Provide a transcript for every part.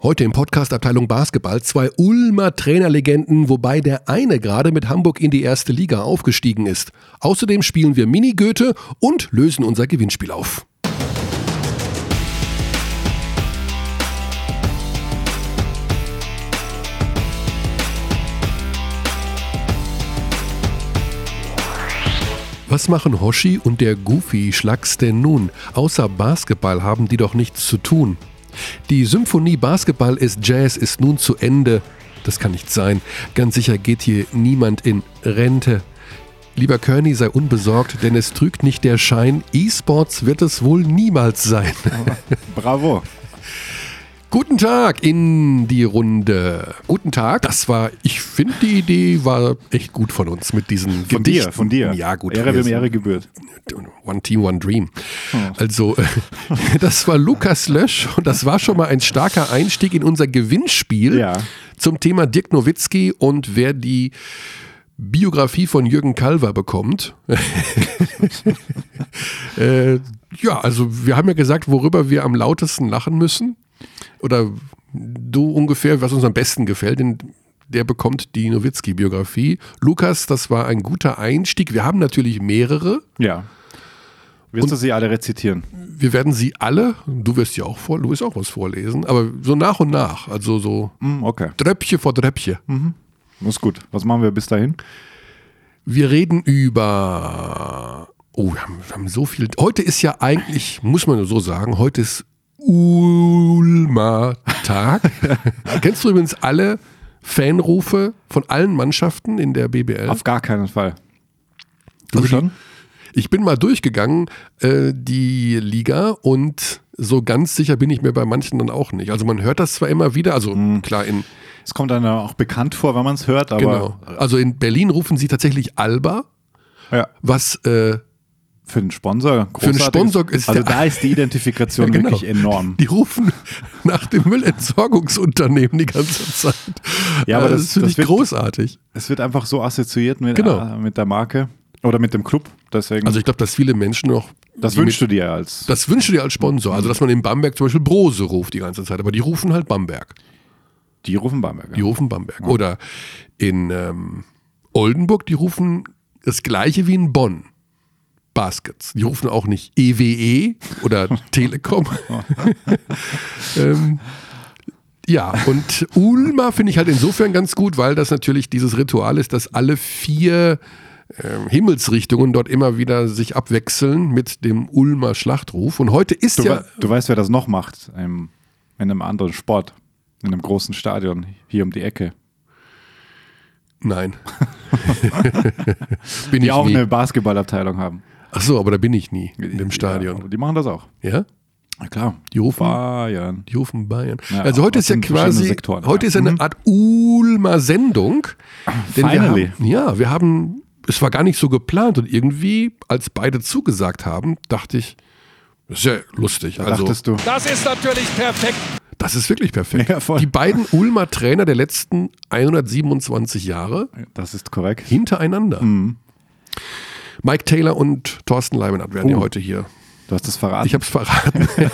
Heute im Podcast Abteilung Basketball zwei Ulmer Trainerlegenden, wobei der eine gerade mit Hamburg in die erste Liga aufgestiegen ist. Außerdem spielen wir Mini-Goethe und lösen unser Gewinnspiel auf. Was machen Hoshi und der Goofy Schlags denn nun? Außer Basketball haben die doch nichts zu tun. Die Symphonie Basketball ist Jazz ist nun zu Ende. Das kann nicht sein. Ganz sicher geht hier niemand in Rente. Lieber Kearney, sei unbesorgt, denn es trügt nicht der Schein, E-Sports wird es wohl niemals sein. Bravo. Guten Tag in die Runde. Guten Tag. Das war, ich finde, die Idee war echt gut von uns mit diesen Von Gedichten. dir, von dir. Ja, gut. Ehre wem Ehre gebührt. One Team, One Dream. Oh. Also, das war Lukas Lösch und das war schon mal ein starker Einstieg in unser Gewinnspiel Ja. zum Thema Dirk Nowitzki und wer die Biografie von Jürgen Kalver bekommt. äh, ja, also wir haben ja gesagt, worüber wir am lautesten lachen müssen. Oder du ungefähr, was uns am besten gefällt, denn der bekommt die Nowitzki-Biografie. Lukas, das war ein guter Einstieg. Wir haben natürlich mehrere. Ja. Wirst du sie alle rezitieren? Wir werden sie alle, du wirst ja auch vor, du wirst auch was vorlesen, aber so nach und nach, also so Hm, okay. Tröpfchen vor Tröpfchen. Ist gut. Was machen wir bis dahin? Wir reden über. Oh, wir haben, wir haben so viel. Heute ist ja eigentlich, muss man so sagen, heute ist Ulmer Tag. Kennst du übrigens alle Fanrufe von allen Mannschaften in der BBL? Auf gar keinen Fall. Du Also schon? Ich bin mal durchgegangen, äh, die Liga, und so ganz sicher bin ich mir bei manchen dann auch nicht. Also man hört das zwar immer wieder, also klar in Es kommt dann auch bekannt vor, wenn man es hört, aber genau. Also in Berlin rufen sie tatsächlich Alba, ja, was äh, für einen Sponsor Für einen großartig Sponsor ist Also da ist die Identifikation Ja, genau. wirklich enorm. Die rufen nach dem Müllentsorgungsunternehmen die ganze Zeit. Ja, aber Äh, das- das finde ich wird- großartig. Es wird einfach so assoziiert mit, Genau. äh, mit der Marke oder mit dem Club. Deswegen, Also ich glaube, dass viele Menschen noch. das wünschst mit, du dir als. Das wünschst du dir als Sponsor. Also dass man in Bamberg zum Beispiel Brose ruft die ganze Zeit, aber die rufen halt Bamberg. die rufen Bamberger. Die rufen Bamberg. Oder in ähm, Oldenburg, die rufen das gleiche wie in Bonn. Baskets. Die rufen auch nicht EWE oder Telekom. ähm, ja, und Ulma finde ich halt insofern ganz gut, weil das natürlich dieses Ritual ist, dass alle vier ähm, Himmelsrichtungen dort immer wieder sich abwechseln mit dem Ulmer Schlachtruf. Und heute ist Du, ja. du weißt, wer das noch macht in einem anderen Sport, in einem großen Stadion hier um die Ecke. Nein. bin Die ich auch nie. eine Basketballabteilung haben. Ach so, aber da bin ich nie in dem Stadion. Ja, die machen das auch. Ja? Na klar. Die rufen, Bayern. die rufen Bayern. Ja, also heute ist ja quasi, Sektoren, heute ja. ist eine Mhm. Art Ulmer Sendung. Denn wir Finally. haben, ja, wir haben, es war gar nicht so geplant und irgendwie, als beide zugesagt haben, dachte ich, das ist ja lustig. Da also, dachtest du. Das ist natürlich perfekt. das ist wirklich perfekt. Ja, voll. Die beiden Ulmer Trainer der letzten 127 Jahre Das ist korrekt. hintereinander. Mhm. Mike Taylor und Thorsten Leibenhardt werden ja Oh. heute hier Du hast es verraten. Ich habe es verraten.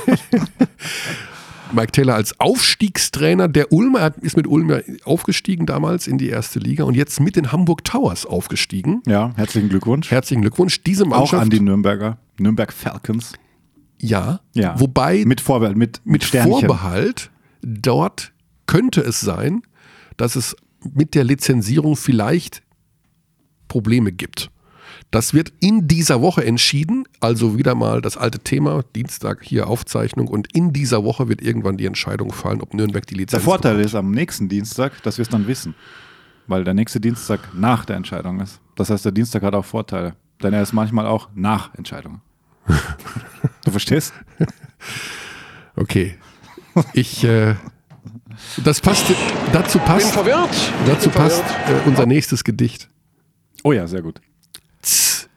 Mike Taylor als Aufstiegstrainer der Ulmer er ist mit Ulm ja aufgestiegen damals in die erste Liga und jetzt mit den Hamburg Towers aufgestiegen. ja, herzlichen Glückwunsch. Herzlichen Glückwunsch. Diese auch Mannschaft, an die Nürnberger, Nürnberg Falcons. ja, Ja. wobei mit, Mit Vorbehalt, mit, mit Sternchen. Vorbehalt, dort könnte es sein, dass es mit der Lizenzierung vielleicht Probleme gibt. Das wird in dieser Woche entschieden, also wieder mal das alte Thema, Dienstag hier Aufzeichnung und in dieser Woche wird irgendwann die Entscheidung fallen, ob Nürnberg die Der Lizenz Vorteil bekommt. ist am nächsten Dienstag, dass wir es dann wissen. Weil der nächste Dienstag nach der Entscheidung ist. Das heißt, der Dienstag hat auch Vorteile. Denn er ist manchmal auch nach Entscheidung. du verstehst? Okay. Ich, äh, das passt, dazu Bin passt, verwirrt. dazu Bin passt verwirrt. äh, unser nächstes Gedicht. Oh ja, sehr gut.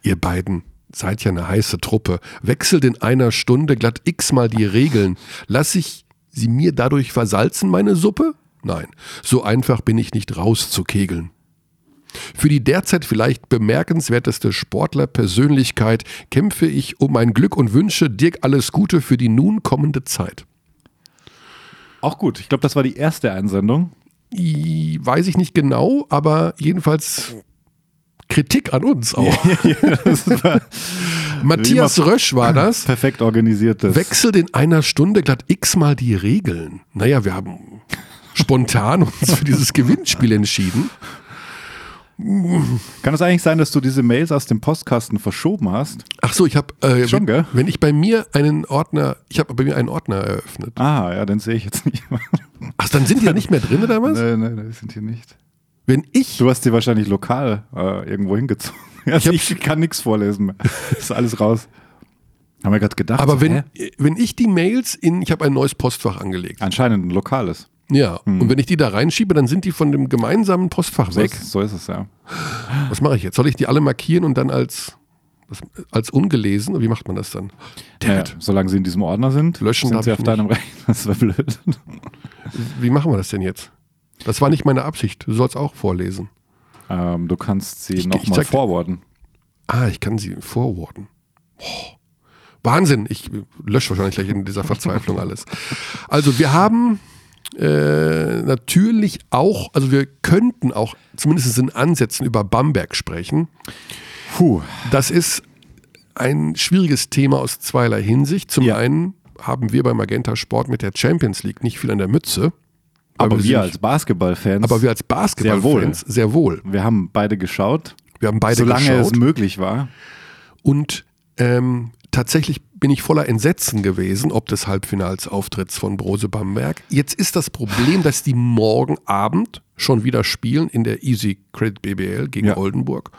Ihr beiden seid ja eine heiße Truppe. Wechselt in einer Stunde glatt x-mal die Regeln. Lass ich sie mir dadurch versalzen, meine Suppe? Nein, so einfach bin ich nicht rauszukegeln. Für die derzeit vielleicht bemerkenswerteste Sportlerpersönlichkeit kämpfe ich um mein Glück und wünsche Dirk alles Gute für die nun kommende Zeit. Auch gut. Ich glaube, das war die erste Einsendung. I, weiß ich nicht genau, aber jedenfalls Kritik an uns auch. Matthias Rösch war das. Perfekt organisiertes. Wechselt in einer Stunde glatt x-mal die Regeln. Naja, wir haben spontan uns für dieses Gewinnspiel entschieden. Kann es eigentlich sein, dass du diese Mails aus dem Postkasten verschoben hast? Ach so, ich habe, äh, Schon, gell? wenn ich bei mir einen Ordner, ich habe bei mir einen Ordner eröffnet. Ah, ja, den sehe ich jetzt nicht. Ach, dann sind die ja nicht mehr drin oder was? nein, nein, die sind hier nicht. Wenn ich, Du hast die wahrscheinlich lokal äh, irgendwo hingezogen. Also ich, kann nichts vorlesen mehr. Ist alles raus. Haben wir gerade gedacht. aber wenn, hä? wenn ich die Mails in, ich habe ein neues Postfach angelegt. Anscheinend ein lokales. Ja, und wenn ich die da reinschiebe, dann sind die von dem gemeinsamen Postfach So weg. ist, so ist es, ja. Was mache ich jetzt? Soll ich die alle markieren und dann als, als ungelesen? Wie macht man das dann? ja. Solange sie in diesem Ordner sind, Löschen sind sie ich auf deinem Rechner. Das wäre blöd. Wie machen wir das denn jetzt? Das war nicht meine Absicht. Du sollst auch vorlesen. Ähm, du kannst sie nochmal forwarden. Ah, ich kann sie forwarden. Oh, Wahnsinn. Ich lösche wahrscheinlich gleich in dieser Verzweiflung alles. Also wir haben äh, natürlich auch, also wir könnten auch zumindest in Ansätzen über Bamberg sprechen. Puh. Das ist ein schwieriges Thema aus zweierlei Hinsicht. Zum Ja. einen haben wir bei Magenta Sport mit der Champions League nicht viel an der Mütze. Aber wir nicht- als Basketballfans, aber wir als Basketballfans sehr wohl. wir haben beide geschaut, Wir haben beide solange geschaut. es möglich war. Und ähm, tatsächlich bin ich voller Entsetzen gewesen, ob des Halbfinalsauftritts von Brose Bamberg. Jetzt ist das Problem, dass die morgen Abend schon wieder spielen in der Easy Credit BBL gegen Ja. Oldenburg.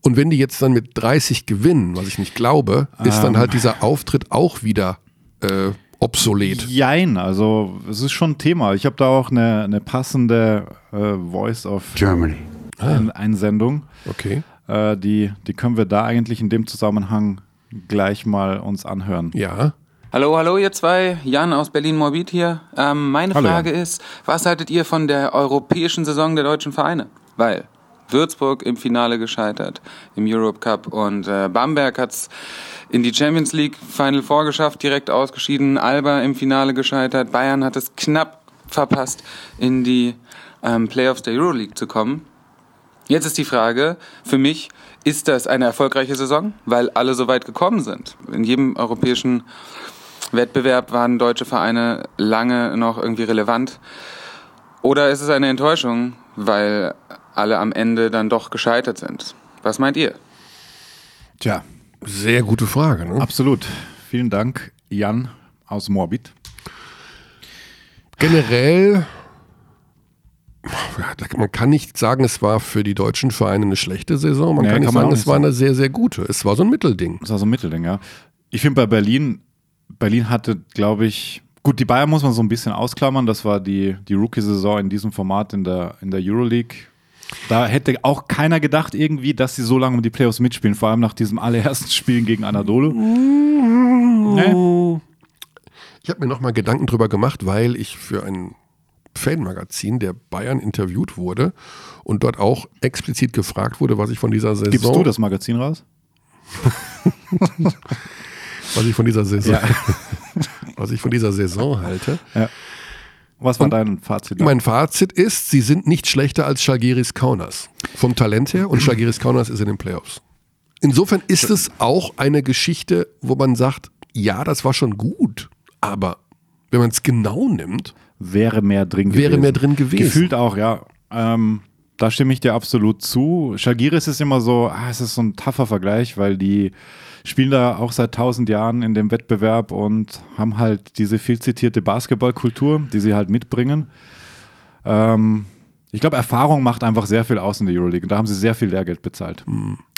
Und wenn die jetzt dann mit 30 gewinnen, was ich nicht glaube, ist Ähm. dann halt dieser Auftritt auch wieder äh, obsolet. Jein, also es ist schon ein Thema. Ich habe da auch eine, eine passende äh, Voice of Germany. Ein Einsendung. Okay. Äh, die, die können wir da eigentlich in dem Zusammenhang gleich mal uns anhören. Ja. Hallo, hallo ihr zwei, Jan aus Berlin-Morbid hier. Ähm, meine Hallo, Frage Jan. ist, was haltet ihr von der europäischen Saison der deutschen Vereine? Weil Würzburg im Finale gescheitert im Europe Cup und äh, Bamberg hat's in die Champions League Final Four geschafft, direkt ausgeschieden. Alba im Finale gescheitert. Bayern hat es knapp verpasst, in die ähm, Playoffs der Euroleague zu kommen. Jetzt ist die Frage für mich, ist das eine erfolgreiche Saison, weil alle so weit gekommen sind? In jedem europäischen Wettbewerb waren deutsche Vereine lange noch irgendwie relevant. Oder ist es eine Enttäuschung, weil alle am Ende dann doch gescheitert sind? Was meint ihr? Tja, Sehr gute Frage. Ne? absolut. Vielen Dank, Jan aus Morbid. Generell, man kann nicht sagen, es war für die deutschen Vereine eine schlechte Saison. Man Nee, kann nicht kann man sagen, es nicht war sagen. eine sehr, sehr gute. Es war so ein Mittelding. Das war so ein Mittelding, ja. Ich finde bei Berlin, Berlin hatte, glaube ich, gut, die Bayern muss man so ein bisschen ausklammern. Das war die, die Rookie-Saison in diesem Format in der, in der Euroleague. Da hätte auch keiner gedacht irgendwie, dass sie so lange um die Playoffs mitspielen, vor allem nach diesem allerersten Spielen gegen Anadolu. Nee? Ich habe mir nochmal Gedanken drüber gemacht, weil ich für ein Fanmagazin der Bayern interviewt wurde und dort auch explizit gefragt wurde, was ich von dieser Saison, Gibst du das Magazin raus? was ich von dieser Saison, Ja. was ich von dieser Saison halte. Was war Und dein Fazit? Mein Fazit ist, sie sind nicht schlechter als Schalgiris Kaunas. Vom Talent her und Schalgiris Kaunas ist in den Playoffs. Insofern ist es auch eine Geschichte, wo man sagt, ja, das war schon gut, aber wenn man es genau nimmt, wäre mehr drin gewesen. Wäre mehr drin gewesen. Gefühlt auch, ja. Ähm, da stimme ich dir absolut zu. Schalgiris ist immer so, ah, es ist so ein tougher Vergleich, weil die spielen da auch seit tausend Jahren in dem Wettbewerb und haben halt diese viel zitierte Basketballkultur, die sie halt mitbringen. Ähm, ich glaube, Erfahrung macht einfach sehr viel aus in der Euroleague und da haben sie sehr viel Lehrgeld bezahlt.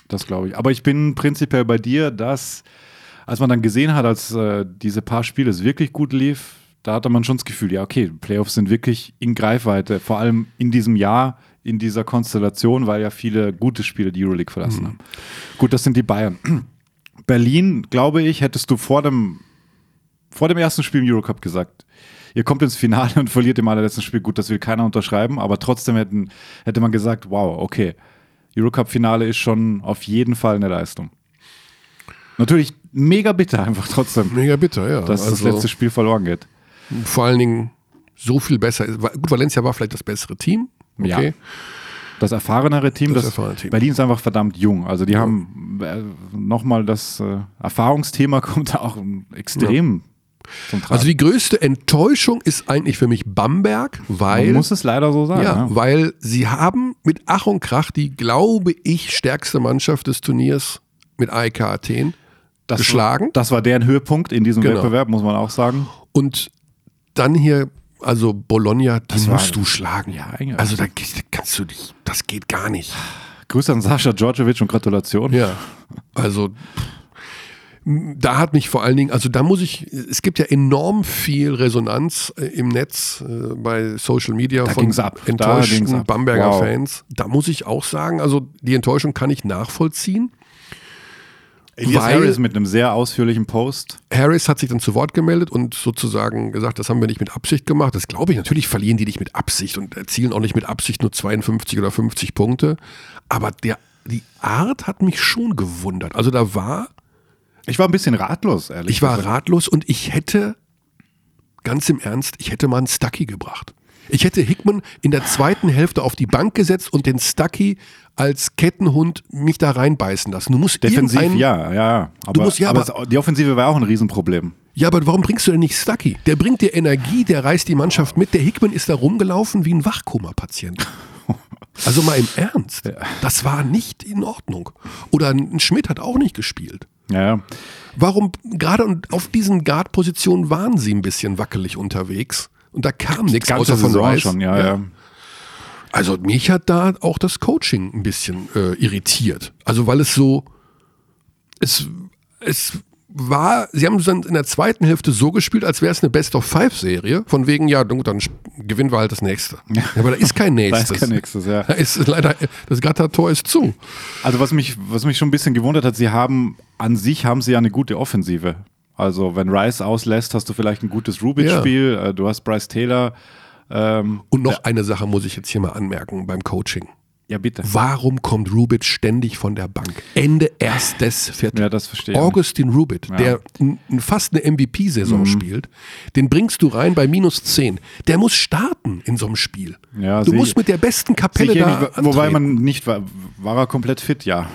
Das glaube ich. Aber ich bin prinzipiell bei dir, dass als man dann gesehen hat, als äh, diese paar Spiele es wirklich gut lief, da hatte man schon das Gefühl, ja, okay, Playoffs sind wirklich in Greifweite, vor allem in diesem Jahr, in dieser Konstellation, weil ja viele gute Spiele die Euroleague verlassen haben. Gut, das sind die Bayern. Berlin, glaube ich, hättest du vor dem, vor dem ersten Spiel im Eurocup gesagt, ihr kommt ins Finale und verliert im allerletzten Spiel. Gut, das will keiner unterschreiben, aber trotzdem hätten, hätte man gesagt, wow, okay, Eurocup-Finale ist schon auf jeden Fall eine Leistung. Natürlich mega bitter einfach trotzdem, mega bitter, ja. dass das Also, letzte Spiel verloren geht. Vor allen Dingen so viel besser. Gut, Valencia war vielleicht das bessere Team. Okay. Ja. Das erfahrenere Team, Das das, erfahrene Team. Berlin ist einfach verdammt jung. Also die haben äh, nochmal das äh, Erfahrungsthema kommt da auch extrem Tragen. Also die größte Enttäuschung ist eigentlich für mich Bamberg, weil Man muss es leider so sagen. Ja, ne? weil sie haben mit Ach und Krach die, glaube ich, stärkste Mannschaft des Turniers mit AEK Athen das geschlagen. War, das war deren Höhepunkt in diesem Genau. Wettbewerb, muss man auch sagen. Und dann hier, also Bologna, war- musst du schlagen. Ja, eigentlich. Also da kannst du dich, das geht gar nicht. Grüße an Sascha Djordjevic und Gratulation. Ja, also da hat mich vor allen Dingen, also da muss ich, es gibt ja enorm viel Resonanz äh, im Netz, äh, bei Social Media Da von enttäuschten. Bamberger Wow. Fans. Da muss ich auch sagen, also die Enttäuschung kann ich nachvollziehen. Elias Harris mit einem sehr ausführlichen Post. Harris hat sich dann zu Wort gemeldet und sozusagen gesagt, das haben wir nicht mit Absicht gemacht. Das glaube ich. Natürlich verlieren die nicht mit Absicht und erzielen auch nicht mit Absicht nur 52 oder 50 Punkte. Aber der, die Art hat mich schon gewundert. Also da war, Ich war ein bisschen ratlos, ehrlich ich war gesagt. ratlos und ich hätte, ganz im Ernst, ich hätte mal einen Stucky gebracht. Ich hätte Hickman in der zweiten Hälfte auf die Bank gesetzt und den Stucky als Kettenhund mich da reinbeißen lassen. Du musst Defensiv, ja, ja, ja. Aber, musst- ja, aber, aber- die Offensive war auch ein Riesenproblem. Ja, aber warum bringst du denn nicht Stucky? Der bringt dir Energie, der reißt die Mannschaft mit. Der Hickman ist da rumgelaufen wie ein Wachkoma-Patient. Also mal im Ernst. Das war nicht in Ordnung. Oder ein Schmidt hat auch nicht gespielt. Ja, ja. Warum, gerade auf diesen Guard-Positionen waren sie ein bisschen wackelig unterwegs. Und da kam nichts außer von Saison Rice. schon, ja, ja. Also mich hat da auch das Coaching ein bisschen äh, irritiert. Also weil es so, es, es war, sie haben es dann in der zweiten Hälfte so gespielt, als wäre es eine Best-of-Five-Serie. Von wegen, ja, dann gewinnen wir halt das nächste. Ja, aber da ist kein Da nächstes. ist kein nächstes, ja. Da ist leider, das Gattertor ist zu. Also was mich, was mich schon ein bisschen gewundert hat, sie haben, an sich haben sie ja eine gute Offensive. Also wenn Rice auslässt, hast du vielleicht ein gutes Rubik-Spiel, äh, du hast Bryce Taylor. Ähm, Und noch eine Sache muss ich jetzt hier mal anmerken beim Coaching. ja, bitte. Warum kommt Rubit ständig von der Bank? Ende erstes Viertel. Ja, das verstehe ich. Augustin Rubit, Ja. der fast eine MVP-Saison Mhm. spielt, den bringst du rein bei minus 10. Der muss starten in so einem Spiel. Ja, du musst mit der besten Kapelle da nicht, wobei man nicht war, war er komplett fit, ja.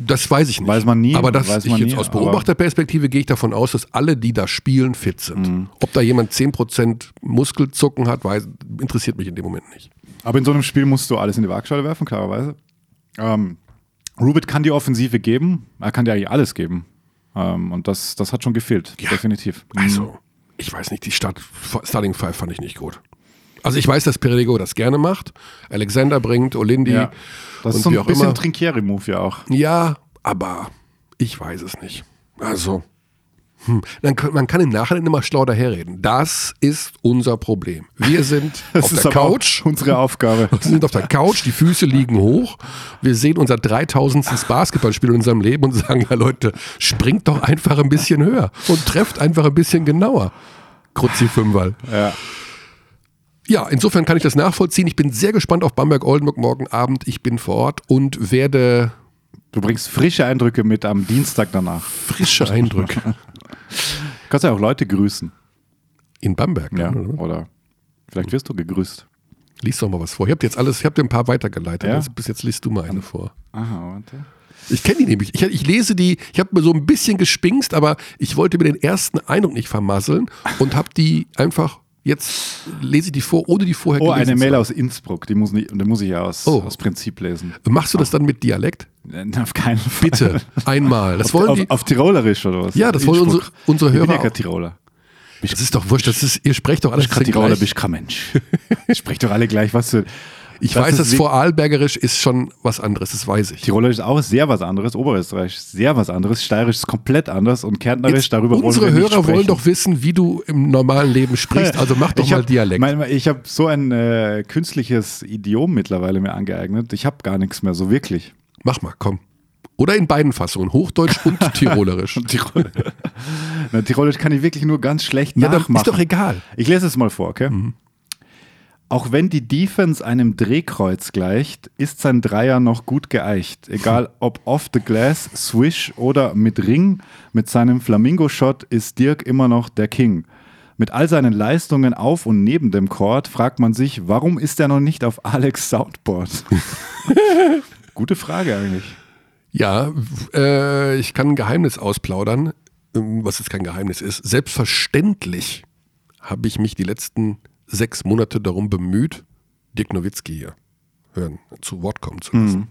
Das weiß ich nicht. Weiß man nie, Aber das, weiß ich jetzt nie, aus Beobachterperspektive gehe ich davon aus, dass alle, die da spielen, fit sind. Mhm. Ob da jemand 10% Muskelzucken hat, weiß, interessiert mich in dem Moment nicht. Aber in so einem Spiel musst du alles in die Waagschale werfen, klarerweise. Ähm, Rubit kann die Offensive geben, er kann dir eigentlich alles geben. Ähm, und das, das hat schon gefehlt, Ja. definitiv. Also, ich weiß nicht, die Start Starting Five fand ich nicht gut. Also ich weiß, dass Perego das gerne macht. Alexander bringt, Olindi Ja. Das ist so ein auch bisschen. Trinkieri-Move ja auch. Ja, aber ich weiß es nicht. Also, hm, dann man kann im Nachhinein immer schlau daherreden. Das ist unser Problem. Wir sind Das auf der Couch. unsere Aufgabe. Wir sind auf der Couch, die Füße liegen hoch. Wir sehen unser 3000. Basketballspiel in unserem Leben und sagen, ja Leute, springt doch einfach ein bisschen höher und trefft einfach ein bisschen genauer. Kruzzi Fünferl. Ja. Ja, insofern kann ich das nachvollziehen. Ich bin sehr gespannt auf Bamberg-Oldenburg morgen Abend. Ich bin vor Ort und werde Du bringst frische Eindrücke mit am Dienstag danach. frische Eindrücke Kannst ja auch Leute grüßen. in Bamberg. Ja. oder? Oder vielleicht wirst du gegrüßt. Lies doch mal was vor. Ich habe jetzt alles, ich habe dir ein paar weitergeleitet. Ja? Jetzt, bis jetzt liest du mal eine vor. Aha, warte. Ich kenne die nämlich. Ich, ich lese die, ich habe mir so ein bisschen gespingst, aber ich wollte mir den ersten Eindruck nicht vermasseln und habe die einfach, jetzt lese ich die vor, ohne die vorher Oh, eine Mail aus Innsbruck, die muss, nicht, die muss ich ja aus, Oh. aus Prinzip lesen. Machst du das dann mit Dialekt? Auf keinen Fall. Bitte, einmal. Das auf, wollen auf, die. auf Tirolerisch oder was? Ja, das wollen unsere, unsere Ich bin Hörer ja kein. Tiroler. Das ist doch wurscht, das ist, ihr sprecht doch alles Ich bin Tiroler, gleich. bist kein Mensch. Sprecht doch alle gleich, was du. Ich was weiß, ist dass Vorarlbergerisch ist schon was anderes, das weiß ich. Tirolerisch ist auch sehr was anderes, Oberösterreich sehr was anderes, Steirisch ist komplett anders und Kärntnerisch, Jetzt, darüber unsere wollen wir nicht Hörer wollen doch wissen, wie du im normalen Leben sprichst, also mach doch ich mal hab, Dialekt. Mein, ich habe so ein äh, künstliches Idiom mittlerweile mir angeeignet. Ich habe gar nichts mehr, so wirklich. mach mal, komm. Oder in beiden Fassungen, Hochdeutsch und Tirolerisch. Tirol Na, Tirolisch kann ich wirklich nur ganz schlecht Ja, nachmachen. ist doch egal. Ich lese es mal vor, okay? Auch wenn die Defense einem Drehkreuz gleicht, ist sein Dreier noch gut geeicht. Egal ob off the glass, swish oder mit Ring, mit seinem Flamingo-Shot ist Dirk immer noch der King. Mit all seinen Leistungen auf und neben dem Court fragt man sich, warum ist er noch nicht auf Alex Soundboard? Gute Frage eigentlich. Ja, äh, ich kann ein Geheimnis ausplaudern, ähm, was jetzt kein Geheimnis ist. Selbstverständlich habe ich mich die letzten sechs Monate darum bemüht, Dirk Nowitzki hier hören, zu Wort kommen zu lassen. Mhm.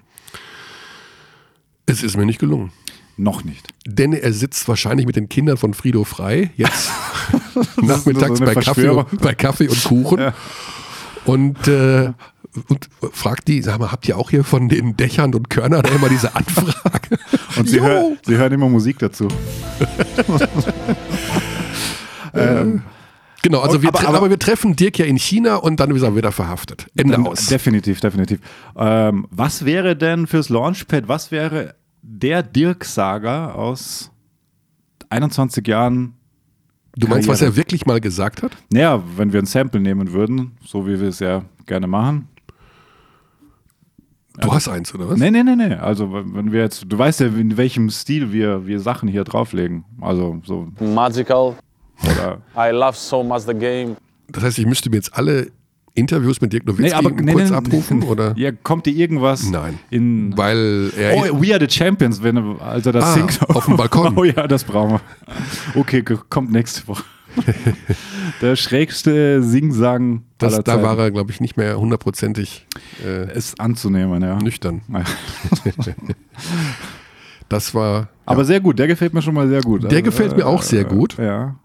Es ist mir nicht gelungen. Noch nicht. Denn er sitzt wahrscheinlich mit den Kindern von Frido Frei jetzt nachmittags so bei, Kaffee, und- bei Kaffee und Kuchen Ja. und, äh, und fragt die, sag mal, habt ihr auch hier von den Dächern und Körnern immer diese Anfrage? Und sie, hör, sie hören immer Musik dazu. ähm, Genau, also wir, aber- aber, aber- wir treffen Dirk ja in China und dann ist er wieder verhaftet. Ende dann- aus. Definitiv, definitiv. Ähm, was wäre denn fürs Launchpad, was wäre der Dirk-Saga aus 21 Jahren? Du meinst, was Karriere? er wirklich mal gesagt hat? Naja, wenn wir ein Sample nehmen würden, so wie wir es ja gerne machen. Du hast eins, oder was? Nee, nee, nee, nee. Also, wenn wenn wir jetzt, du weißt ja, in welchem Stil wir, wir Sachen hier drauflegen. Also, so, magical. Oder. I love so much the game. Das heißt, ich müsste mir jetzt alle Interviews mit Dirk Nowitzki Nee, aber nee, kurz nee, abrufen, oder? Ja, kommt dir irgendwas Nein. in. Weil er Oh, We Are the Champions, wenn er- als er das Ah, singt. auf dem Balkon. Oh ja, das brauchen wir. Okay, kommt nächste Woche. Der schrägste Singsang das, da war er, glaube ich, nicht mehr hundertprozentig äh, Ist anzunehmen, ja. nüchtern. Ja. Das war. Aber sehr gut, der gefällt mir schon mal sehr gut. Der gefällt mir auch sehr gut. Ja.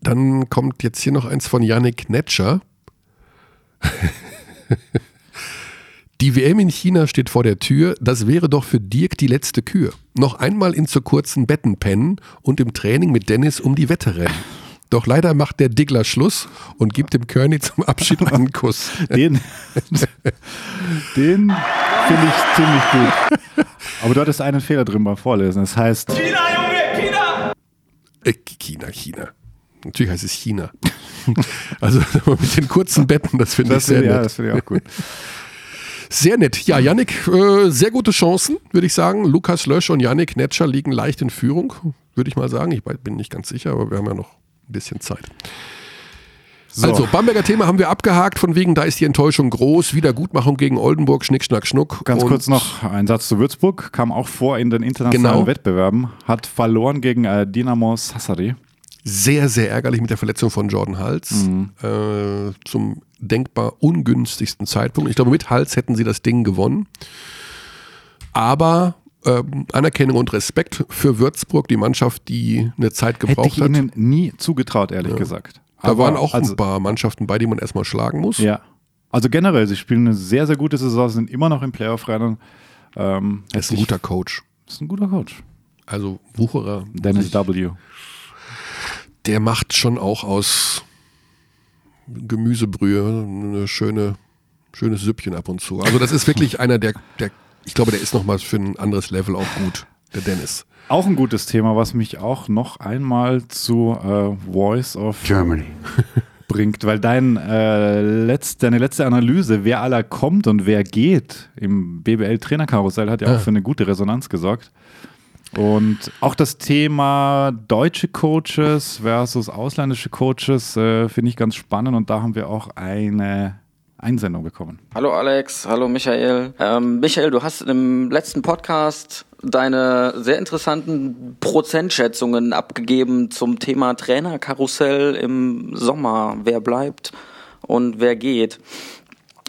Dann kommt jetzt hier noch eins von Yannick Netscher. Die WM in China steht vor der Tür. Das wäre doch für Dirk die letzte Kür. Noch einmal in zu kurzen Betten pennen und im Training mit Dennis um die Wette rennen. Doch leider macht der Diggler Schluss und gibt dem Kearney zum Abschied einen Kuss. Den, den finde ich ziemlich gut. Aber du hattest einen Fehler drin beim Vorlesen. Das heißt, Äh, China, China. Natürlich heißt es China. Also mit den kurzen Betten, das finde ich sehr ja, nett. das finde ich auch gut. Sehr nett. Ja, Yannick, äh, sehr gute Chancen, würde ich sagen. Lukas Lösch und Yannick Netscher liegen leicht in Führung, würde ich mal sagen. Ich bin nicht ganz sicher, aber wir haben ja noch ein bisschen Zeit. So. Also, Bamberger Thema haben wir abgehakt, von wegen, da ist die Enttäuschung groß. Wiedergutmachung gegen Oldenburg, Schnick, Schnack, Schnuck. Ganz Und kurz noch ein Satz zu Würzburg, kam auch vor in den internationalen Genau. Wettbewerben, hat verloren gegen äh, Dinamo Sassari. Sehr, sehr ärgerlich mit der Verletzung von Jordan Hals. Mhm. Äh, zum denkbar ungünstigsten Zeitpunkt. Ich glaube, mit Hals hätten sie das Ding gewonnen. Aber ähm, Anerkennung und Respekt für Würzburg, die Mannschaft, die eine Zeit Hätte gebraucht ich hat. ihnen nie zugetraut, ehrlich gesagt. Da Aber waren auch also, ein paar Mannschaften bei, die man erstmal schlagen muss. Ja. Also generell, sie spielen eine sehr, sehr gute Saison, sind immer noch im Playoff-Rennen. Ähm, Er ist ein guter Coach. ist ein guter Coach. Also Wucherer, Dennis W. der macht schon auch aus Gemüsebrühe eine schöne, schönes Süppchen ab und zu. Also das ist wirklich einer, der, der ich glaube, der ist nochmal für ein anderes Level auch gut, der Dennis. Auch ein gutes Thema, was mich auch noch einmal zu äh, Voice of Germany. bringt, weil dein, äh, letzt, deine letzte Analyse, wer aller kommt und wer geht im BBL-Trainerkarussell, hat ja Ja. auch für eine gute Resonanz gesorgt. Und auch das Thema deutsche Coaches versus ausländische Coaches äh, finde ich ganz spannend und da haben wir auch eine Einsendung bekommen. Hallo Alex, hallo Michael. Ähm, Michael, du hast im letzten Podcast deine sehr interessanten Prozentschätzungen abgegeben zum Thema Trainerkarussell im Sommer. Wer bleibt und wer geht?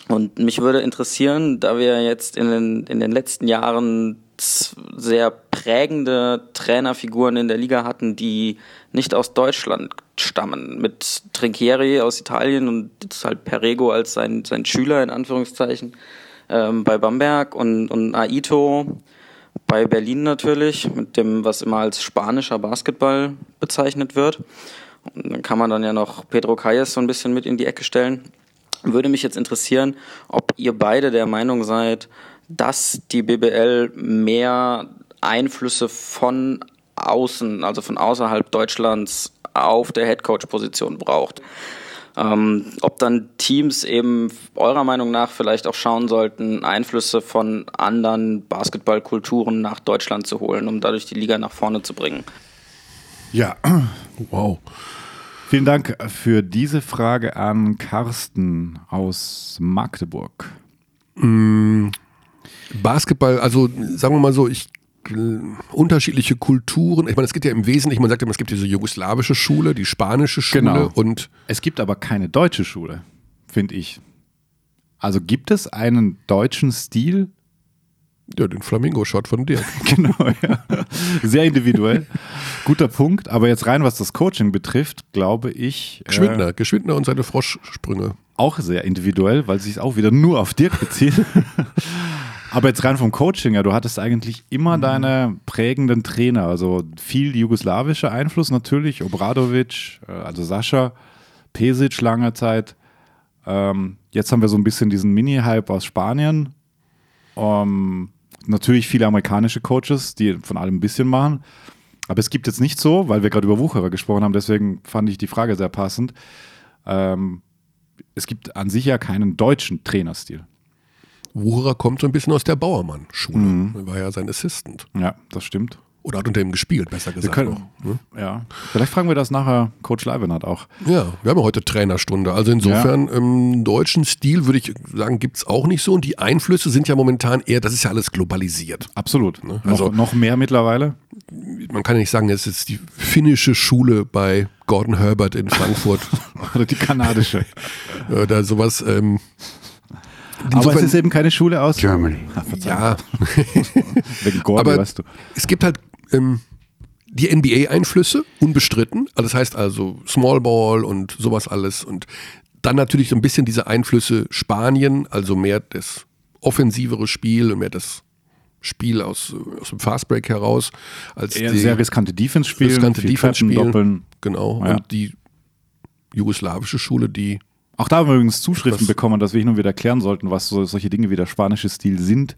Und mich würde interessieren, da wir jetzt in den, in den letzten Jahren sehr prägende Trainerfiguren in der Liga hatten, die nicht aus Deutschland stammen. Mit Trinchieri aus Italien und jetzt halt Perego als sein, sein Schüler in Anführungszeichen ähm, bei Bamberg und, und Aito bei Berlin natürlich, mit dem, was immer als spanischer Basketball bezeichnet wird. Und dann kann man dann ja noch Pedro Calles so ein bisschen mit in die Ecke stellen. Würde mich jetzt interessieren, ob ihr beide der Meinung seid, dass die BBL mehr Einflüsse von außen, also von außerhalb Deutschlands auf der Headcoach-Position braucht. Ähm, ob dann Teams eben eurer Meinung nach vielleicht auch schauen sollten, Einflüsse von anderen Basketballkulturen nach Deutschland zu holen, um dadurch die Liga nach vorne zu bringen. Ja, Wow. Vielen Dank für diese Frage an Carsten aus Magdeburg. Basketball, also sagen wir mal so, ich äh, unterschiedliche Kulturen. Ich meine, es gibt ja im Wesentlichen, man sagt immer, es gibt diese jugoslawische Schule, die spanische Schule Genau. und Es gibt aber keine deutsche Schule, finde ich. Also gibt es einen deutschen Stil? ja, den Flamingo-Shot von dir. Genau, ja. Sehr individuell. Guter Punkt. Aber jetzt rein, was das Coaching betrifft, glaube ich. äh, Geschwindner, Geschwindner und seine Froschsprünge. auch sehr individuell, weil es sich auch wieder nur auf Dirk bezieht. Aber jetzt rein vom Coaching, ja, du hattest eigentlich immer deine prägenden Trainer, also viel jugoslawischer Einfluss natürlich, Obradovic, äh, also Sascha, Pesic lange Zeit. Ähm, jetzt haben wir so ein bisschen diesen Mini-Hype aus Spanien. Ähm, natürlich viele amerikanische Coaches, die von allem ein bisschen machen. Aber es gibt jetzt nicht so, weil wir gerade über Wucherer gesprochen haben, deswegen fand ich die Frage sehr passend. Ähm, es gibt an sich ja keinen deutschen Trainerstil. Wucherer kommt so ein bisschen aus der Bauermann-Schule. Mhm. Er war ja sein Assistant. Ja, das stimmt. Oder hat unter ihm gespielt, besser gesagt. können- noch, ne? Ja. Vielleicht fragen wir das nachher Coach Leibenhardt auch. Ja, wir haben ja heute Trainerstunde. Also insofern, im deutschen Stil würde ich sagen, gibt es auch nicht so. Und die Einflüsse sind ja momentan eher, das ist ja alles globalisiert. Absolut. Also- noch, noch mehr mittlerweile. Man kann ja nicht sagen, es ist die finnische Schule bei Gordon Herbert in Frankfurt Oder die kanadische. oder sowas. Ähm, Aber es ist eben keine Schule aus Germany. Ja, Wegen Gordy, aber weißt du. es gibt halt ähm, die NBA-Einflüsse, unbestritten. Also Das heißt also Small Ball und sowas alles. Und dann natürlich so ein bisschen diese Einflüsse Spanien, also mehr das offensivere Spiel und mehr das Spiel aus, aus dem Fastbreak heraus. Als Eher die sehr riskante Defense spielen, riskante Defense spielen. Doppeln. Genau. Ja. Und die jugoslawische Schule, die Auch da haben wir übrigens Zuschriften Was- bekommen, dass wir hin und wieder erklären sollten, was so, solche Dinge wie der spanische Stil sind.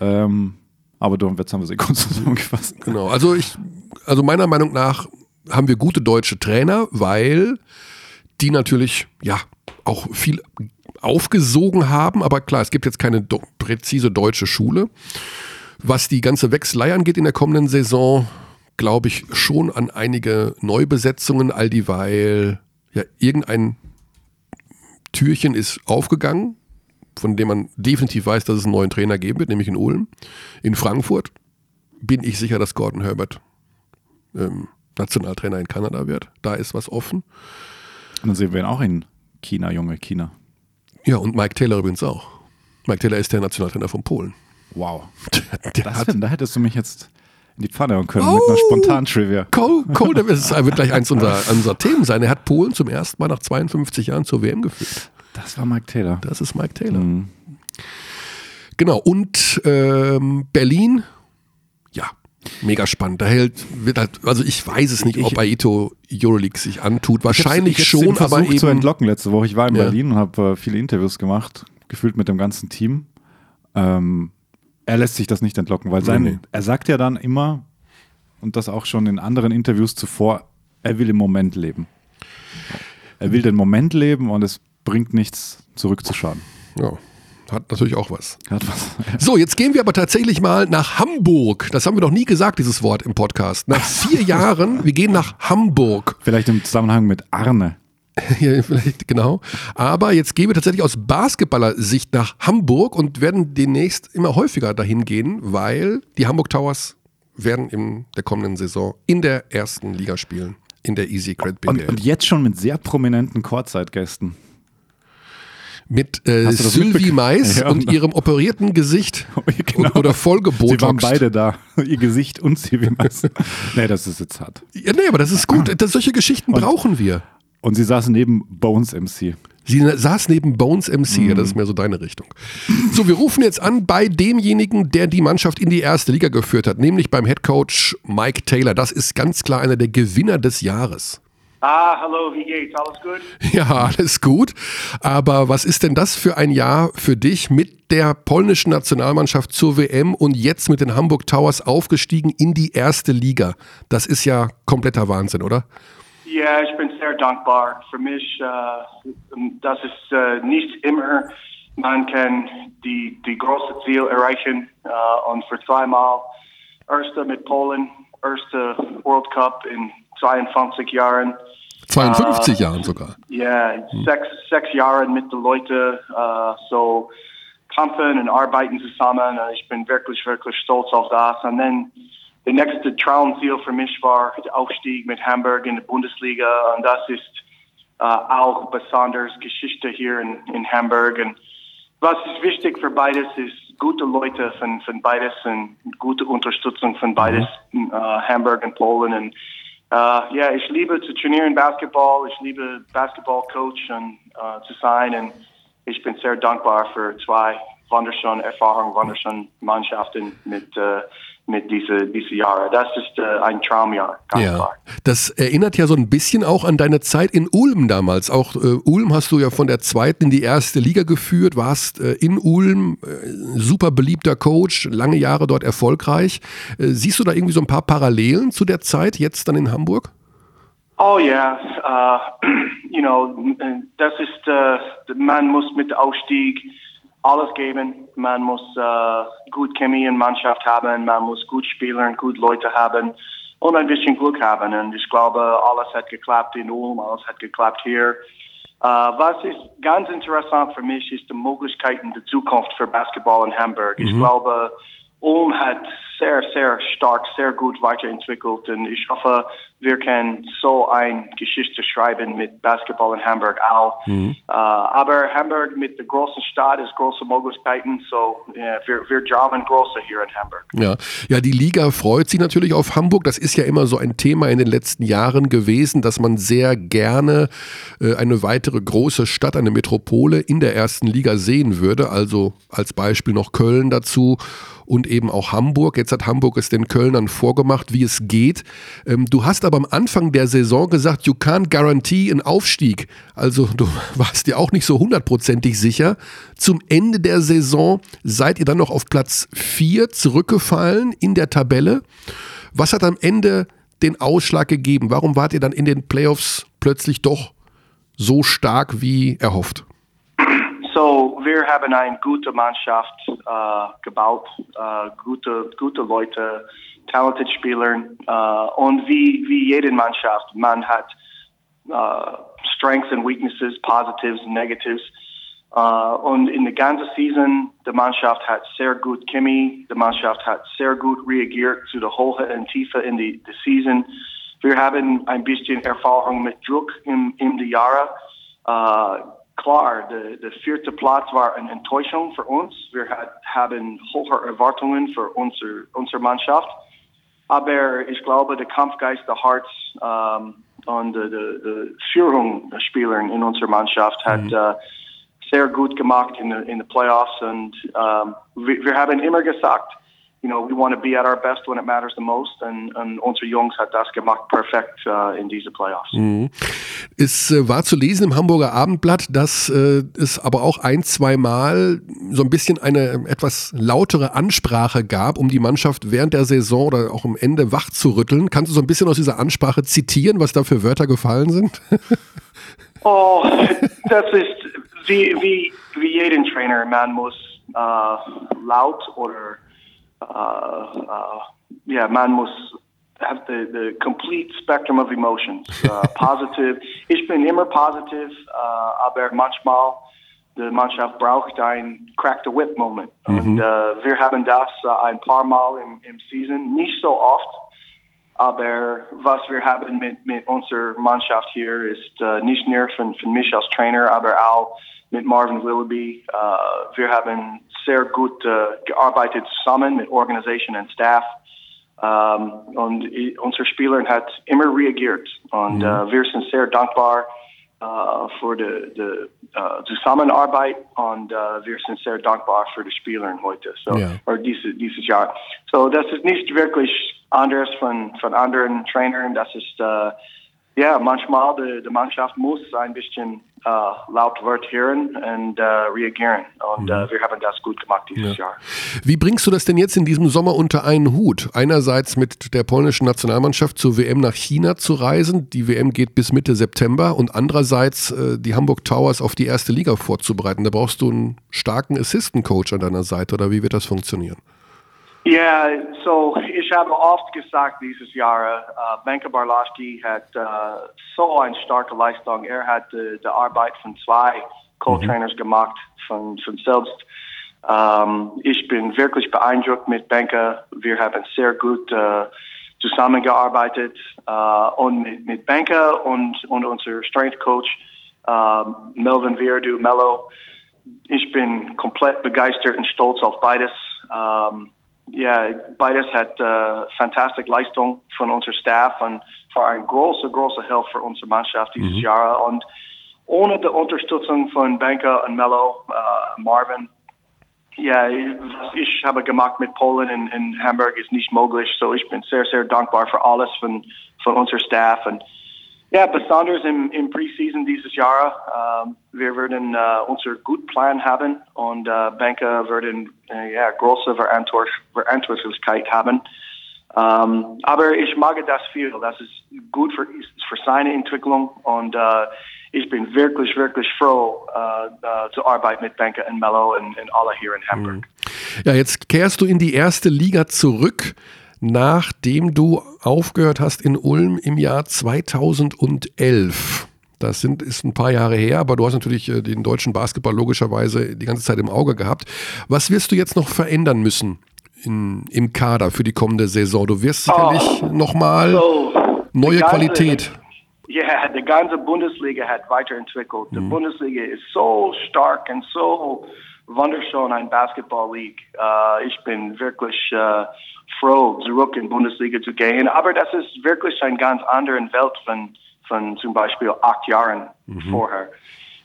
Ähm, aber du- jetzt haben wir sie kurz zusammengefasst. Genau, also ich, also meiner Meinung nach haben wir gute deutsche Trainer, weil die natürlich, ja, auch viel aufgesogen haben, aber klar, es gibt jetzt keine do präzise deutsche Schule. Was die ganze Wechselei angeht in der kommenden Saison, glaube ich schon an einige Neubesetzungen, all dieweil ja irgendein Türchen ist aufgegangen, von dem man definitiv weiß, dass es einen neuen Trainer geben wird, nämlich in Ulm. In Frankfurt bin ich sicher, dass Gordon Herbert ähm, Nationaltrainer in Kanada wird. Da ist was offen. Und dann sehen wir ihn auch in China, junge China. Ja, und Mike Taylor übrigens auch. Mike Taylor ist der Nationaltrainer von Polen. Wow. Der, der hat wär, da hättest du mich jetzt in die Pfanne hauen können mit Oh. einer Spontan-Trivia. Cole, Cole der wird, gleich eins unserer, unserer Themen sein. Er hat Polen zum ersten Mal nach 52 Jahren zur WM geführt. Das war Mike Taylor. Das ist Mike Taylor. Mhm. Genau. Und ähm, Berlin, ja, mega spannend. Da hält, wird halt, also ich weiß es nicht, ob Aito Euroleague sich antut. Wahrscheinlich ich hab's- ich hab's schon, aber versucht zu eben. entlocken letzte Woche. Ich war in Ja. Berlin und habe äh, viele Interviews gemacht, gefühlt mit dem ganzen Team. Ähm, er lässt sich das nicht entlocken, weil sein, Nee, er sagt ja dann immer, und das auch schon in anderen Interviews zuvor, er will im Moment leben. Er will den Moment leben und es bringt nichts zurückzuschauen. Ja, hat natürlich auch was. Hat was. So, jetzt gehen wir aber tatsächlich mal nach Hamburg. Das haben wir noch nie gesagt, dieses Wort im Podcast. Nach vier Jahren, wir gehen nach Hamburg. Vielleicht im Zusammenhang mit Arne. Hier vielleicht, genau. Aber jetzt gehen wir tatsächlich aus Basketballer-Sicht nach Hamburg und werden demnächst immer häufiger dahin gehen, weil die Hamburg Towers werden in der kommenden Saison in der ersten Liga spielen. In der Easy Credit BBL. Und, und jetzt schon mit sehr prominenten Courtside-Gästen. Mit äh, Sylvie Mais Ja. und ihrem operierten Gesicht Genau. oder Sie vollgebotoxt. waren beide da. Ihr Gesicht und sie, wie man Nee, das ist jetzt hart. Ja, nee, aber das ist gut. Das, solche Geschichten brauchen wir. Und sie saßen neben Bones MC. Sie saß neben Bones MC, ja, das ist mehr so deine Richtung. So, wir rufen jetzt an bei demjenigen, der die Mannschaft in die erste Liga geführt hat, nämlich beim Headcoach Mike Taylor. Das ist ganz klar einer der Gewinner des Jahres. Ah, hallo, wie geht's? Alles gut? Ja, alles gut. Aber was ist denn das für ein Jahr für dich mit der polnischen Nationalmannschaft zur WM und jetzt mit den Hamburg Towers aufgestiegen in die erste Liga? Das ist ja kompletter Wahnsinn, oder? Ja, ich bin sehr dankbar. Für mich, äh, das ist äh, nicht immer, man kann die, die große Ziel erreichen äh, und für zweimal Erster mit Polen, erste World Cup in 22 Jahren. 52 Jahren sogar. Ja, yeah, sechs, sechs Jahre mit den Leuten uh, so kämpfen und arbeiten zusammen. Ich bin wirklich, wirklich stolz auf das. Und dann der nächste Traumziel für mich war der Aufstieg mit Hamburg in die Bundesliga. Und das ist uh, auch besonders Geschichte hier in, in Hamburg. Und was ist wichtig für beides ist gute Leute von, von beides und gute Unterstützung von beides, uh, Hamburg und Polen. Und uh, ja, ich liebe zu trainieren Basketball. Ich liebe Basketballcoach und uh, zu sein. Und ich bin sehr dankbar für zwei wunderschöne Erfahrungen, wunderschöne Mannschaften mit uh, mit diese, diese Jahre. Das ist äh, ein Traumjahr, ganz ja. klar. Das erinnert ja so ein bisschen auch an deine Zeit in Ulm damals. Auch äh, Ulm hast du ja von der zweiten in die erste Liga geführt, warst äh, in Ulm, äh, super beliebter Coach, lange Jahre dort erfolgreich. Äh, siehst du da irgendwie so ein paar Parallelen zu der Zeit jetzt dann in Hamburg? Oh ja, yeah. uh, you know, das ist, uh, man muss mit Aufstieg alles geben. Man muss äh, gut Chemie in Mannschaft haben, man muss gut spielen, gut Leute haben und ein bisschen Glück haben. Und ich glaube, alles hat geklappt in Ulm, alles hat geklappt hier. Äh, was ist ganz interessant für mich, ist die Möglichkeiten der Zukunft für Basketball in Hamburg. Mhm. Ich glaube, Ulm hat sehr, sehr stark, sehr gut weiterentwickelt und ich hoffe, wir können so eine Geschichte schreiben mit Basketball in Hamburg auch. Mhm. Uh, aber Hamburg mit der großen Stadt ist große Möglichkeiten, so yeah, wir, wir jobben große hier in Hamburg. Ja. ja, die Liga freut sich natürlich auf Hamburg. Das ist ja immer so ein Thema in den letzten Jahren gewesen, dass man sehr gerne äh, eine weitere große Stadt, eine Metropole in der ersten Liga sehen würde. Also als Beispiel noch Köln dazu und eben auch Hamburg. Jetzt hat Hamburg es den Kölnern vorgemacht, wie es geht. Ähm, du hast aber am Anfang der Saison gesagt, you can't guarantee einen Aufstieg. Also du warst dir auch nicht so hundertprozentig sicher. Zum Ende der Saison seid ihr dann noch auf Platz 4 zurückgefallen in der Tabelle. Was hat am Ende den Ausschlag gegeben? Warum wart ihr dann in den Playoffs plötzlich doch so stark wie erhofft? So, wir haben eine gute Mannschaft äh, gebaut, äh, gute, gute Leute, talented Spieler äh, und wie, wie jede Mannschaft, man hat äh, Strengths and Weaknesses, Positives und Negatives. Uh, und in der ganzen Season, die Mannschaft hat sehr gut Chemie, die Mannschaft hat sehr gut reagiert zu der Höhe und Tiefe in die, die Season. Wir haben ein bisschen Erfahrung mit Druck im, im die Jahre. Uh, klar, der, der vierte Platz war eine Enttäuschung für uns. Wir hat, haben hohe Erwartungen für unsere, unsere Mannschaft. Aber ich glaube, der Kampfgeist, der Herz ähm, und die, die, Führung der Spieler in unserer Mannschaft hat mhm. äh, sehr gut gemacht in den Playoffs. Und ähm, wir, wir haben immer gesagt, you know, we want to be at our best when it matters the most. Und, und unsere Jungs hat das gemacht perfekt uh, in diese Playoffs. Mhm. Es äh, war zu lesen im Hamburger Abendblatt, dass äh, es aber auch ein, zwei Mal so ein bisschen eine etwas lautere Ansprache gab, um die Mannschaft während der Saison oder auch am Ende wach zu rütteln. Kannst du so ein bisschen aus dieser Ansprache zitieren, was da für Wörter gefallen sind? oh, das ist wie, wie, wie jeden Trainer. Man muss uh, laut oder yeah, man muss have the, the complete spectrum of emotions. Uh, positive. Ich bin immer positiv, uh, aber manchmal die Mannschaft braucht ein Crack the Whip Moment. Mhm. Und uh, wir haben das uh, ein paar Mal im, im Season, nicht so oft, aber was wir haben mit, mit unserer Mannschaft hier ist uh, nicht nur von, von mich als Trainer, aber auch mit Marvin Willoughby. Uh, wir haben sehr gut uh, gearbeitet zusammen mit Organisation und Staff. Um, und unser Spieler hat immer reagiert. Und mhm. uh, wir sind sehr dankbar uh, für die, die Zusammenarbeit und wir sind sehr dankbar für die Spieler heute, so, ja. oder diese, dieses Jahr. So, das ist nicht wirklich anders von, von anderen Trainern. Das ist, ja, manchmal die, die Mannschaft muss ein bisschen uh, laut wird hören und uh, reagieren. Und mhm. uh, wir haben das gut gemacht dieses ja. Jahr. Wie bringst du das denn jetzt in diesem Sommer unter einen Hut? Einerseits mit der polnischen Nationalmannschaft zur WM nach China zu reisen. Die WM geht bis Mitte September. Und andererseits äh, die Hamburg Towers auf die erste Liga vorzubereiten. Da brauchst du einen starken Assistant Coach an deiner Seite. Oder wie wird das funktionieren? Ja, so ich habe oft gesagt dieses Jahr, uh, Benke Barlaschki hat uh, so eine starke Leistung. Er hat uh, die Arbeit von zwei Co-Trainers mhm. gemacht, von, von selbst. Um, ich bin wirklich beeindruckt mit Benke. Wir haben sehr gut uh, zusammengearbeitet uh, und mit, mit Benke und, und unser Strength Coach uh, Melvin Verdu, Mello. Ich bin komplett begeistert und stolz auf beides. Um, ja, beides hat äh, fantastische Leistung von unserem Staff und war eine große, große Hilfe für unsere Mannschaft dieses mhm. Jahr. Und ohne die Unterstützung von Banker und Mello, äh, Marvin, ja, was ich habe gemacht mit Polen in, in Hamburg ist nicht möglich. So ich bin sehr, sehr dankbar für alles von, von unserem Staff. Und ja, besonders im, im Preseason dieses Jahr. Ähm, wir werden äh, unser gut Plan haben und äh, Banker werden äh, ja, große Verantwortlichkeit haben. Ähm, aber ich mag das viel. Das ist gut für, für seine Entwicklung und äh, ich bin wirklich, wirklich froh, äh, zu arbeiten mit Banker und Mello und, und alle hier in Hamburg. Ja, jetzt kehrst du in die erste Liga zurück nachdem du aufgehört hast in Ulm im Jahr 2011. Das sind, ist ein paar Jahre her, aber du hast natürlich äh, den deutschen Basketball logischerweise die ganze Zeit im Auge gehabt. Was wirst du jetzt noch verändern müssen in, im Kader für die kommende Saison? Du wirst sicherlich oh, nochmal so neue ganze, Qualität. Ja, yeah, die ganze Bundesliga hat weiterentwickelt. Die mhm. Bundesliga ist so stark und so wunderschön ein Basketball League. Uh, ich bin wirklich uh, froh, zurück in Bundesliga zu gehen. Aber das ist wirklich eine ganz andere Welt von, von zum Beispiel acht Jahren mhm. vorher.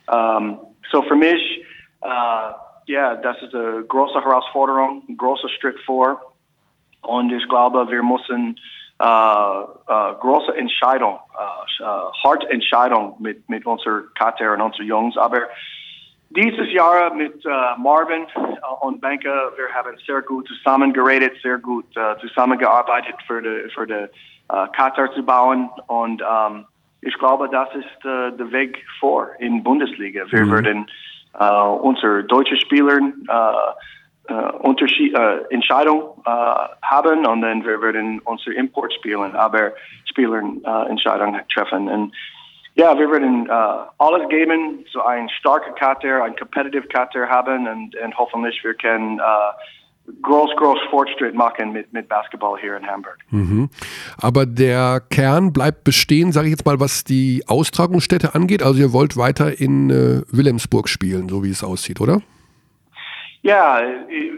Um, so für mich, uh, ja, das ist eine große Herausforderung, ein großer Schritt vor. Und ich glaube, wir müssen uh, uh, große Entscheidung, uh, harte Entscheidung mit, mit unserer Kater und unseren Jungs. Aber dieses Jahr mit äh, Marvin äh, und Banker, wir haben sehr gut zusammengeredet, sehr gut äh, zusammengearbeitet für die, für die Katar zu bauen und ähm, ich glaube, das ist der Weg vor in Bundesliga. Wir mhm. werden äh, unsere deutschen Spieler Unterschied, Entscheidung haben und dann wir werden unsere Importspieler, aber Spieler äh, Entscheidung treffen. Und ja, wir werden uh, alles geben, so ein starker Kater, ein competitive Kater haben und, und hoffentlich wir können uh, groß, groß Fortschritt machen mit, mit Basketball hier in Hamburg. Mhm. Aber der Kern bleibt bestehen, sage ich jetzt mal, was die Austragungsstätte angeht. Also ihr wollt weiter in äh, Wilhelmsburg spielen, so wie es aussieht, oder? Ja,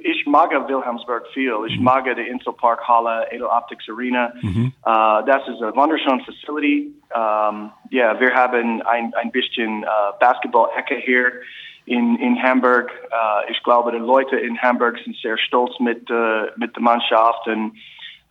ich mag Wilhelmsburg viel. Ich mhm. mag die Inselpark Halle, Edel Optics Arena. Mhm. Uh, das ist eine wunderschöne Facility. Um, ja, wir haben ein, ein bisschen uh, Basketball-Ecke hier in, in Hamburg. Uh, ich glaube, die Leute in Hamburg sind sehr stolz mit, uh, mit der Mannschaft und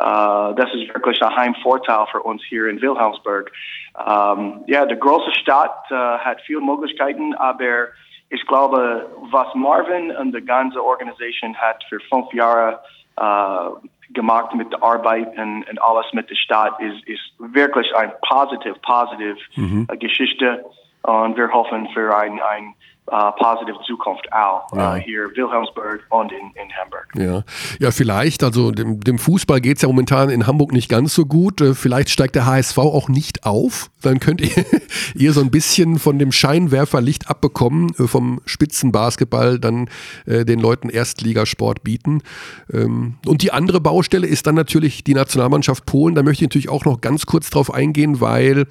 uh, das ist wirklich ein Heimvorteil für uns hier in Wilhelmsburg. Um, ja, die große Stadt uh, hat viele Möglichkeiten, aber ich glaube, was Marvin und die ganze Organisation hat für fünf Jahre äh, gemacht mit der Arbeit und, und, alles mit der Stadt, ist, ist wirklich eine positive, positive mhm. Geschichte. Und wir hoffen für ein, ein uh, positive Zukunft auch ja. uh, hier Wilhelmsburg und in, in, Hamburg. Ja, ja vielleicht. Also dem, dem Fußball geht es ja momentan in Hamburg nicht ganz so gut. Äh, vielleicht steigt der HSV auch nicht auf. Dann könnt ihr, ihr so ein bisschen von dem Scheinwerferlicht abbekommen, äh, vom Spitzenbasketball dann äh, den Leuten Erstligasport bieten. Ähm, und die andere Baustelle ist dann natürlich die Nationalmannschaft Polen. Da möchte ich natürlich auch noch ganz kurz drauf eingehen, weil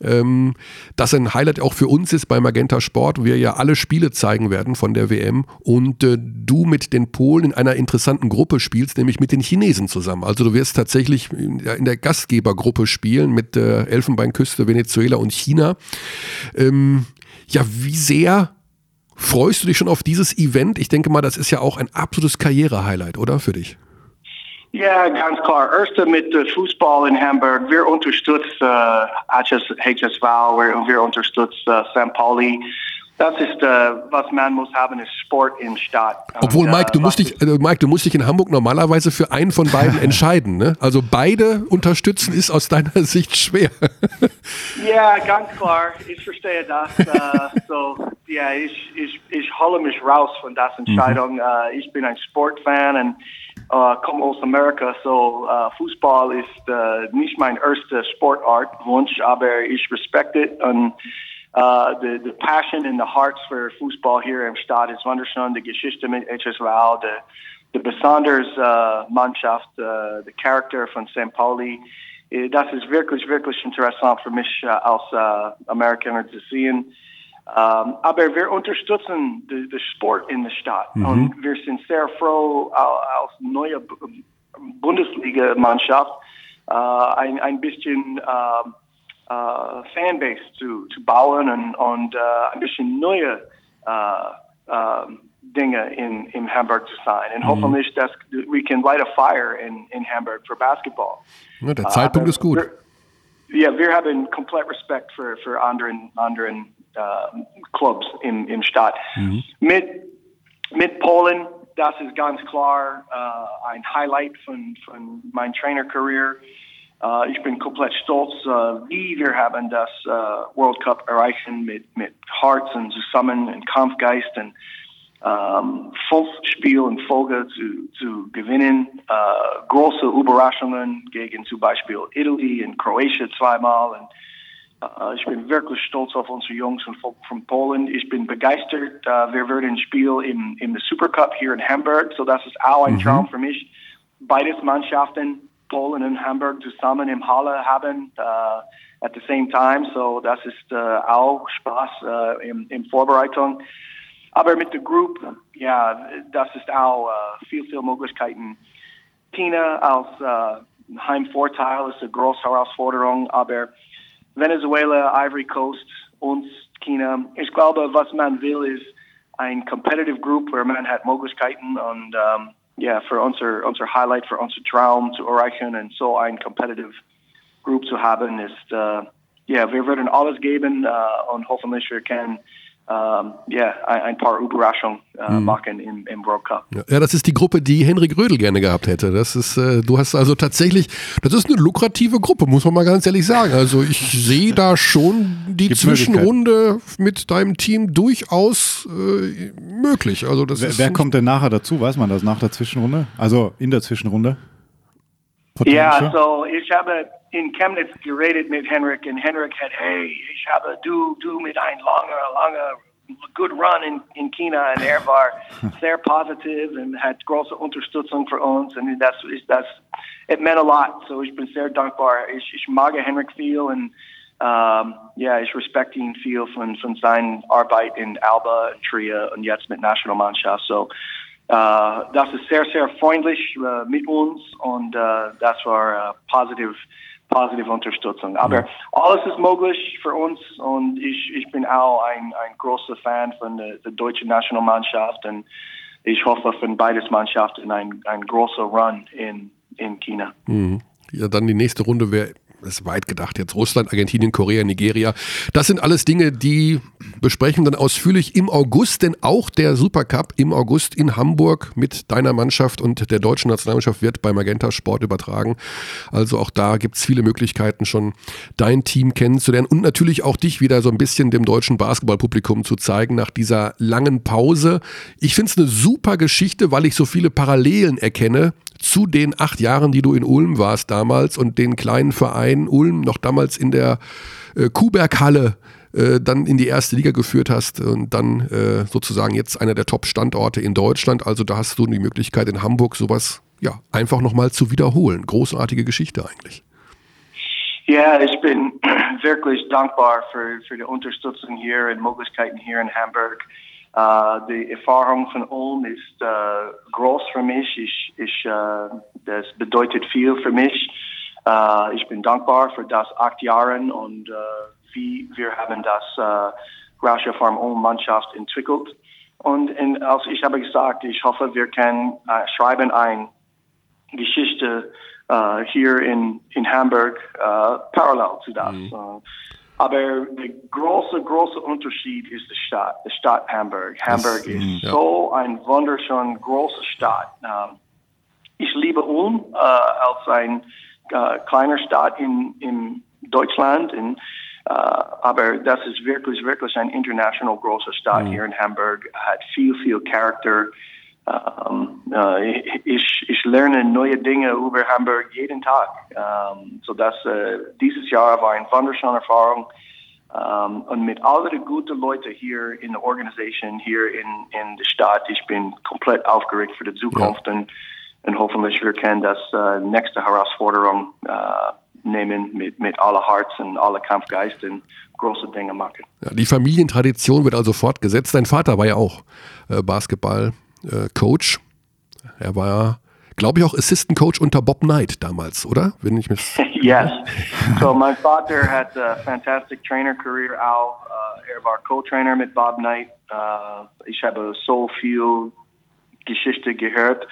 ähm, das ein Highlight auch für uns ist bei Magenta Sport, wo wir ja alle Spiele zeigen werden von der WM und äh, du mit den Polen in einer interessanten Gruppe spielst, nämlich mit den Chinesen zusammen. Also du wirst tatsächlich in der, in der Gastgebergruppe spielen mit äh, Elfenbeinküste, Venezuela und China. Ähm, ja, wie sehr freust du dich schon auf dieses Event? Ich denke mal, das ist ja auch ein absolutes Karriere-Highlight, oder für dich? Ja, ganz klar. Erste mit uh, Fußball in Hamburg. Wir unterstützen uh, HSV, wir, wir unterstützen uh, St. Pauli. Das ist, was man muss haben, ist Sport in Stadt. Obwohl, Mike, du musst dich, Mike, du musst dich in Hamburg normalerweise für einen von beiden entscheiden. Ne? Also beide unterstützen ist aus deiner Sicht schwer. ja, ganz klar. Ich verstehe das. so, ja, ich, ich, ich hole mich raus von der Entscheidung. Mhm. ich bin ein Sportfan und äh, komme aus Amerika, so äh, Fußball ist äh, nicht mein erster Sportart, Wunsch, aber ich respekte und uh, the, the passion and the hearts for Fußball here im Stadt ist wunderschön. Die Geschichte mit HSV, die, die besonders uh, Mannschaft, uh, der Charakter von St. Pauli. Das ist wirklich, wirklich interessant für mich uh, als uh, Amerikaner zu sehen. Um, aber wir unterstützen den Sport in der Stadt mhm. und wir sind sehr froh, als neue Bundesliga-Mannschaft uh, ein, ein bisschen uh, uh, Fanbase zu, zu bauen und, und uh, ein bisschen neue uh, Dinge in, in Hamburg zu sein. Und mhm. hoffentlich, dass we can light a fire in, in Hamburg für Basketball. Ja, der Zeitpunkt ist gut. Ja, wir haben komplett Respekt für, für anderen, anderen Clubs im, im Stadt. Mhm. Mit, mit Polen, das ist ganz klar ein Highlight von, von meiner Trainerkarriere. Uh, ich bin komplett stolz, uh, wie wir haben das uh, World Cup erreichen mit, mit Herz und zusammen und Kampfgeist und fünf Spiele in Folge zu, zu gewinnen. Uh, große Überraschungen gegen zum Beispiel Italy und Kroatien zweimal. Und, ich bin wirklich stolz auf unsere Jungs von, von Polen. Ich bin begeistert. Uh, wir werden Spiel im, im Supercup hier in Hamburg. So das ist auch ein mhm. Traum für mich. Beides Mannschaften Polen und Hamburg zusammen im Halle haben uh, at the same time. So das ist uh, auch Spaß uh, in, in Vorbereitung. Aber mit der Group, ja, das ist auch viel, viel Möglichkeiten. Tina als Heimvorteil ist eine große Herausforderung, aber Venezuela, Ivory Coast, uns, China, ich glaube, was man will, ist ein competitive group, where man hat Möglichkeiten und um, ja, für unser, unser Highlight, für unser Traum zu erreichen und so ein competitive Group zu haben, ist, uh, ja, wir werden alles geben uh, und hoffentlich wir können um, yeah, ein paar Überraschungen uh, hm. machen im, im World Cup. Ja, das ist die Gruppe, die Henrik Rödel gerne gehabt hätte. Das ist, äh, du hast also tatsächlich, das ist eine lukrative Gruppe, muss man mal ganz ehrlich sagen. Also ich sehe da schon die Gibt Zwischenrunde mit deinem Team durchaus äh, möglich. Also das wer, wer kommt denn nachher dazu? Weiß man das nach der Zwischenrunde? Also in der Zwischenrunde? Ja, so ich in Chemnitz geredet mit Henrik and Henrik had, hey, ich habe du, du mit ein langer, langer good run in, in China und er war sehr positiv und hat große Unterstützung für uns das ist das, it meant a lot. So ich bin sehr dankbar. Ich, ich mag Henrik viel and um, ja, ich respekte ihn viel von, von Arbeit in Alba, Tria und jetzt mit Nationalmannschaft. So das ist sehr, sehr freundlich uh, mit uns und uh, das war positive, positive Unterstützung. Aber mhm. alles ist möglich für uns und ich, ich bin auch ein, ein großer Fan von der, der deutschen Nationalmannschaft und ich hoffe von beides Mannschaften ein, ein großer Run in, in China. Mhm. Ja, dann die nächste Runde wäre ist weit gedacht jetzt. Russland, Argentinien, Korea, Nigeria. Das sind alles Dinge, die besprechen dann ausführlich im August, denn auch der Supercup im August in Hamburg mit deiner Mannschaft und der deutschen Nationalmannschaft wird bei Magenta Sport übertragen. Also auch da gibt es viele Möglichkeiten, schon dein Team kennenzulernen und natürlich auch dich wieder so ein bisschen dem deutschen Basketballpublikum zu zeigen nach dieser langen Pause. Ich finde es eine super Geschichte, weil ich so viele Parallelen erkenne zu den acht Jahren, die du in Ulm warst damals und den kleinen Verein Ulm noch damals in der äh, Kuhberghalle äh, dann in die erste Liga geführt hast und dann äh, sozusagen jetzt einer der Top-Standorte in Deutschland. Also da hast du die Möglichkeit in Hamburg sowas ja einfach nochmal zu wiederholen. Großartige Geschichte eigentlich. Ja, ich bin wirklich dankbar für, für die Unterstützung hier und Möglichkeiten hier in Hamburg. Uh, die Erfahrung von Ulm ist uh, groß für mich. Ich, ich, uh, das bedeutet viel für mich. Ich bin dankbar für das acht Jahre und wie wir haben das uh, Rasha Farm Ulm Mannschaft entwickelt. Und in, als ich habe gesagt, ich hoffe, wir können schreiben eine Geschichte hier in, in Hamburg parallel zu das. Mhm. Aber der große, große Unterschied ist die Stadt, die Stadt Hamburg. Hamburg das, ist ja. so ein wunderschön große Stadt. Ähm, ich liebe Ulm äh, als ein äh, kleiner Stadt in, in Deutschland. In, äh, aber das ist wirklich, wirklich ein international große Stadt mhm. hier in Hamburg. Hat viel, viel Charakter. Ähm, äh, ich, ich lerne neue Dinge über Hamburg jeden Tag. Ähm, so dass äh, dieses Jahr war eine wunderschöne Erfahrung. Um, und mit all den guten Leuten hier in der Organisation, hier in, in der Stadt, ich bin komplett aufgeregt für die Zukunft ja. und, und hoffentlich wir können das äh, nächste Herausforderung äh, nehmen mit, mit aller Herz und aller Kampfgeist und große Dinge machen. Ja, die Familientradition wird also fortgesetzt. Dein Vater war ja auch äh, Basketball-Coach. er war glaube ich, auch Assistant Coach unter Bob Knight damals, oder? Wenn ich mich yes. So my father had a fantastic trainer career auch. Uh, er war Co-Trainer mit Bob Knight. Uh, ich habe so viel Geschichte gehört.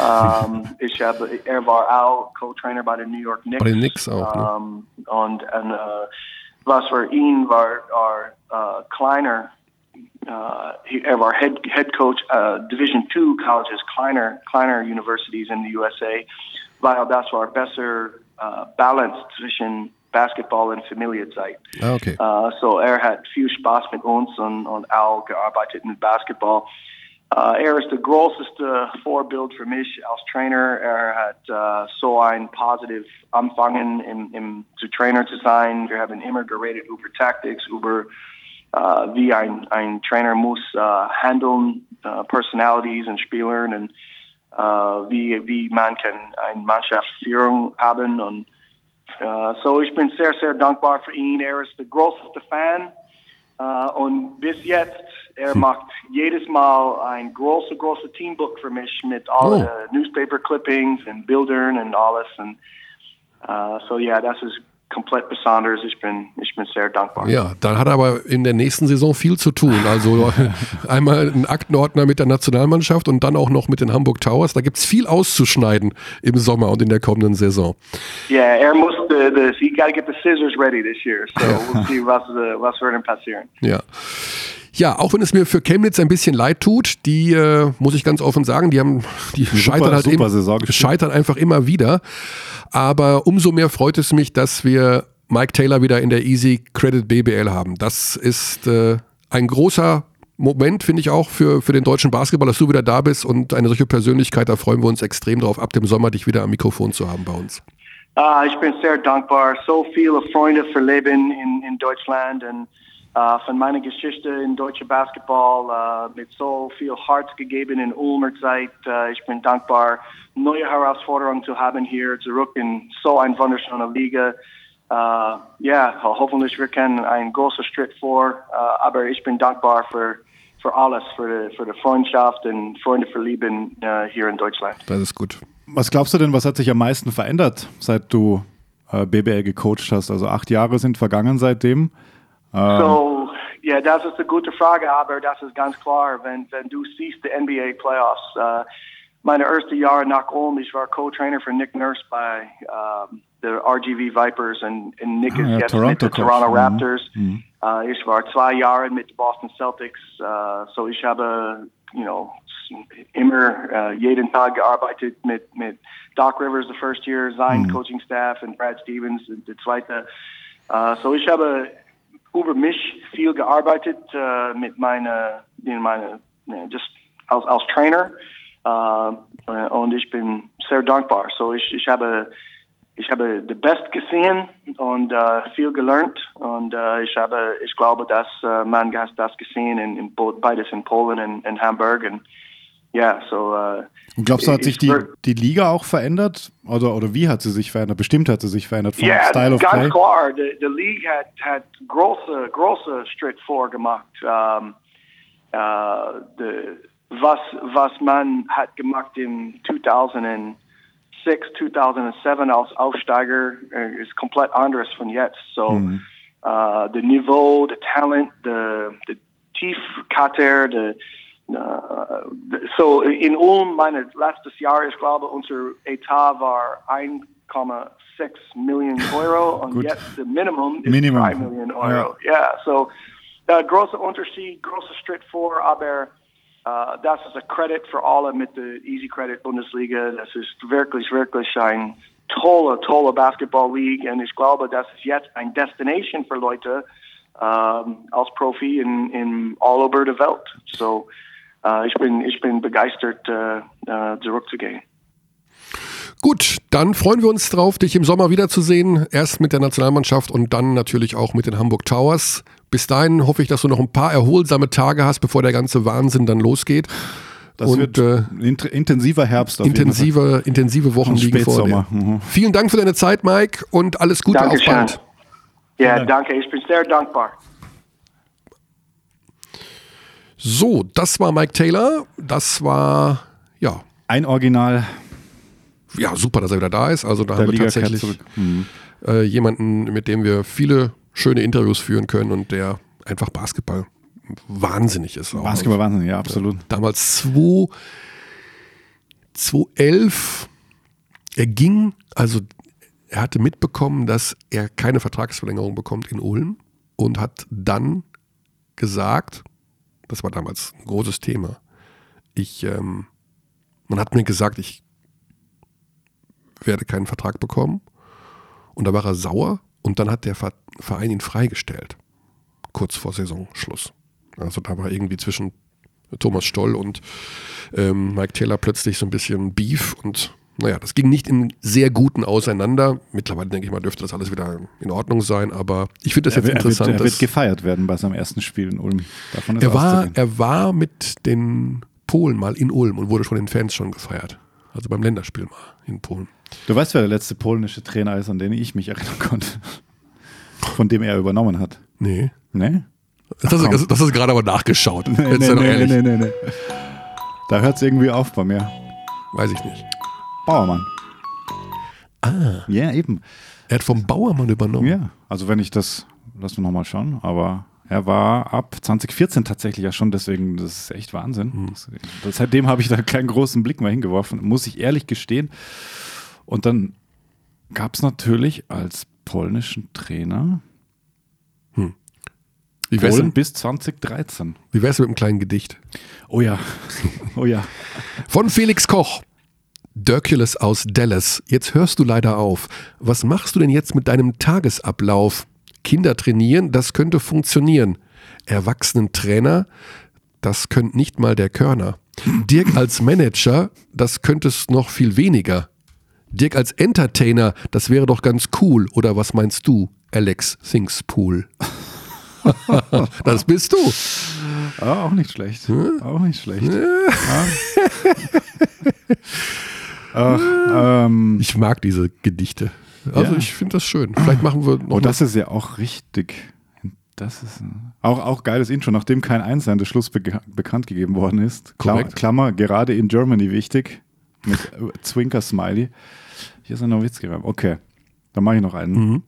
um, ich habe, er war auch Co-Trainer bei den New York Knicks. Bei den Knicks auch. Ne? Um, und, und uh, was für ihn war, war uh, kleiner uh, he, of our head head coach, uh, Division two colleges, Kleiner Kleiner universities in the USA, weil das war besser balanced zwischen Basketball und Familienzeit. Ah, okay. Uh, so er hat viel Spaß mit uns und, und auch gearbeitet mit Basketball. Uh, er ist der größte Vorbild für mich als Trainer. Er hat uh, so ein positiv Anfangen im, im, zu Trainer zu sein. Wir haben immer geredet über Tactics, über uh, wie ein, ein Trainer muss uh, handeln, uh, Personalities und Spielern und uh, wie, wie man kann eine Mannschaftsführung haben. Und uh, so ich bin sehr, sehr dankbar für ihn. Er ist der größte Fan. Uh, und bis jetzt, er hm. macht jedes Mal ein großes, großes Teambook für mich mit allen oh. Newspaper Clippings und Bildern und alles. Und uh, so ja, das ist komplett besonders. Ich bin, ich bin sehr dankbar. Ja, dann hat er aber in der nächsten Saison viel zu tun. Also einmal ein Aktenordner mit der Nationalmannschaft und dann auch noch mit den Hamburg Towers. Da gibt es viel auszuschneiden im Sommer und in der kommenden Saison. Ja, yeah, er muss, the, the, he got to get the scissors ready this year. So we'll see was, uh, was wird passieren. Ja. Ja, auch wenn es mir für Chemnitz ein bisschen leid tut, die äh, muss ich ganz offen sagen, die haben die super, scheitern halt immer, scheitern einfach immer wieder. Aber umso mehr freut es mich, dass wir Mike Taylor wieder in der Easy Credit BBL haben. Das ist äh, ein großer Moment, finde ich auch, für, für den deutschen Basketball, dass du wieder da bist und eine solche Persönlichkeit, da freuen wir uns extrem drauf, ab dem Sommer dich wieder am Mikrofon zu haben bei uns. Uh, ich bin sehr dankbar. So viele Freunde verleben in, in Deutschland und uh, von meiner Geschichte in deutsche Basketball uh, mit so viel Herz gegeben in Ulmer Zeit. Uh, ich bin dankbar, neue Herausforderungen zu haben hier zurück in so eine wunderschöne Liga. Ja, yeah, hoffentlich wir können einen großen Schritt vor, aber ich bin dankbar für für alles, für für die Freundschaft und Freunde verlieben hier in Deutschland. Das ist gut. Was glaubst du denn, was hat sich am meisten verändert, seit du äh, BBL gecoacht hast? Also acht Jahre sind vergangen seitdem. Ähm, so, ja, das ist eine gute Frage, aber das ist ganz klar, wenn, wenn du siehst die NBA Playoffs. Uh, meine erste Jahre nach Ulm, ich war Co-Trainer für Nick Nurse bei um, der RGV Vipers und, und Nick ah, ist ja, jetzt Toronto mit den Toronto mhm. Raptors. Mhm. Uh, ich war zwei Jahre mit Boston Celtics, uh, so ich habe, you know, immer uh, jeden Tag gearbeitet mit, mit Doc Rivers, the first year, sein mhm. Coaching Staff und Brad Stevens, der zweite. Uh, so ich habe über mich viel gearbeitet uh, mit meiner, in meine, just als, als Trainer. Uh, und ich bin sehr dankbar. So ich, ich habe ich habe the best gesehen und uh, viel gelernt und uh, ich habe ich glaube dass uh, man das gesehen in, in beides in Polen und in Hamburg und und glaubst du hat sich die, die Liga auch verändert oder oder wie hat sie sich verändert bestimmt hat sie sich verändert vom yeah, Style of ganz Play klar the, the League hat hat große große Schritt vorgemacht um, uh, the, was was man hat gemacht in 2000 2006, 2007 als Aufsteiger uh, ist komplett anders von jetzt. So, mhm. uh, the Niveau, the Talent, the, the Tiefkater, the, uh, so in Ulm, meine letztes Jahr, ich glaube, unser Etat war 1,6 Millionen Euro und jetzt der Minimum ist Minimum. 3 Millionen Euro. Ja, yeah, so uh, großer Unterschied, großer Schritt vor, aber Uh, das ist ein Credit für alle mit der Easy Credit Bundesliga. Das ist wirklich, wirklich ein tolle, tolle Basketball League und ich glaube, das ist jetzt ein Destination für Leute um, als Profi in, in all over the Welt. So, äh, ich, bin, ich bin begeistert, äh, äh, zurückzugehen. Gut, dann freuen wir uns drauf, dich im Sommer wiederzusehen. Erst mit der Nationalmannschaft und dann natürlich auch mit den Hamburg Towers. Bis dahin hoffe ich, dass du noch ein paar erholsame Tage hast, bevor der ganze Wahnsinn dann losgeht. Das und, wird äh, ein int- intensiver Herbst. Auf jeden Fall. intensive, intensive Wochen Und liegen vor dir. Mhm. Vielen Dank für deine Zeit, Mike, und alles Gute auf Dankeschön. bald. Ja, Dank. danke. Ich bin sehr dankbar. So, das war Mike Taylor. Das war, ja, Ein Original ja, super, dass er wieder da ist. Also da der haben wir Liga tatsächlich. Mhm. äh, jemanden, mit dem wir viele schöne Interviews führen können und der einfach Basketball wahnsinnig ist. auch. Basketball Wahnsinn, ja, absolut. Damals 2, 2011, er ging, also er hatte mitbekommen, dass er keine Vertragsverlängerung bekommt in Ulm und hat dann gesagt, das war damals ein großes Thema, ich, ähm, man hat mir gesagt, ich werde keinen Vertrag bekommen. Und da war er sauer und dann hat der Ver- Verein ihn freigestellt, kurz vor Saisonschluss. Also da war irgendwie zwischen Thomas Stoll und ähm, Mike Taylor plötzlich so ein bisschen Beef und naja, das ging nicht in sehr guten auseinander. Mittlerweile denke ich mal, dürfte das alles wieder in Ordnung sein, aber ich finde das Er, jetzt wird- er, wird, interessant. er wird gefeiert werden bei seinem ersten Spiel in Ulm. Davon ist er, war, er war mit den Polen mal in Ulm und wurde von den Fans schon gefeiert. Also beim Länderspiel mal in Polen. Du weißt, wer der letzte polnische Trainer ist, an den ich mich erinnern konnte. Von dem er übernommen hat. Nee. Ne? Das, hast, du- komm. das, hast du gerade aber nachgeschaut. Nee, nee, nee, nee, nee, nee. Da hört es irgendwie auf bei mir. Weiß ich nicht. Bauermann. Ah, Ja, eben. er hat vom Bauermann übernommen. Ja, also wenn ich das, lass mich nochmal schauen, aber er war ab 2014 tatsächlich ja schon, deswegen, das ist echt Wahnsinn. Das, das, seitdem habe ich da keinen großen Blick mehr hingeworfen, muss ich ehrlich gestehen. Und dann gab es natürlich als polnischen Trainer Wie wär's, Polen bis 2013. wie wär's mit einem kleinen Gedicht? Oh ja, oh ja. Von Felix Koch. Dirkules aus Dallas. Jetzt hörst du leider auf. Was machst du denn jetzt mit deinem Tagesablauf? Kinder trainieren, das könnte funktionieren. Erwachsenen-Trainer, das könnte nicht mal der Körner. Dirk als Manager, das könntest noch viel weniger. Dirk als Entertainer, das wäre doch ganz cool. Oder was meinst du, Alex Thingspool? das bist du. Ah, auch nicht schlecht. Auch nicht schlecht. Ja. Ach, ähm, Ich mag diese Gedichte. Also Ja. ich finde das schön. Vielleicht machen wir noch oh, mal das ist ja auch richtig. Das ist ein, auch, auch geiles Intro, nachdem kein einzelner Schluss be bekannt gegeben worden ist. Klammer. Klammer, gerade in Germany wichtig. Mit äh, Zwinker Smiley. Hier ist ein Nowitzki. Okay, dann mache ich noch einen. Mhm.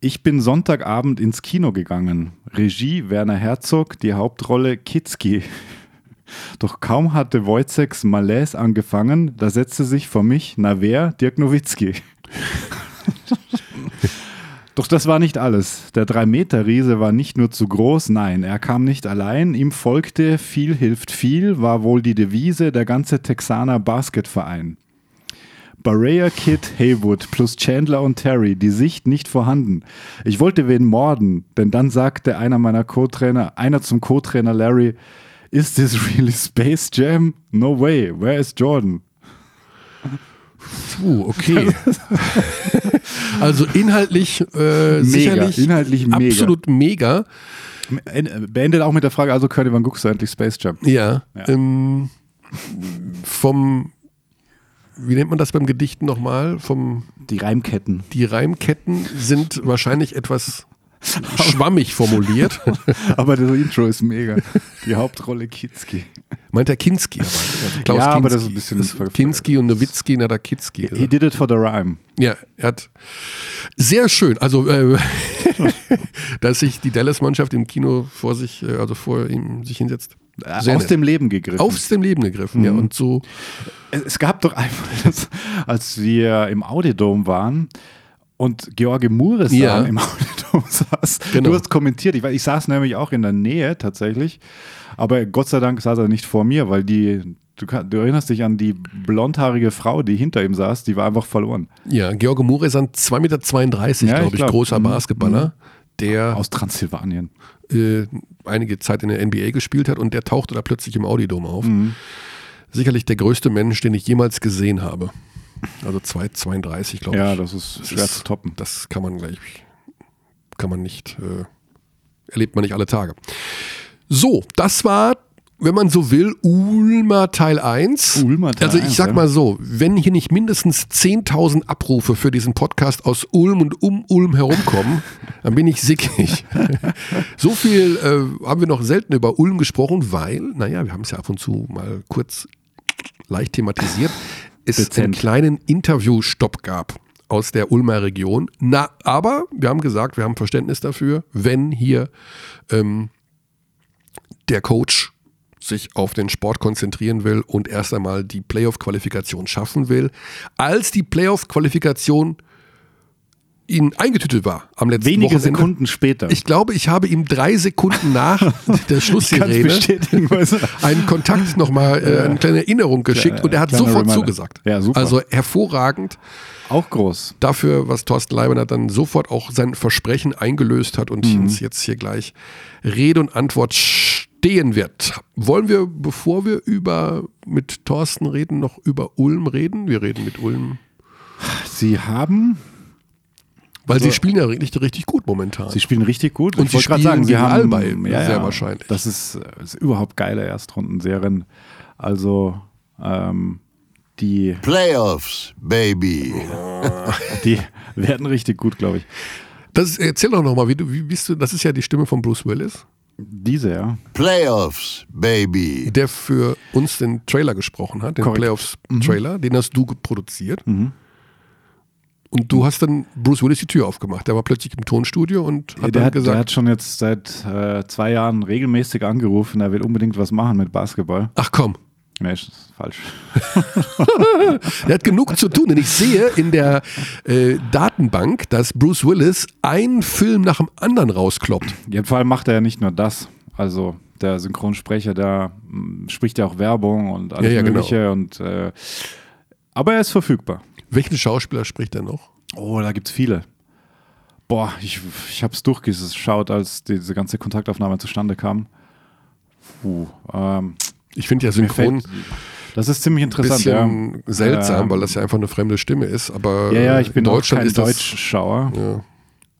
Ich bin Sonntagabend ins Kino gegangen. Regie Werner Herzog, die Hauptrolle Kitzki. Doch kaum hatte Wojciechs Malaise angefangen, da setzte sich vor mich, na wer, Dirk Nowitzki. Doch das war nicht alles. Der 3-Meter-Riese war nicht nur zu groß, nein, er kam nicht allein. Ihm folgte viel hilft viel, war wohl die Devise der ganze Texaner Basketverein. Barea Kid Haywood plus Chandler und Terry, die Sicht nicht vorhanden. Ich wollte wen morden, denn dann sagte einer meiner Co-Trainer, einer zum Co-Trainer Larry, Is this really Space Jam? No way, where is Jordan? Puh, okay. also inhaltlich äh, sicherlich inhaltlich mega. absolut mega. Beendet auch mit der Frage, also Curdy, wann guckst du endlich Space Jam? Ja. Ja. Ähm, vom, wie nennt man das beim Gedichten nochmal? Vom, Die Reimketten. die Reimketten sind wahrscheinlich etwas schwammig formuliert. Aber das Intro ist mega. Die Hauptrolle Kitzki. Meint der Kinski aber. Also Klaus Ja, aber Kinski. das ist ein bisschen Das Kinski und Nowitzki, na da Kitzki. He did it for the rhyme. Ja, er hat sehr schön, also äh, dass sich die Dallas-Mannschaft im Kino vor sich, äh, also vor ihm sich hinsetzt. Sehr Aus nett. dem Leben gegriffen. Aufs dem Leben gegriffen, ja. Und so, Es, gab doch einmal, das, als wir im Audidom waren und George Muresan Ja. im Audidom saß. Genau. Du hast kommentiert, ich, ich saß nämlich auch in der Nähe tatsächlich, aber Gott sei Dank saß er nicht vor mir, weil die, du, du erinnerst dich an die blondhaarige Frau, die hinter ihm saß, die war einfach verloren. ja, George Muresan, 2,32 Meter, Ja, glaube ich, glaub. großer Mhm. Basketballer. der Aus Transsilvanien. äh, einige Zeit in der NBA gespielt hat und der tauchte da plötzlich im Audidom auf. Mhm. Sicherlich der größte Mensch, den ich jemals gesehen habe. Also 2,32 glaube Ja, ich. das ist schwer zu toppen. Das kann man gleich, kann man nicht, äh, erlebt man nicht alle Tage. So, das war, wenn man so will, Ulmer Teil 1. Ulmer Teil Also ich 1, sag ja. mal so, wenn hier nicht mindestens 10.000 Abrufe für diesen Podcast aus Ulm und um Ulm herumkommen, dann bin ich sickig. so viel äh, haben wir noch selten über Ulm gesprochen, weil, naja, wir haben es ja ab und zu mal kurz leicht thematisiert, es einen Dezent. kleinen Interviewstopp gab aus der Ulmer Region. Na, aber wir haben gesagt, wir haben Verständnis dafür, wenn hier ähm, der Coach sich auf den Sport konzentrieren will und erst einmal die Playoff-Qualifikation schaffen will. Als die Playoff-Qualifikation ihn eingetütet war am letzten Wenige Wochenende. Sekunden später. Ich glaube, ich habe ihm drei Sekunden nach der Schlusssirene einen Kontakt nochmal, äh, eine kleine Erinnerung geschickt und er hat sofort Reminder. zugesagt. Ja, super. Also hervorragend Auch groß. dafür, was Thorsten Leibener dann sofort auch sein Versprechen eingelöst hat und Mhm. uns jetzt hier gleich Rede und Antwort stehen wird. Wollen wir, bevor wir über mit Thorsten reden, noch über Ulm reden? Wir reden mit Ulm, Sie haben, weil sie spielen ja richtig, richtig gut momentan. sie spielen richtig gut. Und Ich sie wollte grad spielen sie haben Alba sehr wahrscheinlich. Das ist, äh, ist überhaupt geile Erstrundenserien. Also ähm, die, Playoffs, baby. die werden richtig gut, glaube ich. Das, erzähl doch nochmal, wie, du- wie bist du, das ist ja die Stimme von Bruce Willis, Diese, ja. Playoffs, baby. der für uns den Trailer gesprochen hat, den Korrekt. Mhm. Playoffs-Trailer, den hast du produziert. Und du hast dann Bruce Willis die Tür aufgemacht. Der war plötzlich im Tonstudio und hat der, dann hat, der gesagt, hat schon jetzt seit äh, zwei Jahren regelmäßig angerufen, er will unbedingt was machen mit Basketball. ach komm, Nee, ist falsch. der hat genug zu tun. Denn ich sehe in der äh, Datenbank, dass Bruce Willis einen Film nach dem anderen rauskloppt. Ja, vor allem macht er ja nicht nur das. Also der Synchronsprecher, der mm, spricht ja auch Werbung und alles Ja, ja, genau. Mögliche. Und, äh, aber er ist verfügbar. Welchen Schauspieler spricht er noch? Oh, da gibt's viele. Boah, ich, ich habe es durchgeschaut, als diese ganze Kontaktaufnahme zustande kam. Puh, ähm, Ich finde ja Synchron das ist ziemlich ein interessant. bisschen ja. seltsam, Ähm, weil das ja einfach eine fremde Stimme ist. Aber Ja, ja, ich in bin auch Deutschland kein ist das, Deutschschauer. Ja.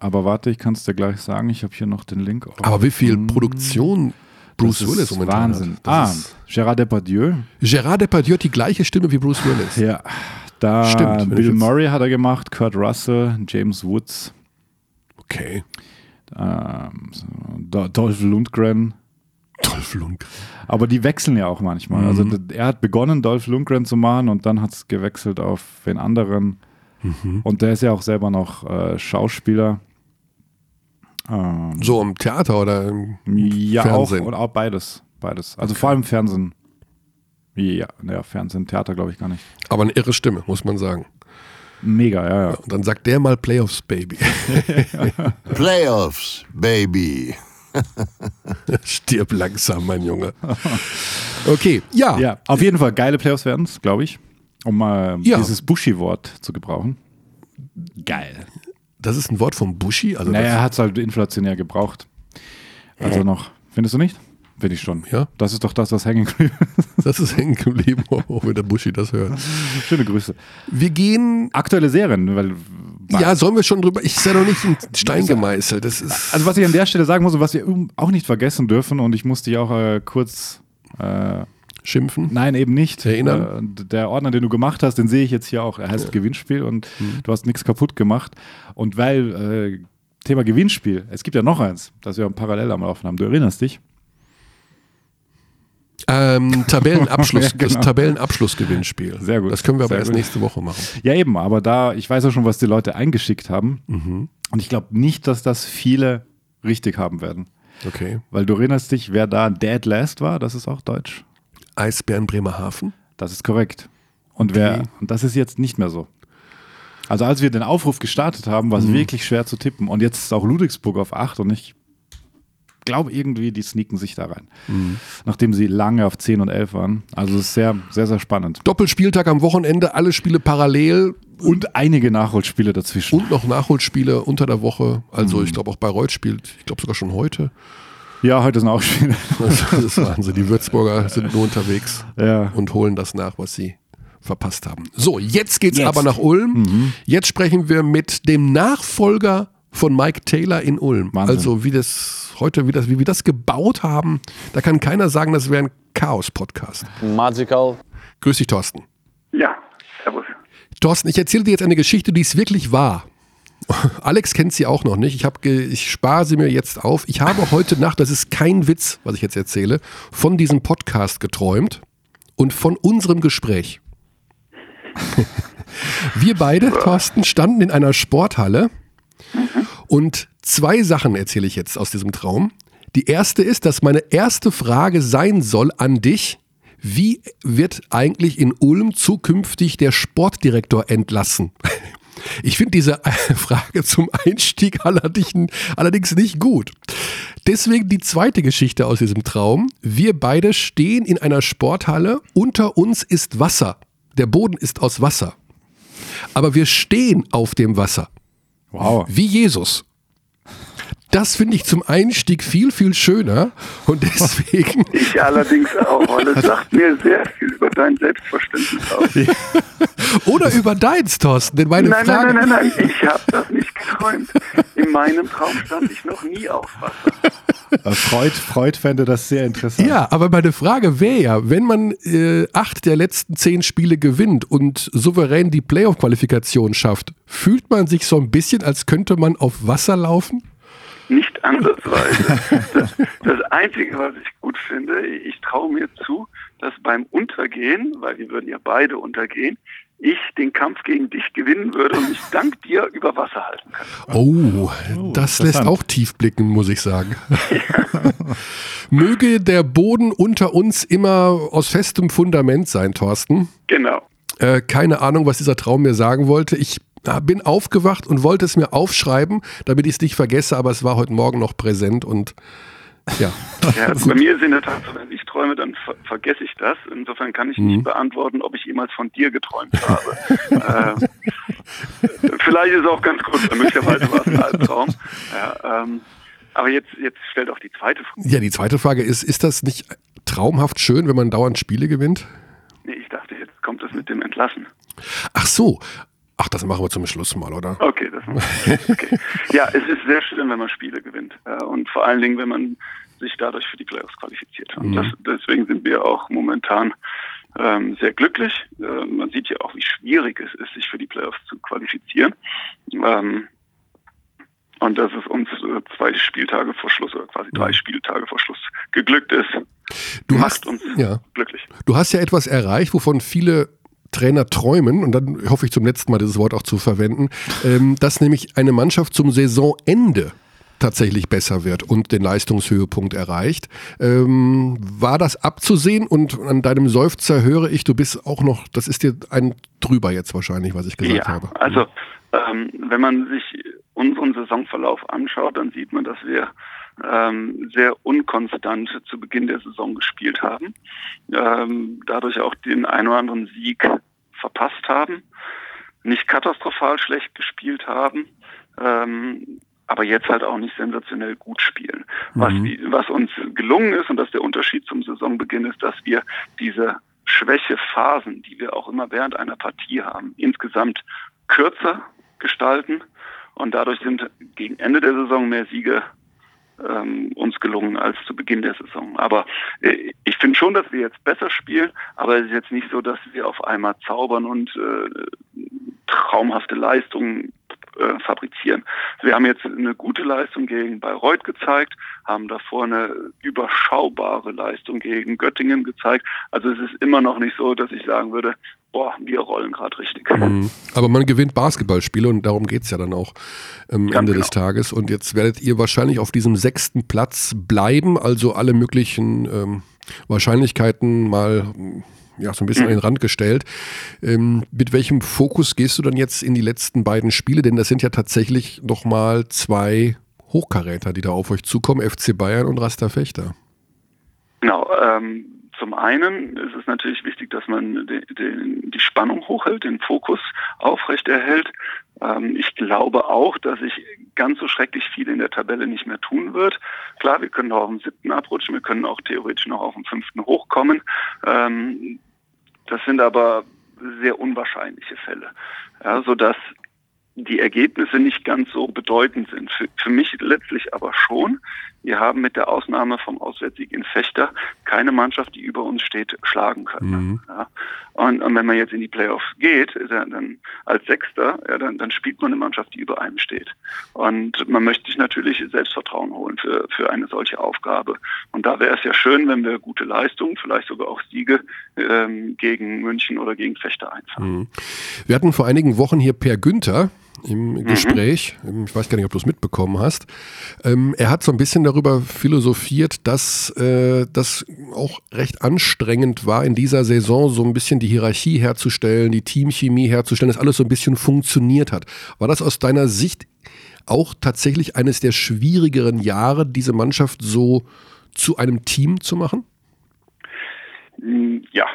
Aber warte, ich kann es dir gleich sagen. Ich habe hier noch den Link. Aber wie viel Produktion Bruce das ist Willis momentan Wahnsinn. hat. Das ah, ist, Gérard Depardieu. Gerard Depardieu hat die gleiche Stimme wie Bruce Willis. Ja, da Stimmt, Bill Murray hat er gemacht, Kurt Russell, James Woods, Okay. ähm, so, Do- Dolph Lundgren. Dolph Lundgren. Aber die wechseln ja auch manchmal. Mhm. Also er hat begonnen, Dolph Lundgren zu machen und dann hat es gewechselt auf den anderen. Mhm. Und der ist ja auch selber noch äh, Schauspieler. Ähm, So im Theater oder im ja, Fernsehen. auch und auch beides. Beides. Also vor allem Fernsehen. Ja, ja, Fernsehen, Theater glaube ich gar nicht. Aber eine irre Stimme, muss man sagen. Mega, ja, ja. Und dann sagt der mal Playoffs, Baby. Playoffs, baby. Stirb langsam, mein Junge. Okay, ja. Ja, auf jeden Fall geile Playoffs werden es, glaube ich. Um mal Ja. dieses Bushy-Wort zu gebrauchen. Geil. Das ist ein Wort vom Buschi. Also Naja, er hat es halt inflationär gebraucht. Also noch. Findest du nicht? Finde ich schon. Ja. Das ist doch das, was hängen geblieben das ist hängen geblieben, auch wenn der Buschi das hört. ist. Schöne Grüße. Wir gehen. Aktuelle Serien, weil. Ja, sollen wir schon drüber. Ich ist ja noch nicht in Stein gemeißelt. Das ist. Also, was ich an der Stelle sagen muss und was wir auch nicht vergessen dürfen, und ich musste dich auch äh, kurz. Äh, Schimpfen. Nein, eben nicht. Erinnern? Äh, der Ordner, den du gemacht hast, den sehe ich jetzt hier auch. Er heißt Gewinnspiel und Mhm. du hast nichts kaputt gemacht. Und weil äh, Thema Gewinnspiel, es gibt ja noch eins, das wir parallel am Laufen haben. Du erinnerst dich? Ähm, Tabellenabschluss, Ja, genau. das Tabellenabschlussgewinnspiel. Sehr gut, Das können wir aber erst gut. nächste Woche machen. Ja, eben, aber da, ich weiß ja schon, was die Leute eingeschickt haben. Mhm. Und ich glaube nicht, dass das viele richtig haben werden. Okay. Weil du erinnerst dich, wer da Dead Last war, das ist auch deutsch. Eisbären Bremerhaven. Das ist korrekt. Und wer, und das ist jetzt nicht mehr so. Also als wir den Aufruf gestartet haben, war es wirklich schwer zu tippen. Und jetzt ist auch Ludwigsburg auf 8 und ich glaube irgendwie, die sneaken sich da rein. Nachdem sie lange auf 10 und 11 waren. Also es ist sehr, sehr, sehr spannend. Doppelspieltag am Wochenende, alle Spiele parallel. Und einige Nachholspiele dazwischen. Und noch Nachholspiele unter der Woche. Also ich glaube auch Bayreuth spielt, ich glaube sogar schon heute. Ja, heute sind auch Spiele. Das, ist Wahnsinn. Die Würzburger sind nur unterwegs Ja. und holen das nach, was sie verpasst haben. So, jetzt geht's Jetzt. aber nach Ulm. Jetzt sprechen wir mit dem Nachfolger von Mike Taylor in Ulm. Wahnsinn. Also wie das heute, wie, das, wie wir das gebaut haben, da kann keiner sagen, das wäre ein Chaos-Podcast. Magical. Grüß dich, Thorsten. Ja, servus. Thorsten, ich erzähle dir jetzt eine Geschichte, die es wirklich war. Alex kennt sie auch noch nicht. Ich, hab ich spare sie mir jetzt auf. Ich habe heute Nacht, das ist kein Witz, was ich jetzt erzähle, von diesem Podcast geträumt und von unserem Gespräch. Wir beide, Thorsten, standen in einer Sporthalle und zwei Sachen erzähle ich jetzt aus diesem Traum. Die erste ist, dass meine erste Frage sein soll an dich. Wie wird eigentlich in Ulm zukünftig der Sportdirektor entlassen? Ich finde diese Frage zum Einstieg allerdings, allerdings nicht gut. Deswegen die zweite Geschichte aus diesem Traum. Wir beide stehen in einer Sporthalle. Unter uns ist Wasser. Der Boden ist aus Wasser. Aber wir stehen auf dem Wasser. Wow. Wie Jesus. Das finde ich zum Einstieg viel, viel schöner. Und deswegen, Ich allerdings auch, weil es sagt mir sehr viel über dein Selbstverständnis aus. oder über deins, Thorsten. Denn meine Nein, Frage, nein, nein, nein, ich habe das nicht geträumt. In meinem Traum stand ich noch nie auf Wasser. Freud, Freud fände das sehr interessant. Ja, aber meine Frage wäre ja, wenn man äh, acht der letzten zehn Spiele gewinnt und souverän die Playoff-Qualifikation schafft, fühlt man sich so ein bisschen, als könnte man auf Wasser laufen? Nicht ansatzweise. Das, das Einzige, was ich gut finde, ich traue mir zu, dass beim Untergehen, weil wir würden ja beide untergehen, ich den Kampf gegen dich gewinnen würde und mich dank dir über Wasser halten kann. Oh, das lässt auch tief blicken, muss ich sagen. Möge der Boden unter uns immer aus festem Fundament sein, Thorsten. Genau. Äh, keine Ahnung, was dieser Traum mir sagen wollte. Ich äh, bin aufgewacht und wollte es mir aufschreiben, damit ich es nicht vergesse, aber es war heute Morgen noch präsent und ja. Ja, bei mir ist in der Tat so, wenn ich träume, dann ver vergesse ich das. Insofern kann ich Mhm. nicht beantworten, ob ich jemals von dir geträumt habe. äh, vielleicht ist es auch ganz kurz, möglicherweise war es ein Albtraum. Ja, ähm, aber jetzt, jetzt stellt auch die zweite Frage. Ja, die zweite Frage ist, ist das nicht traumhaft schön, wenn man dauernd Spiele gewinnt? Nee, ich dachte, jetzt kommt es mit dem Entlassen. Ach so. Ach, das machen wir zum Schluss mal, oder? Okay, das okay. Ja, es ist sehr schön, wenn man Spiele gewinnt. Ja, und vor allen Dingen, wenn man sich dadurch für die Playoffs qualifiziert. Und das, deswegen sind wir auch momentan ähm, sehr glücklich. Äh, man sieht ja auch, wie schwierig es ist, sich für die Playoffs zu qualifizieren. Ähm, und dass es uns äh, zwei Spieltage vor Schluss oder quasi drei Spieltage vor Schluss geglückt ist, Du macht hast, uns ja, glücklich. du hast ja etwas erreicht, wovon viele Trainer träumen, und dann hoffe ich zum letzten Mal dieses Wort auch zu verwenden, ähm, dass nämlich eine Mannschaft zum Saisonende tatsächlich besser wird und den Leistungshöhepunkt erreicht. Ähm, war das abzusehen und an deinem Seufzer höre ich, du bist auch noch, das ist dir ein drüber jetzt wahrscheinlich, was ich gesagt ja, habe. also ähm, wenn man sich unseren Saisonverlauf anschaut, dann sieht man, dass wir ähm, sehr unkonstant zu Beginn der Saison gespielt haben, ähm, dadurch auch den einen oder anderen Sieg verpasst haben, nicht katastrophal schlecht gespielt haben, ähm, aber jetzt halt auch nicht sensationell gut spielen. Was, wie- was uns gelungen ist, und das ist der Unterschied zum Saisonbeginn, ist, dass wir diese Schwächephasen, die wir auch immer während einer Partie haben, insgesamt kürzer gestalten. Und dadurch sind gegen Ende der Saison mehr Siege ähm, uns gelungen als zu Beginn der Saison. Aber äh, ich finde schon, dass wir jetzt besser spielen, aber es ist jetzt nicht so, dass wir auf einmal zaubern und äh, traumhafte Leistungen äh, fabrizieren. Wir haben jetzt eine gute Leistung gegen Bayreuth gezeigt, haben davor eine überschaubare Leistung gegen Göttingen gezeigt. Also es ist immer noch nicht so, dass ich sagen würde, boah, wir rollen gerade richtig. Mhm. Aber man gewinnt Basketballspiele und darum geht es ja dann auch am Ganz Ende genau. des Tages. Und jetzt werdet ihr wahrscheinlich auf diesem sechsten Platz bleiben, also alle möglichen ähm, Wahrscheinlichkeiten mal ja, so ein bisschen an den Rand gestellt. Ähm, mit welchem Fokus gehst du dann jetzt in die letzten beiden Spiele? Denn das sind ja tatsächlich nochmal zwei Hochkaräter, die da auf euch zukommen, FC Bayern und Raster Fechter. Genau, ähm, zum einen ist es natürlich wichtig, dass man de, de, die Spannung hochhält, den Fokus aufrechterhält. Ähm, ich glaube auch, dass sich ganz so schrecklich viel in der Tabelle nicht mehr tun wird. Klar, wir können noch auf dem siebten abrutschen, wir können auch theoretisch noch auf dem fünften hochkommen. Ähm, das sind aber sehr unwahrscheinliche Fälle, ja, sodass die Ergebnisse nicht ganz so bedeutend sind. Für, für, mich letztlich aber schon. Wir haben mit der Ausnahme vom Auswärtssieg in Fechter keine Mannschaft, die über uns steht, schlagen können. Mhm. Ja. Und, und, wenn man jetzt in die Playoffs geht, ja dann als Sechster, ja, dann, dann, spielt man eine Mannschaft, die über einem steht. Und man möchte sich natürlich Selbstvertrauen holen für, für eine solche Aufgabe. Und da wäre es ja schön, wenn wir gute Leistungen, vielleicht sogar auch Siege ähm, gegen München oder gegen Fechter einfahren. Mhm. Wir hatten vor einigen Wochen hier Per Günther im mhm. Gespräch. Mhm. Ich weiß gar nicht, ob du es mitbekommen hast. Ähm, er hat so ein bisschen darüber philosophiert, dass äh, das auch recht anstrengend war, in dieser Saison so ein bisschen die Hierarchie herzustellen, die Teamchemie herzustellen, dass alles so ein bisschen funktioniert hat. War das aus deiner Sicht auch tatsächlich eines der schwierigeren Jahre, diese Mannschaft so zu einem Team zu machen? Ja,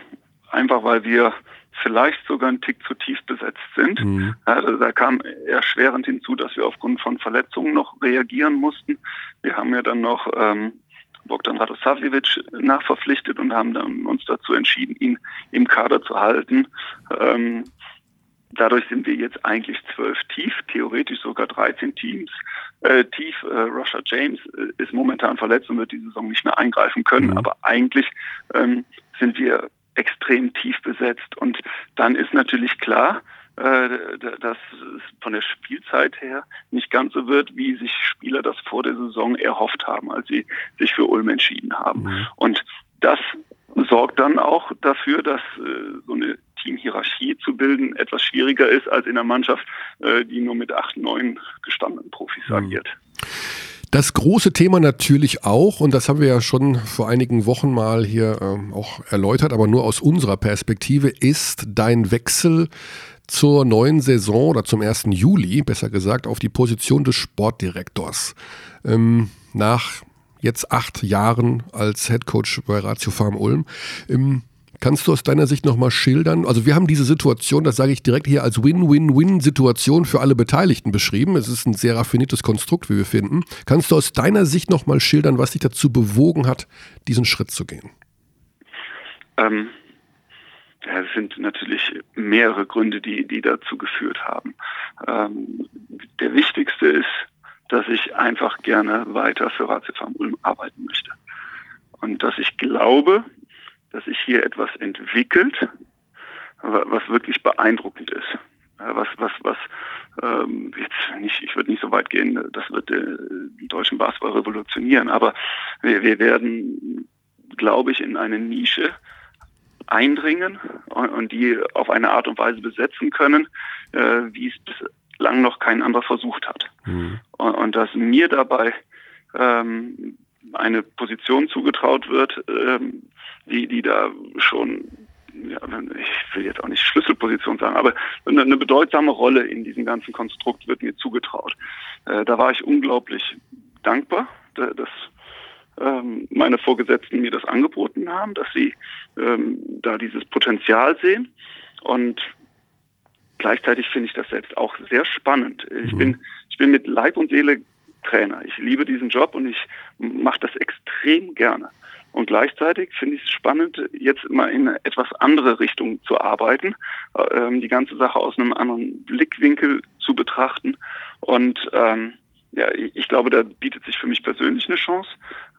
einfach weil wir vielleicht sogar ein Tick zu tief besetzt sind. Mhm. Also da kam erschwerend hinzu, dass wir aufgrund von Verletzungen noch reagieren mussten. Wir haben ja dann noch ähm, Bogdan Radosavljevic nachverpflichtet und haben dann uns dazu entschieden, ihn im Kader zu halten. Ähm, dadurch sind wir jetzt eigentlich zwölf tief, theoretisch sogar 13 Teams äh, tief. Äh, Russia James äh, ist momentan verletzt und wird die Saison nicht mehr eingreifen können, mhm. aber eigentlich ähm, sind wir extrem tief besetzt. Und dann ist natürlich klar, äh, dass es von der Spielzeit her nicht ganz so wird, wie sich Spieler das vor der Saison erhofft haben, als sie sich für Ulm entschieden haben. Mhm. Und das sorgt dann auch dafür, dass äh, so eine Teamhierarchie zu bilden etwas schwieriger ist als in einer Mannschaft, äh, die nur mit acht, neun gestandenen Profis mhm. agiert. Das große Thema natürlich auch, und das haben wir ja schon vor einigen Wochen mal hier äh, auch erläutert, aber nur aus unserer Perspektive, ist dein Wechsel zur neuen Saison oder zum 1. Juli, besser gesagt, auf die Position des Sportdirektors. Ähm, nach jetzt acht Jahren als Headcoach bei Ratio Farm Ulm. Ähm, Kannst du aus deiner Sicht nochmal schildern? Also wir haben diese Situation, das sage ich direkt hier, als Win-Win-Win-Situation für alle Beteiligten beschrieben. Es ist ein sehr raffiniertes Konstrukt, wie wir finden. Kannst du aus deiner Sicht nochmal schildern, was dich dazu bewogen hat, diesen Schritt zu gehen? Ähm, ja, es sind natürlich mehrere Gründe, die, die dazu geführt haben. Ähm, der wichtigste ist, dass ich einfach gerne weiter für Ratio Farm Ulm arbeiten möchte. Und dass ich glaube, dass sich hier etwas entwickelt, was wirklich beeindruckend ist. Was, was, was, ähm, jetzt nicht, ich würde nicht so weit gehen, das wird äh, den deutschen Basketball revolutionieren, aber wir, wir werden, glaube ich, in eine Nische eindringen und, und, die auf eine Art und Weise besetzen können, äh, wie es bislang noch kein anderer versucht hat. Mhm. Und, und, dass mir dabei ähm, eine Position zugetraut wird, ähm, die, die da schon, ja, ich will jetzt auch nicht Schlüsselposition sagen, aber eine, eine bedeutsame Rolle in diesem ganzen Konstrukt wird mir zugetraut. Äh, da war ich unglaublich dankbar, dass ähm, meine Vorgesetzten mir das angeboten haben, dass sie ähm, da dieses Potenzial sehen. Und gleichzeitig finde ich das selbst auch sehr spannend. Ich mhm. bin, ich bin mit Leib und Seele Trainer. Ich liebe diesen Job und ich mache das extrem gerne. Und gleichzeitig finde ich es spannend, jetzt mal in eine etwas andere Richtung zu arbeiten, ähm, die ganze Sache aus einem anderen Blickwinkel zu betrachten. Und ähm, ja, ich glaube, da bietet sich für mich persönlich eine Chance.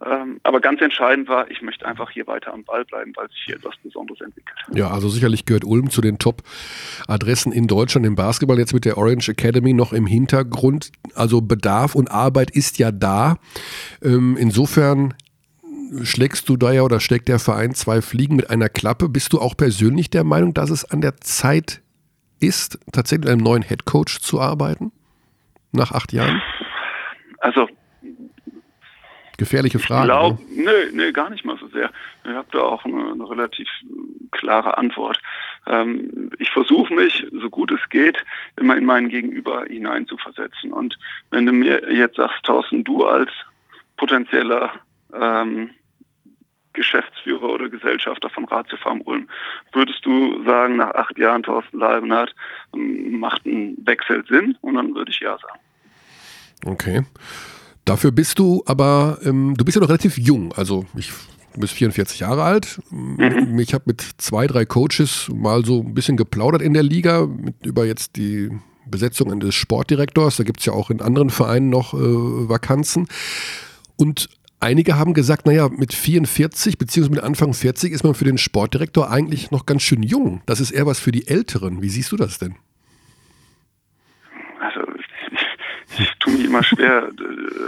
Ähm, aber ganz entscheidend war, ich möchte einfach hier weiter am Ball bleiben, weil sich hier etwas Besonderes entwickelt. Ja, also sicherlich gehört Ulm zu den Top-Adressen in Deutschland im Basketball, jetzt mit der Orange Academy noch im Hintergrund. Also Bedarf und Arbeit ist ja da. Ähm, insofern schlägst du da ja oder schlägt der Verein zwei Fliegen mit einer Klappe. Bist du auch persönlich der Meinung, dass es an der Zeit ist, tatsächlich mit einem neuen Headcoach zu arbeiten? Nach acht Jahren? Also. Gefährliche Frage. Glaub, ne? nö, nö, gar nicht mal so sehr. Ihr habt da auch eine, eine relativ klare Antwort. Ähm, ich versuche mich, so gut es geht, immer in meinen Gegenüber hineinzuversetzen. Und wenn du mir jetzt sagst, Thorsten, du als potenzieller ähm, Geschäftsführer oder Gesellschafter von Ratio Farm Ulm. Würdest du sagen, nach acht Jahren Thorsten Leibenhardt ähm, macht ein Wechsel Sinn? Und dann würde ich ja sagen. Okay. Dafür bist du aber, ähm, du bist ja noch relativ jung. Also ich Du bist 44 Jahre alt. Mhm. Ich habe mit zwei, drei Coaches mal so ein bisschen geplaudert in der Liga mit, über jetzt die Besetzung des Sportdirektors. Da gibt es ja auch in anderen Vereinen noch äh, Vakanzen. Und einige haben gesagt, naja, mit 44 beziehungsweise mit Anfang 40 ist man für den Sportdirektor eigentlich noch ganz schön jung. Das ist eher was für die Älteren. Wie siehst du das denn? Also ich, tue mich immer schwer,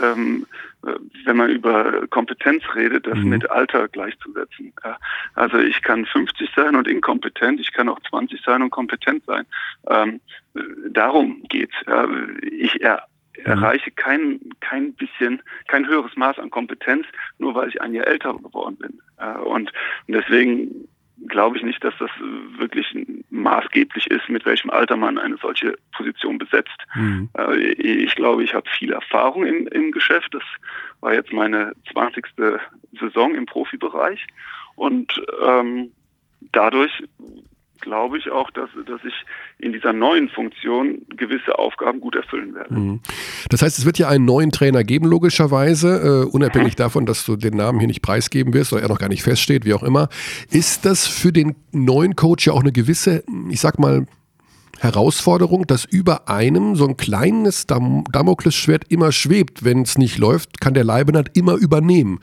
ähm, wenn man über Kompetenz redet, das mhm. mit Alter gleichzusetzen. Also ich kann 50 sein und inkompetent, ich kann auch 20 sein und kompetent sein. Ähm, darum geht's. Ja. Ich er. Erreiche kein, kein bisschen, kein höheres Maß an Kompetenz, nur weil ich ein Jahr älter geworden bin. Und deswegen glaube ich nicht, dass das wirklich maßgeblich ist, mit welchem Alter man eine solche Position besetzt. Mhm. Äh, ich glaube, ich habe viel Erfahrung im, im Geschäft. Das war jetzt meine 20. Saison im Profibereich. Und ähm, dadurch glaube ich auch, dass, dass ich in dieser neuen Funktion gewisse Aufgaben gut erfüllen werde. Mhm. Das heißt, es wird ja einen neuen Trainer geben, logischerweise, äh, unabhängig mhm. davon, dass du den Namen hier nicht preisgeben wirst oder er noch gar nicht feststeht, wie auch immer. Ist das für den neuen Coach ja auch eine gewisse, ich sag mal, Herausforderung, dass über einem so ein kleines Dam Damoklesschwert immer schwebt. Wenn es nicht läuft, kann der Leibenhardt immer übernehmen.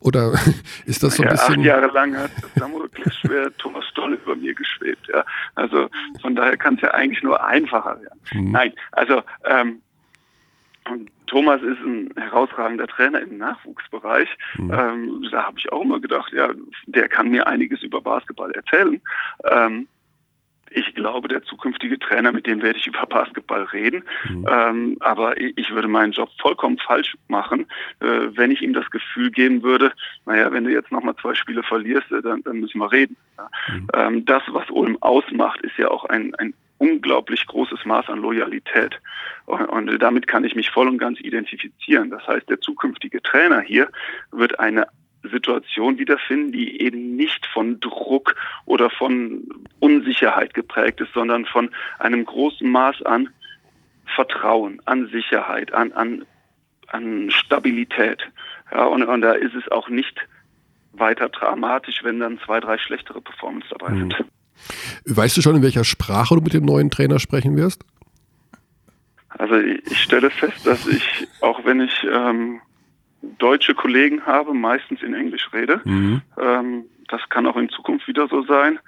Oder ist das so ein ja, bisschen. Acht Jahre lang hat das Damoklesschwert Thomas Stoll über mir geschwebt. Ja. Also von daher kann es ja eigentlich nur einfacher werden. Mhm. Nein, also ähm, Thomas ist ein herausragender Trainer im Nachwuchsbereich. Mhm. Ähm, da habe ich auch immer gedacht, ja, der kann mir einiges über Basketball erzählen. Ähm, ich glaube, der zukünftige Trainer, mit dem werde ich über Basketball reden. Mhm. Ähm, aber ich würde meinen Job vollkommen falsch machen, äh, wenn ich ihm das Gefühl geben würde, naja, wenn du jetzt nochmal zwei Spiele verlierst, äh, dann, dann müssen wir reden. Ja. Mhm. Ähm, das, was Ulm ausmacht, ist ja auch ein, ein unglaublich großes Maß an Loyalität. Und, und damit kann ich mich voll und ganz identifizieren. Das heißt, der zukünftige Trainer hier wird eine Situation wiederfinden, die eben nicht von Druck oder von Unsicherheit geprägt ist, sondern von einem großen Maß an Vertrauen, an Sicherheit, an, an, an Stabilität. Ja, und, und da ist es auch nicht weiter dramatisch, wenn dann zwei, drei schlechtere Performance dabei mhm. sind. Weißt du schon, in welcher Sprache du mit dem neuen Trainer sprechen wirst? Also ich stelle fest, dass ich, auch wenn ich ähm, deutsche Kollegen habe, meistens in Englisch rede. Mhm. Ähm, das kann auch in Zukunft wieder so sein.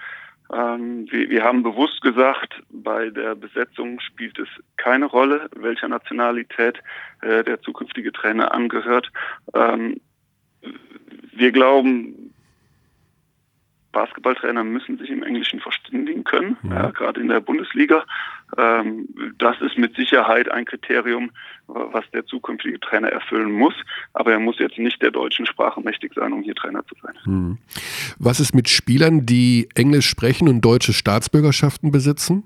Ähm, wir, wir, haben bewusst gesagt, bei der Besetzung spielt es keine Rolle, welcher Nationalität äh, der zukünftige Trainer angehört. Ähm, wir glauben, Basketballtrainer müssen sich im Englischen verständigen können, ja. Ja, gerade in der Bundesliga. Ähm, das ist mit Sicherheit ein Kriterium, was der zukünftige Trainer erfüllen muss. Aber er muss jetzt nicht der deutschen Sprache mächtig sein, um hier Trainer zu sein. Hm. Was ist mit Spielern, die Englisch sprechen und deutsche Staatsbürgerschaften besitzen?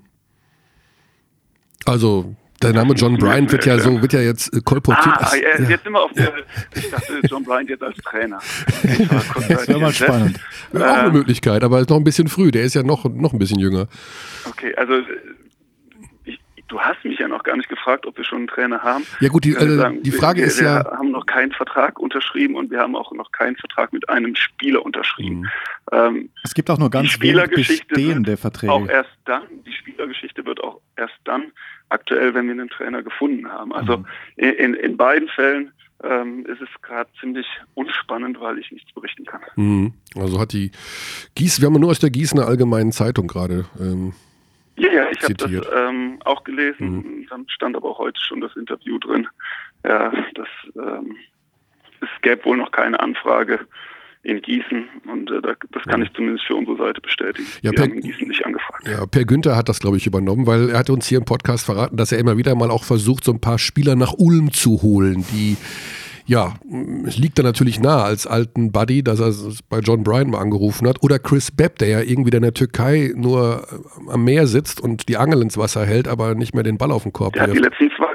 Also der Name John Bryant wird ja so, wird ja jetzt äh, kolportiert. Ah, ja, jetzt sind wir auf der, ich dachte John Bryant jetzt als Trainer. Das wäre mal spannend. Wäre auch eine ähm, Möglichkeit, aber ist noch ein bisschen früh. Der ist ja noch, noch ein bisschen jünger. Okay, also ich, du hast mich ja noch gar nicht gefragt, ob wir schon einen Trainer haben. Ja gut, die, äh, sagen, die Frage wir, ist wir ja... Wir haben noch keinen Vertrag unterschrieben und wir haben auch noch keinen Vertrag mit einem Spieler unterschrieben. Mhm. Ähm, es gibt auch nur ganz wenig bestehende Verträge. Auch erst dann, die Spielergeschichte wird auch erst dann aktuell, wenn wir einen Trainer gefunden haben. Also mhm. in, in beiden Fällen ähm, ist es gerade ziemlich unspannend, weil ich nichts berichten kann. Mhm. Also hat die Gieß, wir haben nur aus der Gießener Allgemeinen Zeitung gerade. Ähm, ja, ja, ich habe das ähm, auch gelesen. Mhm. Dann stand aber auch heute schon das Interview drin. Ja, das ähm, es gäbe wohl noch keine Anfrage in Gießen und äh, das kann ich zumindest für unsere Seite bestätigen. Ja, Wir per, haben in Gießen nicht angefragt. Ja, Per Günther hat das, glaube ich, übernommen, weil er hatte uns hier im Podcast verraten, dass er immer wieder mal auch versucht, so ein paar Spieler nach Ulm zu holen, die ja, es liegt da natürlich nahe als alten Buddy, dass er bei John Bryan mal angerufen hat. Oder Chris Bepp, der ja irgendwie in der Türkei nur am Meer sitzt und die Angel ins Wasser hält, aber nicht mehr den Ball auf den Korb Der wirft. hat die letzten zwei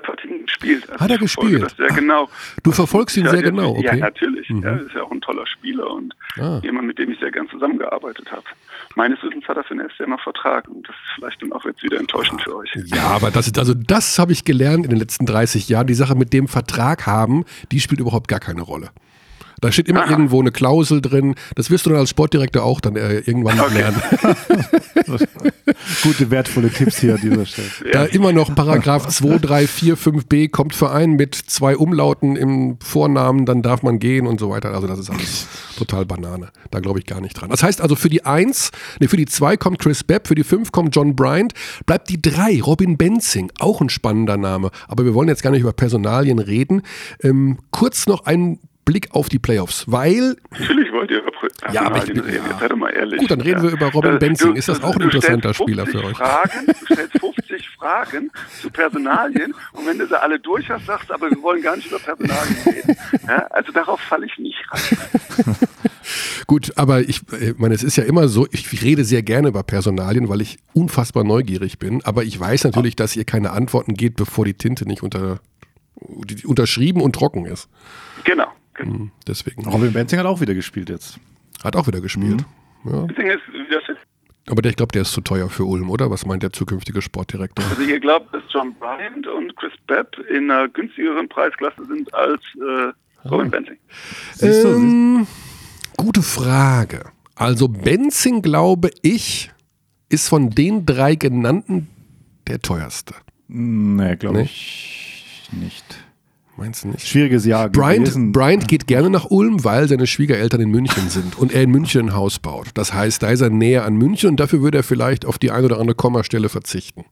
gespielt. Also Hat er gespielt? Sehr genau. Du verfolgst ihn Ja, sehr ja, genau, Ja, okay. natürlich. Mhm. Ja, ist ja auch ein toller Spieler und Ah. jemand, mit dem ich sehr gern zusammengearbeitet habe. Meines Wissens hat er für nächstes Jahr noch Vertrag und das ist vielleicht dann auch jetzt wieder enttäuschend für euch. Ja, aber das ist, also das habe ich gelernt in den letzten 30 Jahren. Die Sache mit dem Vertrag haben, die spielt überhaupt gar keine Rolle. Da steht immer Aha. irgendwo eine Klausel drin. Das wirst du dann als Sportdirektor auch dann äh, irgendwann noch lernen. Gute, wertvolle Tipps hier an dieser Stelle. Da immer noch Paragraph 2, 3, 4, 5b kommt Verein mit zwei Umlauten im Vornamen, dann darf man gehen und so weiter. Also das ist alles total Banane. Da glaube ich gar nicht dran. Das heißt also für die 1, nee, für die 2 kommt Chris Bepp, für die 5 kommt John Bryant, bleibt die 3, Robin Benzing, auch ein spannender Name. Aber wir wollen jetzt gar nicht über Personalien reden. Ähm, kurz noch ein Blick auf die Playoffs, weil Natürlich wollt ihr über Ja, aber ich bin- reden, ja. jetzt mal ehrlich. Gut, dann reden wir über Robin Äh, Benzing. Ist das auch ein interessanter Spieler 50 für euch? Fragen, du stellst 50 Fragen zu Personalien und wenn du sie alle durch hast, sagst du, aber wir wollen gar nicht über Personalien reden. Ja, also darauf falle ich nicht rein. Gut, aber ich äh, meine, es ist ja immer so, ich rede sehr gerne über Personalien, weil ich unfassbar neugierig bin, aber ich weiß natürlich, dass ihr keine Antworten gebt, bevor die Tinte nicht unter, unterschrieben und trocken ist. Genau. Genau. Hm, Deswegen. Robin Benzing hat auch wieder gespielt jetzt. Hat auch wieder gespielt. Ja. Das Ding ist, das ist Aber der, ich glaube, der ist zu teuer für Ulm, oder? Was meint der zukünftige Sportdirektor? Also ihr glaubt, dass John Bryant und Chris Bepp in einer günstigeren Preisklasse sind als äh, Robin Benzing. Siehst du, Ähm, gute Frage. Also Benzing, glaube ich, ist von den drei genannten der teuerste. Nee, glaube Nee? ich nicht. Meinst du nicht? Schwieriges Jahr Bryant, gewesen. Bryant geht gerne nach Ulm, weil seine Schwiegereltern in München sind und er in München ein Haus baut. Das heißt, da ist er näher an München und dafür würde er vielleicht auf die ein oder andere Kommastelle verzichten.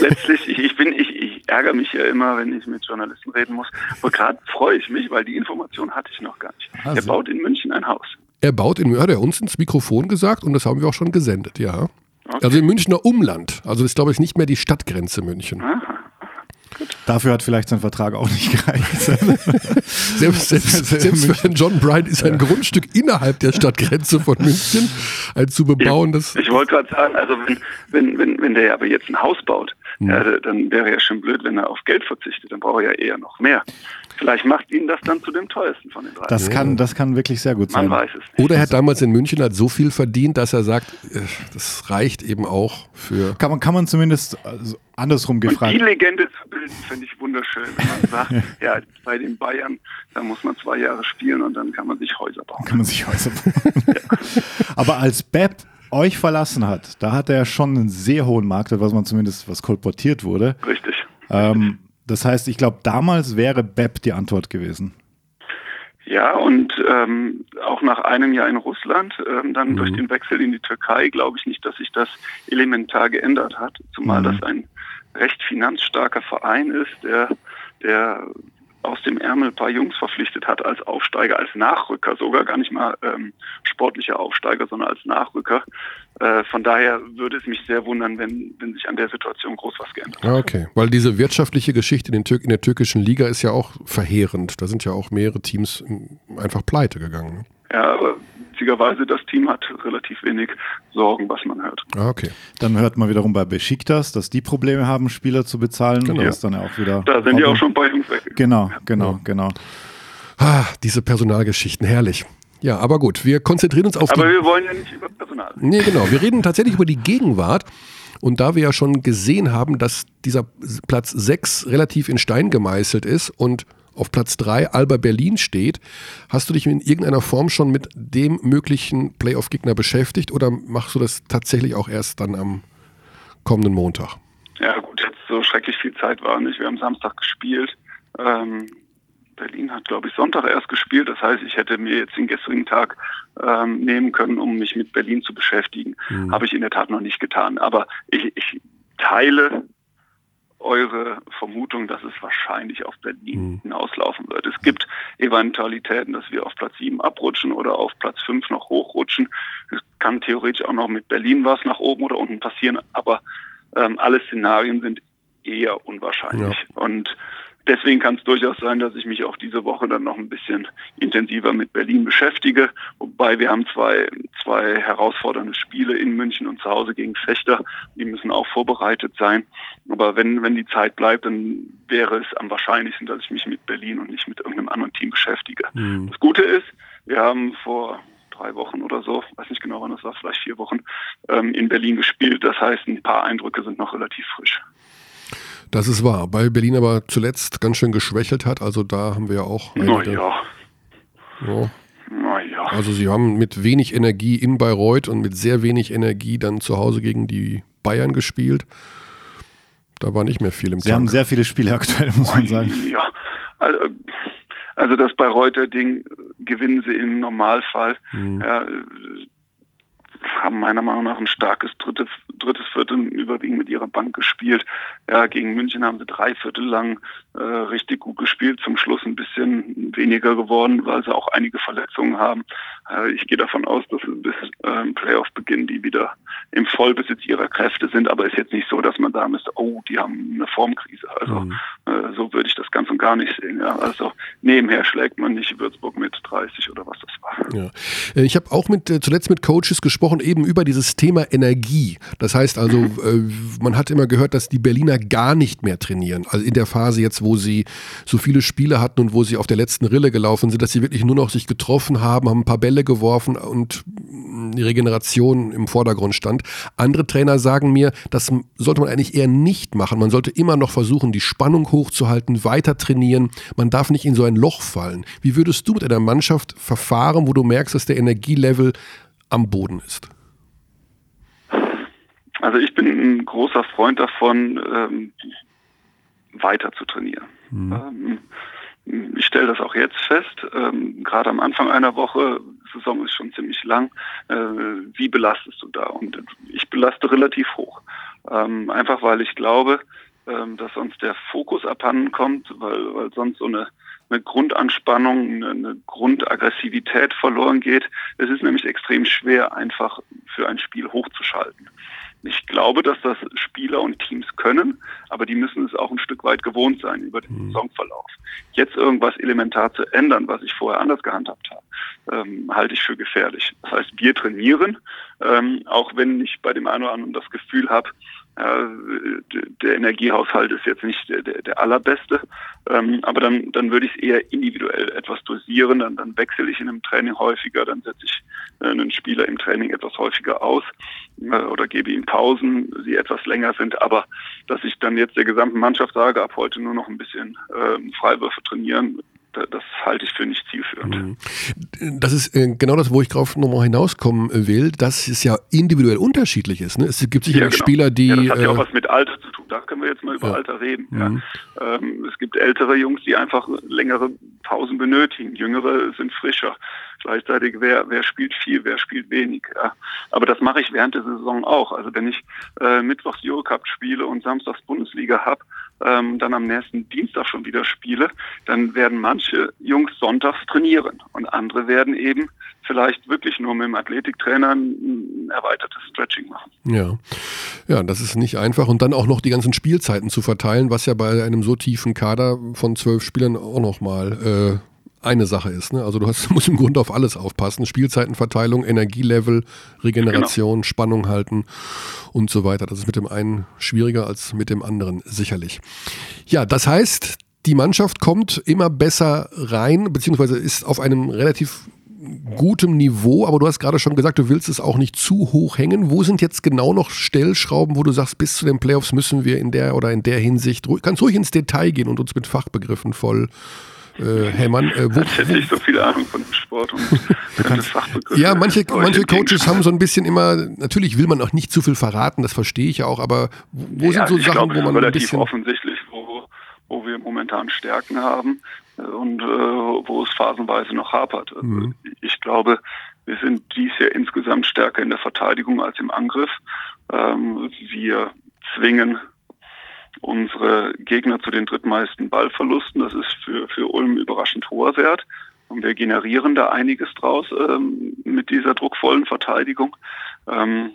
Letztlich, ich, bin, ich, ich ärgere mich ja immer, wenn ich mit Journalisten reden muss. Aber gerade freue ich mich, weil die Information hatte ich noch gar nicht. Ah, er baut in München ein Haus. Er baut in hat er uns ins Mikrofon gesagt und das haben wir auch schon gesendet, ja. Also im Münchner Umland. Also das ist, glaube ich, nicht mehr die Stadtgrenze München. Dafür hat vielleicht sein Vertrag auch nicht gereicht. Selbst, selbst, selbst für einen John Bryant ist ein Grundstück innerhalb der Stadtgrenze von München ein zu bebauendes. Ich wollte gerade sagen, also wenn, wenn, wenn, wenn der aber jetzt ein Haus baut, Hm. ja, dann wäre ja schon blöd, wenn er auf Geld verzichtet. Dann braucht er ja eher noch mehr. Vielleicht macht ihn das dann zu dem teuersten von den drei. Das kann, das kann wirklich sehr gut Man sein. weiß es nicht. Oder er hat damals in München halt so viel verdient, dass er sagt, äh, das reicht eben auch für. Kann man, kann man zumindest also andersrum Und gefragt. die Legende zu bilden, finde ich wunderschön. Wenn man sagt, ja, bei den Bayern, da muss man zwei Jahre spielen und dann kann man sich Häuser bauen. kann man sich Häuser bauen. Aber als Bepp euch verlassen hat, da hat er schon einen sehr hohen Marktwert, was man zumindest, was kolportiert wurde. Richtig. Ähm, das heißt, ich glaube, damals wäre Bepp die Antwort gewesen. Ja, und ähm, auch nach einem Jahr in Russland, ähm, dann durch den Wechsel in die Türkei, glaube ich nicht, dass sich das elementar geändert hat. Zumal Mhm. das ein recht finanzstarker Verein ist, der, der aus dem Ärmel ein paar Jungs verpflichtet hat als Aufsteiger, als Nachrücker, sogar gar nicht mal ähm, sportlicher Aufsteiger, sondern als Nachrücker. Äh, von daher würde es mich sehr wundern, wenn, wenn sich an der Situation groß was geändert hat. Ah, okay. Weil diese wirtschaftliche Geschichte in, in der türkischen Liga ist ja auch verheerend. Da sind ja auch mehrere Teams ähm, einfach pleite gegangen. ne? Ja, aber witzigerweise, das Team hat relativ wenig Sorgen, was man hört. Ah, okay. Dann hört man wiederum bei Besiktas, dass die Probleme haben, Spieler zu bezahlen. Genau. Das ist dann ja auch wieder. Da sind ja auch schon paar Jungs weg. Genau, genau, genau. Ah, diese Personalgeschichten, herrlich. Ja, aber gut, wir konzentrieren uns auf Aber die. wir wollen ja nicht über Personal reden. Nee, genau. Wir reden tatsächlich über die Gegenwart. Und da wir ja schon gesehen haben, dass dieser Platz 6 relativ in Stein gemeißelt ist und auf Platz 3 Alba Berlin steht, hast du dich in irgendeiner Form schon mit dem möglichen Playoff-Gegner beschäftigt oder machst du das tatsächlich auch erst dann am kommenden Montag? Ja gut, jetzt so schrecklich viel Zeit war nicht. Wir haben Samstag gespielt. Ähm, Berlin hat, glaube ich, Sonntag erst gespielt. Das heißt, ich hätte mir jetzt den gestrigen Tag ähm, nehmen können, um mich mit Berlin zu beschäftigen. Habe ich in der Tat noch nicht getan. Aber ich, ich teile eure Vermutung, dass es wahrscheinlich auf Berlin hinauslaufen wird. Es gibt Eventualitäten, dass wir auf Platz 7 abrutschen oder auf Platz 5 noch hochrutschen. Es kann theoretisch auch noch mit Berlin was nach oben oder unten passieren, aber ähm, alle Szenarien sind eher unwahrscheinlich. Und deswegen kann es durchaus sein, dass ich mich auch diese Woche dann noch ein bisschen intensiver mit Berlin beschäftige. Wobei wir haben zwei, zwei herausfordernde Spiele in München und zu Hause gegen Fechter. Die müssen auch vorbereitet sein. Aber wenn, wenn die Zeit bleibt, dann wäre es am wahrscheinlichsten, dass ich mich mit Berlin und nicht mit irgendeinem anderen Team beschäftige. Mhm. Das Gute ist, wir haben vor drei Wochen oder so, weiß nicht genau wann das war, vielleicht vier Wochen, ähm, in Berlin gespielt. Das heißt, ein paar Eindrücke sind noch relativ frisch. Das ist wahr. Weil Berlin aber zuletzt ganz schön geschwächelt hat. Also da haben wir ja auch. Naja, Ja. naja. Also sie haben mit wenig Energie in Bayreuth und mit sehr wenig Energie dann zu Hause gegen die Bayern gespielt. Da war nicht mehr viel im Sie haben Tank. sehr viele Spiele aktuell, muss man sagen. Ja, also, also das Bayreuther Ding gewinnen sie im Normalfall. Mhm. Ja, haben meiner Meinung nach ein starkes drittes, drittes Viertel überwiegend mit ihrer Bank gespielt. Ja, gegen München haben sie drei Viertel lang äh, richtig gut gespielt. Zum Schluss ein bisschen weniger geworden, weil sie auch einige Verletzungen haben. Äh, ich gehe davon aus, dass sie bis ähm, Playoff-Beginn die wieder im Vollbesitz ihrer Kräfte sind. Aber ist jetzt nicht so, dass man sagen müsste, oh, die haben eine Formkrise. Also Mhm. äh, so würde ich das ganz und gar nicht sehen. Ja. Also nebenher schlägt man nicht Würzburg mit 30 oder was das war. Ja. Äh, Ich habe auch mit, äh, zuletzt mit Coaches gesprochen, eben über dieses Thema Energie. Das heißt also, äh, man hat immer gehört, dass die Berliner gar nicht mehr trainieren. Also in der Phase jetzt, wo sie so viele Spiele hatten und wo sie auf der letzten Rille gelaufen sind, dass sie wirklich nur noch sich getroffen haben, haben ein paar Bälle geworfen und die Regeneration im Vordergrund stand. Andere Trainer sagen mir, das sollte man eigentlich eher nicht machen. Man sollte immer noch versuchen, die Spannung hochzuhalten, weiter trainieren. Man darf nicht in so ein Loch fallen. Wie würdest du mit einer Mannschaft verfahren, wo du merkst, dass der Energielevel am Boden ist? Also ich bin ein großer Freund davon, ähm, weiter zu trainieren. Ähm, ich stelle das auch jetzt fest, ähm, gerade am Anfang einer Woche, Saison ist schon ziemlich lang, äh, wie belastest du da? Und ich belaste relativ hoch. Ähm, einfach weil ich glaube, ähm, dass sonst der Fokus abhanden kommt, weil, weil sonst so eine, eine Grundanspannung, eine, eine Grundaggressivität verloren geht. Es ist nämlich extrem schwer, einfach für ein Spiel hochzuschalten. Ich glaube, dass das Spieler und Teams können, aber die müssen es auch ein Stück weit gewohnt sein über den Saisonverlauf. Jetzt irgendwas elementar zu ändern, was ich vorher anders gehandhabt habe, ähm, halte ich für gefährlich. Das heißt, wir trainieren, ähm, auch wenn ich bei dem einen oder anderen das Gefühl habe, der Energiehaushalt ist jetzt nicht der, der, allerbeste, ähm, aber dann, dann würde ich es eher individuell etwas dosieren, dann, dann wechsle ich in einem Training häufiger, dann setze ich äh, einen Spieler im Training etwas häufiger aus äh, oder gebe ihm Pausen, die etwas länger sind, aber dass ich dann jetzt der gesamten Mannschaft sage, ab heute nur noch ein bisschen ähm, Freiwürfe trainieren, das halte ich für nicht zielführend. Das ist äh, genau das, wo ich drauf nochmal hinauskommen will, dass es ja individuell unterschiedlich ist. Ne? Es gibt sicher Ja, genau. Spieler, die. Ja, das hat ja auch äh, was mit Alter zu tun. Da können wir jetzt mal über Ja. Alter reden. Mhm. Ja. Ähm, es gibt ältere Jungs, die einfach längere Pausen benötigen. Jüngere sind frischer. Gleichzeitig, wer, wer spielt viel, wer spielt wenig. Aber das mache ich während der Saison auch. Also wenn ich äh, Mittwochs Eurocup spiele und Samstags Bundesliga habe, ähm, dann am nächsten Dienstag schon wieder spiele, dann werden manche Jungs sonntags trainieren und andere werden eben vielleicht wirklich nur mit dem Athletiktrainer ein erweitertes Stretching machen. Ja. ja, das ist nicht einfach. Und dann auch noch die ganzen Spielzeiten zu verteilen, was ja bei einem so tiefen Kader von zwölf Spielern auch nochmal äh, eine Sache ist. Ne? Also du hast, musst im Grunde auf alles aufpassen. Spielzeitenverteilung, Energielevel, Regeneration, Spannung halten und so weiter. Das ist mit dem einen schwieriger als mit dem anderen sicherlich. Ja, das heißt, die Mannschaft kommt immer besser rein, beziehungsweise ist auf einem relativ gutem Niveau, aber du hast gerade schon gesagt, du willst es auch nicht zu hoch hängen. Wo sind jetzt genau noch Stellschrauben, wo du sagst, bis zu den Playoffs müssen wir in der oder in der Hinsicht, kannst ruhig ins Detail gehen und uns mit Fachbegriffen voll äh, hämmern. Äh, wo, Ich hätte nicht so viel Ahnung von dem Sport und ja, manche, manche Coaches haben so ein bisschen immer, natürlich will man auch nicht zu viel verraten, das verstehe ich ja auch, aber wo ja, sind so ich Sachen, glaube, wo man ein relativ bisschen... offensichtlich, wo, wo wir momentan Stärken haben äh, und äh, wo es phasenweise noch hapert. Also Mhm. Ich glaube, wir sind dies Jahr insgesamt stärker in der Verteidigung als im Angriff. Ähm, wir zwingen unsere Gegner zu den drittmeisten Ballverlusten. Das ist für, für Ulm überraschend hoher Wert. Und wir generieren da einiges draus ähm, mit dieser druckvollen Verteidigung. Ähm,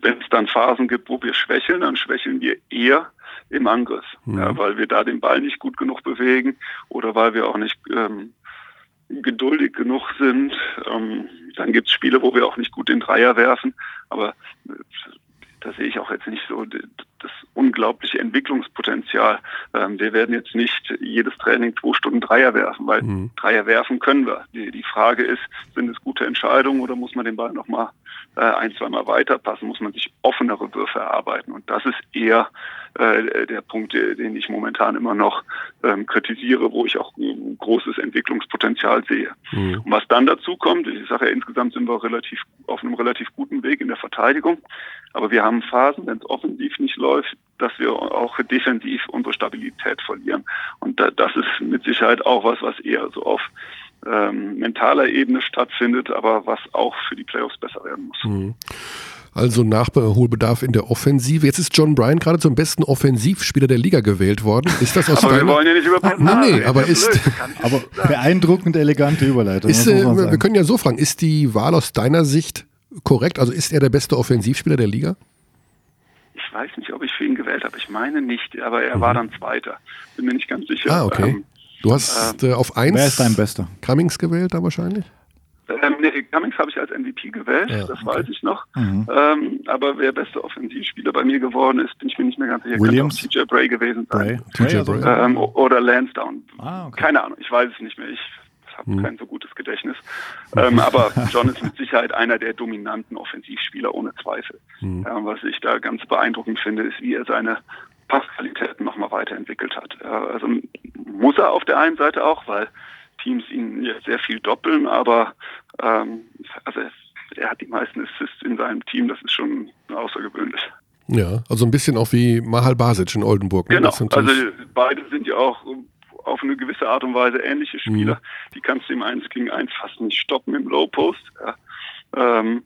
wenn es dann Phasen gibt, wo wir schwächeln, dann schwächeln wir eher im Angriff, Mhm. ja, weil wir da den Ball nicht gut genug bewegen oder weil wir auch nicht ähm, geduldig genug sind. Ähm, dann gibt es Spiele, wo wir auch nicht gut den Dreier werfen, aber äh, da sehe ich auch jetzt nicht so das unglaubliche Entwicklungspotenzial. Ähm, wir werden jetzt nicht jedes Training zwei Stunden Dreier werfen, weil Mhm. Dreier werfen können wir. Die, die Frage ist, sind es gute Entscheidungen oder muss man den Ball nochmal äh, ein, zweimal weiterpassen, muss man sich offenere Würfe erarbeiten. Und das ist eher äh, der Punkt, äh, den ich momentan immer noch ähm, kritisiere, wo ich auch ein großes Entwicklungspotenzial sehe. Mhm. Und was dann dazu kommt, ich sage ja, insgesamt sind wir relativ auf einem relativ guten Weg in der Verteidigung, aber wir haben Phasen, wenn es offensiv nicht läuft, dass wir auch defensiv unsere Stabilität verlieren. Und da, das ist mit Sicherheit auch was, was eher so auf ähm, mentaler Ebene stattfindet, aber was auch für die Playoffs besser werden muss. Mhm. Also Nachholbedarf in der Offensive. Jetzt ist John Bryan gerade zum besten Offensivspieler der Liga gewählt worden. Ist das aus Aber wir deiner... wollen ja nicht über Personal Nee, nee, reden, aber ist- Aber beeindruckend elegante Überleitung. Ist, äh, wir können ja so fragen, ist die Wahl aus deiner Sicht korrekt? Also ist er der beste Offensivspieler der Liga? Ich weiß nicht, ob ich für ihn gewählt habe. Ich meine nicht, aber er war dann Zweiter. Bin mir nicht ganz sicher. Mhm. Ah, okay. Ähm, Du hast äh, auf eins Wer ist dein Bester? Cummings gewählt da wahrscheinlich? Ähm, nee, Cummings habe ich als MVP gewählt, Ja, das okay. weiß ich noch. Mhm. Ähm, aber wer beste Offensivspieler bei mir geworden ist, bin ich mir nicht mehr ganz sicher. Williams? Könnte auch TJ Bray gewesen Bray? sein. TJ Bray, also- Bray. Ähm, oder Lansdowne. Ah, okay. Keine Ahnung, ich weiß es nicht mehr. Ich habe Mhm. kein so gutes Gedächtnis. Ähm, aber John ist mit Sicherheit einer der dominanten Offensivspieler, ohne Zweifel. Mhm. Ja, was ich da ganz beeindruckend finde, ist, wie er seine Passqualitäten nochmal weiterentwickelt hat. Ja, also muss er auf der einen Seite auch, weil Teams ihn jetzt sehr viel doppeln, aber ähm, also er hat die meisten Assists in seinem Team, das ist schon außergewöhnlich. Ja, also ein bisschen auch wie Mahal Basic in Oldenburg. ne? Genau, also beide sind ja auch auf eine gewisse Art und Weise ähnliche Spieler. Mhm. Die kannst du im 1 gegen 1 fast nicht stoppen im Low Post. Ja. Ähm,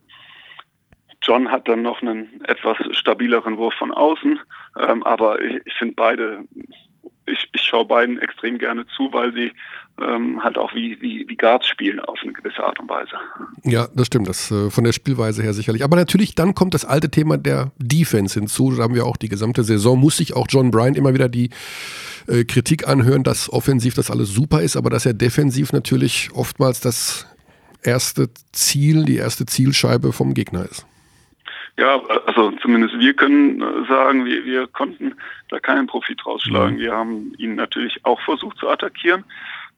John hat dann noch einen etwas stabileren Wurf von außen, ähm, aber ich, ich finde beide, ich, ich schaue beiden extrem gerne zu, weil sie ähm, halt auch wie, wie, wie Guards spielen auf eine gewisse Art und Weise. Ja, das stimmt, das äh, von der Spielweise her sicherlich. Aber natürlich, dann kommt das alte Thema der Defense hinzu. Da haben wir auch die gesamte Saison, muss sich auch John Bryan immer wieder die äh, Kritik anhören, dass offensiv das alles super ist, aber dass er defensiv natürlich oftmals das erste Ziel, die erste Zielscheibe vom Gegner ist. Ja, also zumindest wir können äh, sagen, wir, wir konnten da keinen Profit rausschlagen. Mhm. Wir haben ihn natürlich auch versucht zu attackieren.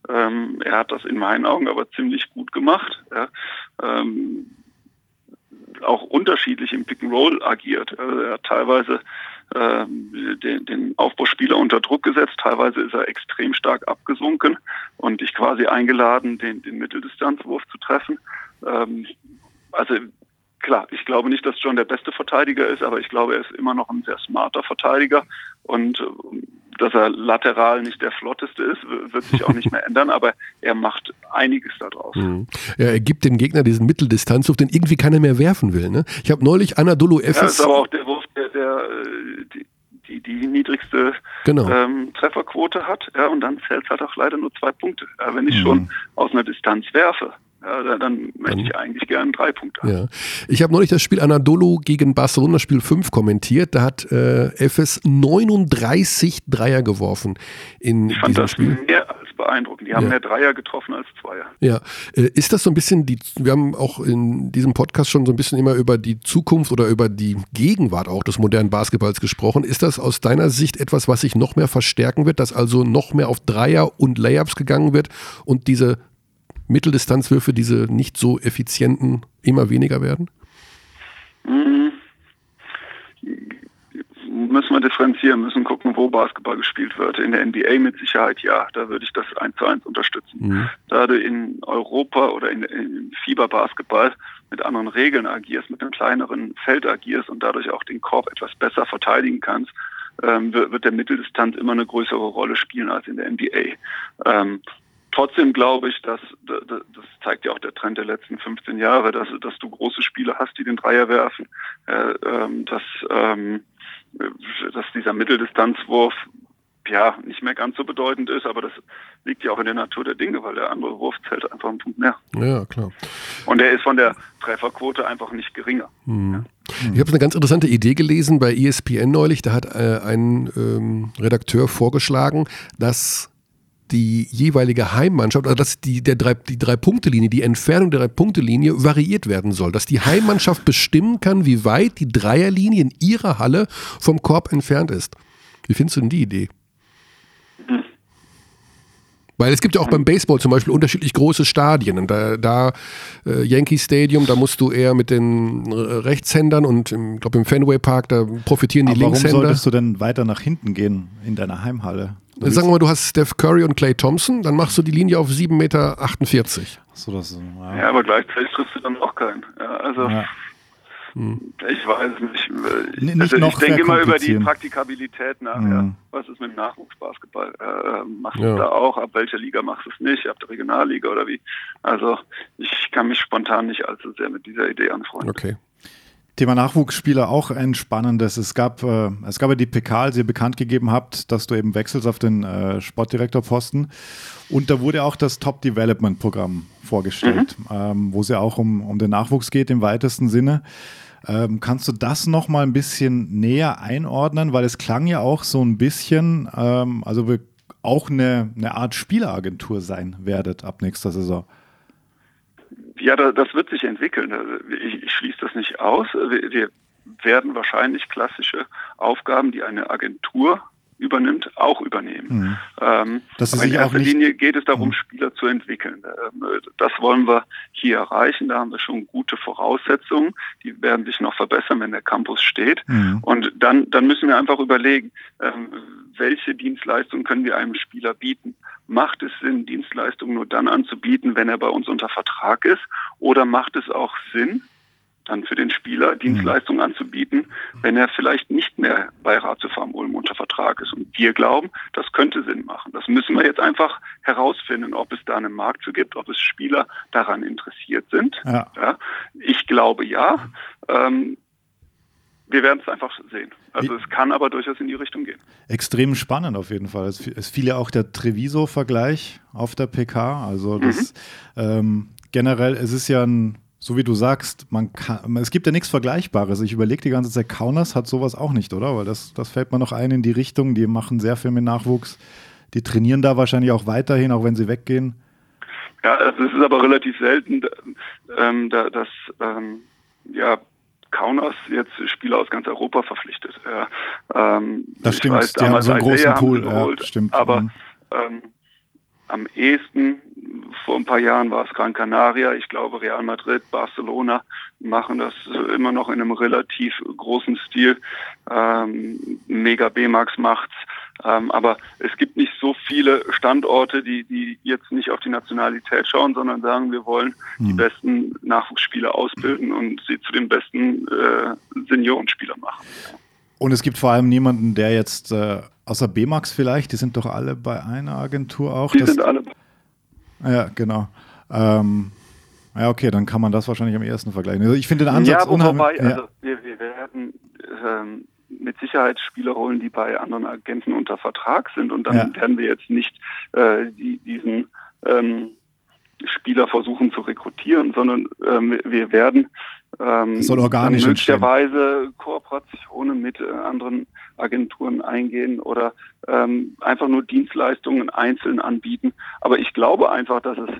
Ähm, er hat das in meinen Augen aber ziemlich gut gemacht. Ja. Ähm, auch unterschiedlich im Pick and Roll agiert. Also er hat teilweise ähm, den, den Aufbauspieler unter Druck gesetzt, teilweise ist er extrem stark abgesunken und ich quasi eingeladen, den, den Mitteldistanzwurf zu treffen. Ähm, also klar, ich glaube nicht, dass John der beste Verteidiger ist, aber ich glaube, er ist immer noch ein sehr smarter Verteidiger und äh, dass er lateral nicht der flotteste ist, wird sich auch nicht mehr ändern, aber er macht einiges daraus. Mhm. Ja, er gibt dem Gegner diesen Mitteldistanzwurf, den irgendwie keiner mehr werfen will. Ne? Ich habe neulich Anadolu Ja, ist Efes. aber auch der Wurf, der, der äh, die, die, die niedrigste Genau. ähm, Trefferquote hat. Ja, und dann zählt halt auch leider nur zwei Punkte. Ja, wenn ich Mhm. schon aus einer Distanz werfe, ja, dann, möchte ich eigentlich gerne drei Punkte haben. Ja. Ich habe neulich das Spiel Anadolu gegen Barcelona Spiel 5 kommentiert. Da hat äh, Efes 39 Dreier geworfen in Ich fand das Spiel. mehr als beeindruckend. Die haben Ja. mehr Dreier getroffen als Zweier. Ja, äh, ist das so ein bisschen die, wir haben auch in diesem Podcast schon so ein bisschen immer über die Zukunft oder über die Gegenwart auch des modernen Basketballs gesprochen. Ist das aus deiner Sicht etwas, was sich noch mehr verstärken wird, dass also noch mehr auf Dreier und Layups gegangen wird und diese Mitteldistanzwürfe, diese nicht so effizienten, immer weniger werden? Mhm. Müssen wir differenzieren, müssen gucken, wo Basketball gespielt wird. In der NBA mit Sicherheit ja, da würde ich das eins zu eins unterstützen. Mhm. Da du in Europa oder in, in Fieberbasketball mit anderen Regeln agierst, mit einem kleineren Feld agierst und dadurch auch den Korb etwas besser verteidigen kannst, ähm, wird, wird der Mitteldistanz immer eine größere Rolle spielen als in der NBA. Ähm, trotzdem glaube ich, dass das zeigt ja auch der Trend der letzten 15 Jahre, dass, dass du große Spieler hast, die den Dreier werfen, äh, ähm, dass, ähm, dass dieser Mitteldistanzwurf ja nicht mehr ganz so bedeutend ist, aber das liegt ja auch in der Natur der Dinge, weil der andere Wurf zählt einfach einen Punkt mehr. Ja, klar. Und er ist von der Trefferquote einfach nicht geringer. Mhm. Ich habe eine ganz interessante Idee gelesen bei ESPN neulich. Da hat äh, ein ähm, Redakteur vorgeschlagen, dass die jeweilige Heimmannschaft, also dass die, der drei, die Drei-Punkte-Linie, die Entfernung der Drei-Punkte-Linie variiert werden soll. Dass die Heimmannschaft bestimmen kann, wie weit die Dreierlinie in ihrer Halle vom Korb entfernt ist. Wie findest du denn die Idee? Weil es gibt ja auch beim Baseball zum Beispiel unterschiedlich große Stadien. Und da, da äh, Yankee Stadium, da musst du eher mit den äh, Rechtshändern und ich glaube im Fenway Park, da profitieren die Aber warum Linkshänder. solltest du denn weiter nach hinten gehen in deiner Heimhalle? Sagen wir mal, du hast Steph Curry und Clay Thompson, dann machst du die Linie auf 7,48 Meter. so, das, ja. Ja, aber gleichzeitig triffst du dann auch keinen. Ja, also Ja. ich weiß nicht. nicht also noch ich denke immer über die. Praktikabilität nach. Mhm. Ja. Was ist mit dem Nachwuchsbasketball? Äh, machst Ja. du da auch? Ab welcher Liga machst du es nicht? Ab der Regionalliga oder wie? Also ich kann mich spontan nicht allzu sehr mit dieser Idee anfreunden. Okay. Thema Nachwuchsspieler auch ein spannendes. Es gab, äh, es gab ja die PK, als ihr bekannt gegeben habt, dass du eben wechselst auf den äh, Sportdirektorposten. Und da wurde auch das Top Development Programm vorgestellt, ähm, wo es ja auch um, um den Nachwuchs geht im weitesten Sinne. Ähm, kannst du das noch mal ein bisschen näher einordnen? Weil es klang ja auch so ein bisschen, ähm, also wir auch eine, eine Art Spieleragentur sein werdet ab nächster Saison. Ja, da, das wird sich entwickeln. Also Ich, schließe das nicht aus. Wir, werden wahrscheinlich klassische Aufgaben, die eine Agentur übernimmt, auch übernehmen. Mhm. Ähm, Das ist in erster Linie geht es darum, Mhm. Spieler zu entwickeln. Ähm, Das wollen wir hier erreichen. Da haben wir schon gute Voraussetzungen. Die werden sich noch verbessern, wenn der Campus steht. Mhm. Und dann, dann müssen wir einfach überlegen, ähm, welche Dienstleistungen können wir einem Spieler bieten? Macht es Sinn, Dienstleistungen nur dann anzubieten, wenn er bei uns unter Vertrag ist? Oder macht es auch Sinn, dann für den Spieler Dienstleistungen anzubieten, wenn er vielleicht nicht mehr bei Ratio Farm Ulm unter Vertrag ist? Und wir glauben, das könnte Sinn machen. Das müssen wir jetzt einfach herausfinden, ob es da einen Markt für gibt, ob es Spieler daran interessiert sind. Ja. Ja, ich glaube ja. Ähm, wir werden es einfach sehen. Also Wie- es kann aber durchaus in die Richtung gehen. Extrem spannend auf jeden Fall. Es, es fiel ja auch der Treviso-Vergleich auf der PK. Also das ähm, generell, es ist ja ein, so wie du sagst, man kann, es gibt ja nichts Vergleichbares. Ich überlege die ganze Zeit, Kaunas hat sowas auch nicht, oder? Weil das, das fällt mir noch ein in die Richtung. Die machen sehr viel mit Nachwuchs. Die trainieren da wahrscheinlich auch weiterhin, auch wenn sie weggehen. Ja, also es ist aber relativ selten, ähm, da, dass ähm, ja, Kaunas jetzt Spieler aus ganz Europa verpflichtet. Ja, ähm, Das stimmt, weiß, die haben so einen großen Pool, ja, geholt, stimmt. Aber Mhm. ähm, am ehesten, vor ein paar Jahren war es Gran Canaria, ich glaube Real Madrid, Barcelona machen das äh, immer noch in einem relativ großen Stil. Ähm, Mega B-Max macht's. Ähm, aber es gibt nicht so viele Standorte, die, die jetzt nicht auf die Nationalität schauen, sondern sagen, wir wollen die Hm. besten Nachwuchsspieler ausbilden und sie zu den besten äh, Seniorenspielern machen. Und es gibt vor allem niemanden, der jetzt, äh, außer B-Max vielleicht, die sind doch alle bei einer Agentur auch. Die sind alle Ja, genau. Ähm, ja, okay, dann kann man das wahrscheinlich am ehesten vergleichen. Also ich finde den Ansatz ja, wo, unheimlich. wobei, ja. also wir, wir werden ähm, mit Sicherheit Spieler holen, die bei anderen Agenten unter Vertrag sind und dann Ja. werden wir jetzt nicht äh, die, diesen ähm, Spieler versuchen zu rekrutieren, sondern ähm, wir werden ähm, soll organisch möglicherweise Kooperationen mit äh, anderen Agenturen eingehen oder ähm, einfach nur Dienstleistungen einzeln anbieten. Aber ich glaube einfach, dass es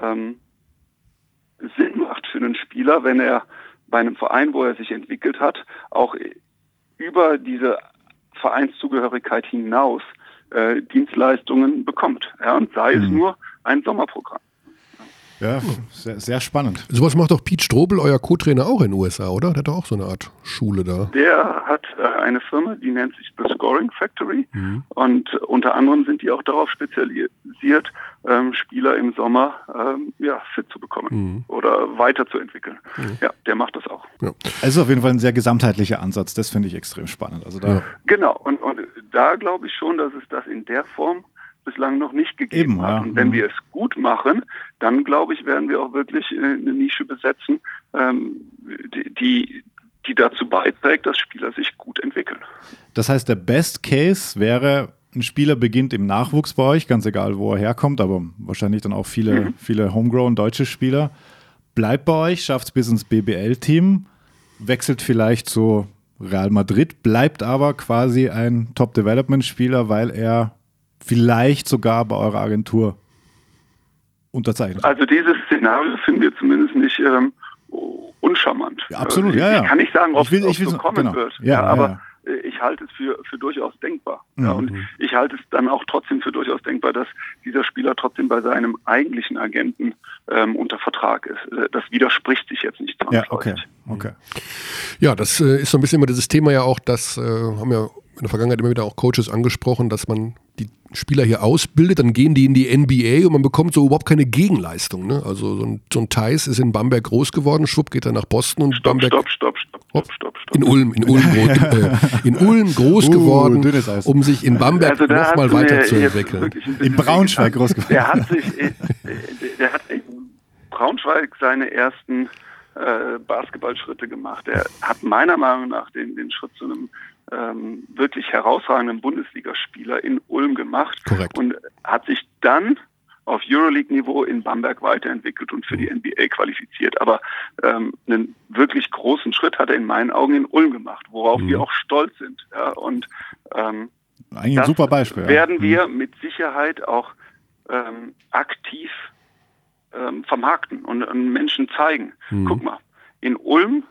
ähm, Sinn macht für einen Spieler, wenn er bei einem Verein, wo er sich entwickelt hat, auch über diese Vereinszugehörigkeit hinaus äh, Dienstleistungen bekommt. Ja, und sei es Mhm. nur ein Sommerprogramm. Ja, sehr, sehr spannend. Sowas macht doch Pete Strobel, euer Co-Trainer, auch in den USA, oder? Der hat doch auch so eine Art Schule da. Der hat äh, eine Firma, die nennt sich The Scoring Factory. Mhm. Und unter anderem sind die auch darauf spezialisiert, ähm, Spieler im Sommer ähm, ja, fit zu bekommen Mhm. oder weiterzuentwickeln. Ja, der macht das auch. Es ist auf jeden Fall ein sehr gesamtheitlicher Ansatz. Das finde ich extrem spannend. Also da, Ja. Genau, und, und da glaube ich schon, dass es das in der Form bislang noch nicht gegeben Eben, hat. ja. Und wenn Mhm. wir es gut machen, dann glaube ich, werden wir auch wirklich äh, eine Nische besetzen, ähm, die, die, die dazu beiträgt, dass Spieler sich gut entwickeln. das heißt, der Best Case wäre, ein Spieler beginnt im Nachwuchs bei euch, ganz egal, wo er herkommt, aber wahrscheinlich dann auch viele, Mhm. viele homegrown deutsche Spieler. Bleibt bei euch, schafft es bis ins BBL-Team, wechselt vielleicht zu Real Madrid, bleibt aber quasi ein Top-Development-Spieler, weil er vielleicht sogar bei eurer Agentur unterzeichnet. Also dieses Szenario finden wir zumindest nicht ähm, uncharmant. Ja, absolut, ja, ja. Ich kann nicht sagen, ob es so kommen genau. wird. Ja, ja, aber ja. äh, ich halte es für, für durchaus denkbar. Ja, Mhm. und ich halte es dann auch trotzdem für durchaus denkbar, dass dieser Spieler trotzdem bei seinem eigentlichen Agenten ähm, unter Vertrag ist. Äh, Das widerspricht sich jetzt nicht Ja, okay, zwangsläufig. okay. Ja, das äh, ist so ein bisschen immer dieses Thema ja auch, das äh, haben ja in der Vergangenheit immer wieder auch Coaches angesprochen, dass man die Spieler hier ausbildet, dann gehen die in die NBA und man bekommt so überhaupt keine Gegenleistung. Ne? Also so ein, so ein Thais ist in Bamberg groß geworden, Schwupp geht er nach Boston und Stopp, Bamberg stopp, stopp, stopp, stopp, stopp, stopp. in Ulm, in Ulm, groß, äh, in Ulm groß Uh, geworden, um sich in Bamberg Also nochmal weiterzuentwickeln. In Braunschweig groß geworden. Der hat sich, der hat in Braunschweig seine ersten äh, Basketballschritte gemacht. Er hat meiner Meinung nach den, den Schritt zu einem ähm, wirklich herausragenden Bundesligaspieler in Ulm gemacht Korrekt. und hat sich dann auf Euroleague-Niveau in Bamberg weiterentwickelt und für die Mhm. NBA qualifiziert. Aber ähm, einen wirklich großen Schritt hat er in meinen Augen in Ulm gemacht, worauf Mhm. wir auch stolz sind. Ja, und ähm, Eigentlich ein super Beispiel. ja. werden wir mit Sicherheit auch ähm, aktiv ähm, vermarkten und, und Menschen zeigen. Mhm. Guck mal, in Ulm,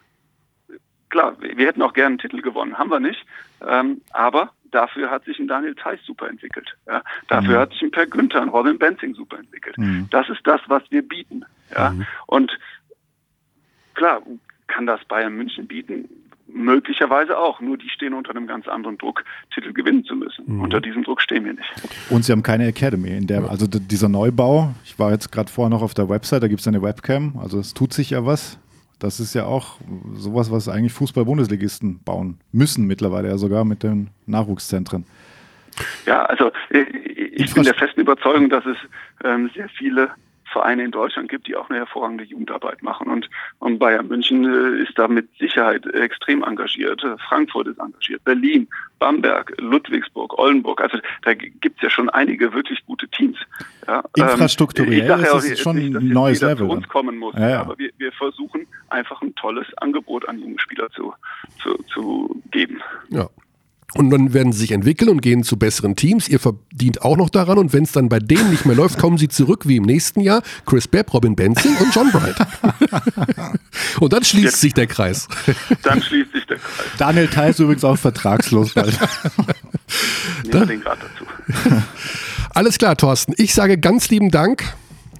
klar, wir hätten auch gerne einen Titel gewonnen, haben wir nicht, ähm, aber dafür hat sich ein Daniel Theiss super entwickelt. Ja? Dafür Mhm. hat sich ein Per Günther, ein Robin Benzing super entwickelt. Mhm. Das ist das, was wir bieten. Ja? Und klar, kann das Bayern München bieten? Möglicherweise auch. Nur die stehen unter einem ganz anderen Druck, Titel gewinnen zu müssen. Mhm. Unter diesem Druck stehen wir nicht. Und sie haben keine Academy. In der, Also dieser Neubau, ich war jetzt gerade vorher noch auf der Website, da gibt es eine Webcam, also es tut sich ja was. Das ist ja auch sowas, was eigentlich Fußball-Bundesligisten bauen müssen mittlerweile ja sogar mit den Nachwuchszentren. Ja, also äh, ich bin der festen Überzeugung, dass es ähm, sehr viele Vereine in Deutschland gibt, die auch eine hervorragende Jugendarbeit machen. Und, und Bayern München äh, ist da mit Sicherheit extrem engagiert. Frankfurt ist engagiert, Berlin, Bamberg, Ludwigsburg, Oldenburg. Also da gibt es ja schon einige wirklich gute Teams. Ja, ähm, Infrastrukturell ist es schon nicht, ein neues Level Zu uns kommen muss. Ja, ja. Aber wir, wir versuchen einfach ein tolles Angebot an junge Spieler zu, zu, zu geben. Ja. Und dann werden sie sich entwickeln und gehen zu besseren Teams. Ihr verdient auch noch daran. Und wenn es dann bei denen nicht mehr läuft, kommen sie zurück wie im nächsten Jahr. Chris Bepp, Robin Benzing und John Bright. und dann schließt sich der Kreis. Dann schließt sich der Kreis. Daniel Theiss übrigens auch vertragslos bald. Nehmen den gerade dazu. Alles klar, Thorsten. Ich sage ganz lieben Dank.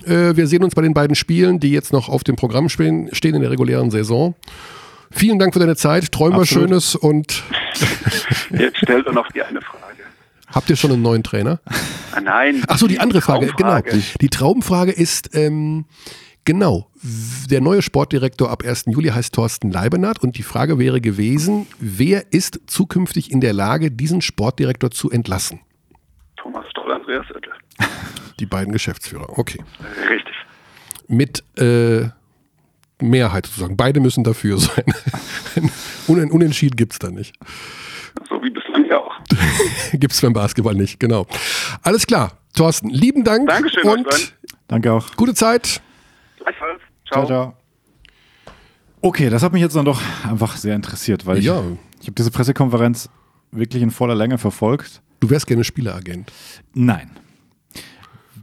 Äh, Wir sehen uns bei den beiden Spielen, die jetzt noch auf dem Programm stehen, stehen in der regulären Saison. Vielen Dank für deine Zeit. Träum was. Schönes und Jetzt stellt er noch die eine Frage. habt ihr schon einen neuen Trainer? Ah, nein. Ach so, die andere Frage, genau. Die Traumfrage ist, ähm, genau, der neue Sportdirektor ab 1. Juli heißt Thorsten Leibenhardt und die Frage wäre gewesen, wer ist zukünftig in der Lage, diesen Sportdirektor zu entlassen? Thomas Stoll, Andreas Oettel. Die beiden Geschäftsführer, okay. Richtig. Mit äh, Mehrheit sozusagen. Beide müssen dafür sein. Un Unentschieden gibt es da nicht. So wie bislang ja auch. Gibt es beim Basketball nicht, genau. Alles klar. Thorsten, lieben Dank Dankeschön, und. Danke auch. gute Zeit. Gleichfalls. Ciao, ciao. Okay, das hat mich jetzt dann doch einfach sehr interessiert, weil Ja. ich, ich habe diese Pressekonferenz wirklich in voller Länge verfolgt. Du wärst gerne Spieleragent. Nein.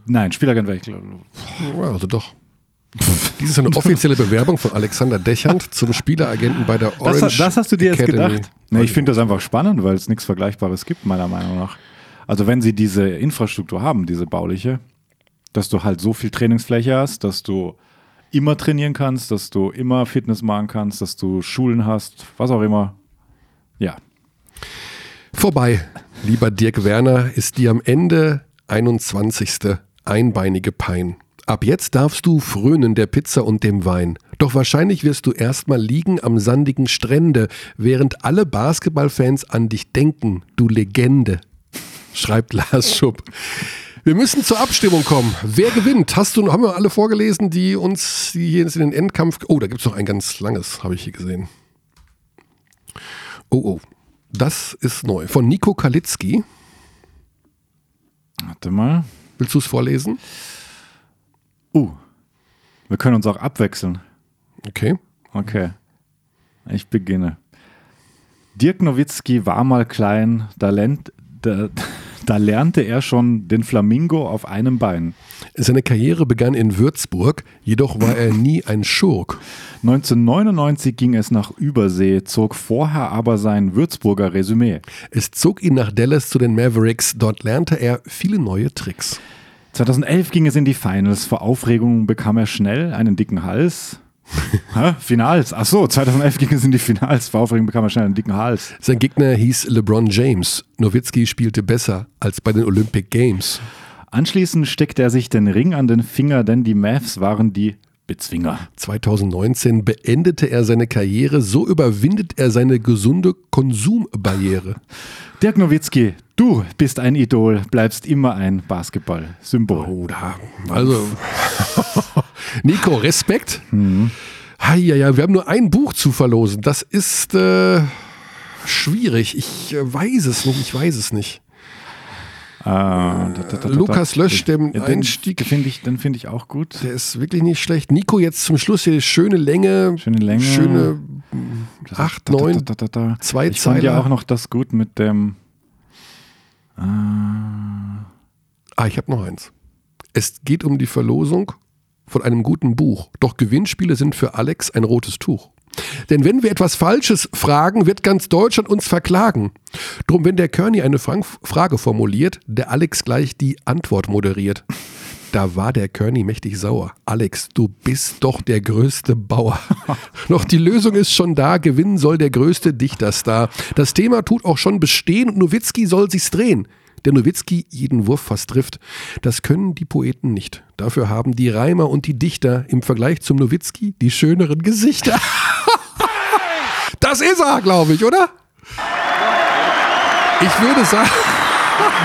Nein, Spieleragent wäre ich also doch. Dies ist eine offizielle Bewerbung von Alexander Dechand zum Spieleragenten bei der Orange das, das hast du dir jetzt Academy. gedacht? Nee, ich finde das einfach spannend, weil es nichts Vergleichbares gibt, meiner Meinung nach. Also wenn sie diese Infrastruktur haben, diese bauliche, dass du halt so viel Trainingsfläche hast, dass du immer trainieren kannst, dass du immer Fitness machen kannst, dass du Schulen hast, was auch immer. Ja. Vorbei, lieber Dirk Werner, ist die am Ende 21. einbeinige Pein. Ab jetzt darfst du frönen der Pizza und dem Wein. Doch wahrscheinlich wirst du erstmal liegen am sandigen Strände, während alle Basketballfans an dich denken, du Legende. Schreibt Lars Schupp. Wir müssen zur Abstimmung kommen. Wer gewinnt? Hast du, haben wir alle vorgelesen, die uns die hier in den Endkampf. Oh, da gibt es noch ein ganz langes, habe ich hier gesehen. Oh, oh. Das ist neu. Von Nico Kalitzki. Warte mal. Willst du es vorlesen? Uh. Wir können uns auch abwechseln. Okay. Okay. Ich beginne. Dirk Nowitzki war mal klein, da, lernt, da, da lernte er schon den Flamingo auf einem Bein. Seine Karriere begann in Würzburg, jedoch war er nie ein Schurk. 1999 ging es nach Übersee, zog vorher aber sein Würzburger Resümee. Es zog ihn nach Dallas zu den Mavericks, dort lernte er viele neue Tricks. 2011 ging es in die Finals. Vor Aufregung bekam er schnell einen dicken Hals. Finals. Ach so, 2011 ging es in die Finals. Vor Aufregung bekam er schnell einen dicken Hals. Sein Gegner hieß LeBron James. Nowitzki spielte besser als bei den Olympic Games. Anschließend steckte er sich den Ring an den Finger, denn die Mavs waren die Bezwinger. 2019 beendete er seine Karriere, so überwindet er seine gesunde Konsumbarriere. Dirk Nowitzki, du bist ein Idol, bleibst immer ein Basketball-Symbol. Oh, da. Also, Nico, Respekt. Mhm. Ja, ja, wir haben nur ein Buch zu verlosen. Das ist äh, schwierig. Ich äh, weiß es nicht. Ich weiß es nicht. Ah, da, da, da, Lukas Lösch, dem Ja, Einstieg. Den finde ich, den find ich auch gut. Der ist wirklich nicht schlecht. Nico, jetzt zum Schluss hier schöne Länge. Schöne Länge. Schöne 8, 9, Da, da, da, da. zwei Ich fand ja auch noch das gut mit dem. Ah, ich habe noch eins. Es geht um die Verlosung von einem guten Buch. Doch Gewinnspiele sind für Alex ein rotes Tuch. Denn wenn wir etwas Falsches fragen, wird ganz Deutschland uns verklagen. Drum, wenn der Körny eine Frank Frage formuliert, der Alex gleich die Antwort moderiert. Da war der Körny mächtig sauer. Alex, du bist doch der größte Bauer. Doch die Lösung ist schon da. Gewinnen soll der größte Dichterstar. Das Thema tut auch schon bestehen und Nowitzki soll sich's drehen. Der Nowitzki jeden Wurf fast trifft. Das können die Poeten nicht. Dafür haben die Reimer und die Dichter im Vergleich zum Nowitzki die schöneren Gesichter. Das ist er, glaube ich, oder? Ich würde sagen,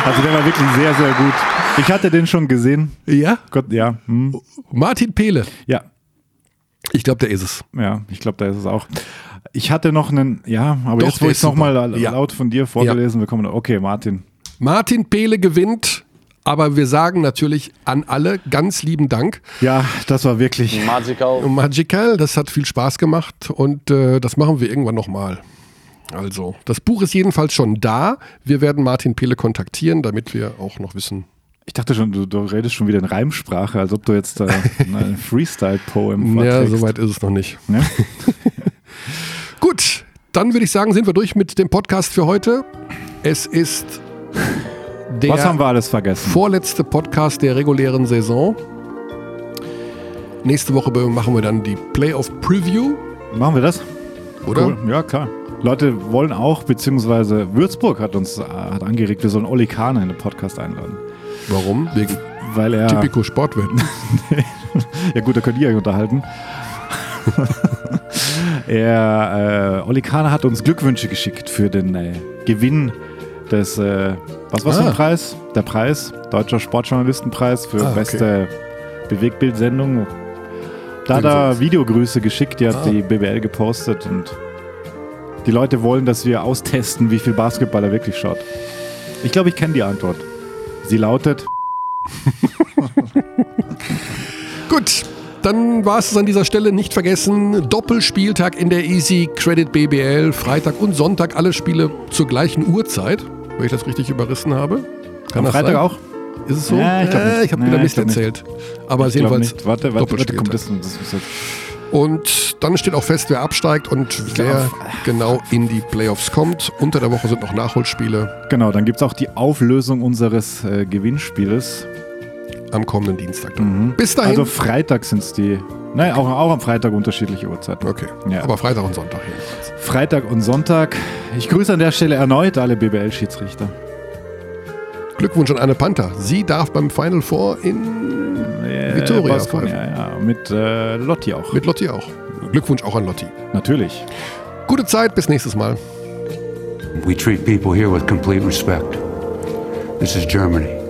Also der war wirklich sehr, sehr gut. Ich hatte den schon gesehen. ja, Gott, ja. Hm. Martin Pehle. Ja, Ich glaube, der ist es. ja, ich glaube, da ist es auch. Ich hatte noch einen, ja, aber Doch, jetzt, wo ich es nochmal Ja. laut von dir vorgelesen bekomme, okay, Martin. Martin Pehle gewinnt, aber wir sagen natürlich an alle ganz lieben Dank. Ja, das war wirklich. Magical. Magical, das hat viel Spaß gemacht und äh, das machen wir irgendwann nochmal. Also, das Buch ist jedenfalls schon da. Wir werden Martin Pehle kontaktieren, damit wir auch noch wissen. Ich dachte schon, du, du redest schon wieder in Reimsprache, als ob du jetzt äh, ein Freestyle-Poem Ja, soweit ist es noch nicht. Ne? Gut, dann würde ich sagen, sind wir durch mit dem Podcast für heute. Es ist der Was haben wir alles vergessen? vorletzte Podcast der regulären Saison. Nächste Woche machen wir dann die Playoff Preview, Machen wir das? oder? Cool. Ja, klar. Leute wollen auch, beziehungsweise Würzburg hat uns äh, hat angeregt, wir sollen Oli Kahn in den Podcast einladen. Warum? Wegen Weil er. Typico Sportwetten. Ja gut, da könnt ihr euch unterhalten. er, äh, Oli Kahn hat uns Glückwünsche geschickt für den äh, Gewinn des, äh, was war Ah. ein Preis? Der Preis, Deutscher Sportjournalistenpreis für Ah, okay. beste Bewegtbildsendung. Da hat er. Videogrüße geschickt, die hat Ah. die BWL gepostet und die Leute wollen, dass wir austesten, wie viel Basketball er wirklich schaut. Ich glaube, ich kenne die Antwort. Sie lautet, Gut, dann war es an dieser Stelle nicht vergessen. Doppelspieltag in der Easy Credit BBL. Freitag und Sonntag alle Spiele zur gleichen Uhrzeit, wenn ich das richtig überrissen habe. Kann am Freitag sein? auch? Ist es so? Ja, ich glaub nicht. Äh, ich habe wieder ich Mist glaub nicht. erzählt. Aber Ich glaub jedenfalls nicht. Warte, warte, warte, kommt das, das ist jetzt Und dann steht auch fest, wer absteigt und wer genau in die Playoffs kommt. Unter der Woche sind noch Nachholspiele Genau, dann gibt es auch die Auflösung unseres äh, Gewinnspieles. Am kommenden Dienstag. dann. Bis dahin. Also Freitag sind es die. Nein, auch, auch am Freitag unterschiedliche Uhrzeiten. okay, Ja. aber Freitag und Sonntag jedenfalls. Freitag und Sonntag. Ich grüße an der Stelle erneut alle BBL-Schiedsrichter. Glückwunsch an Anne Panther. Sie darf beim Final Four in Äh, Vittoria Baskonia, pfeifen. ja, mit äh, Lotti auch. Mit Lotti auch. Glückwunsch auch an Lotti. Natürlich. Gute Zeit, bis nächstes Mal. We treat people here with complete respect. This is Germany.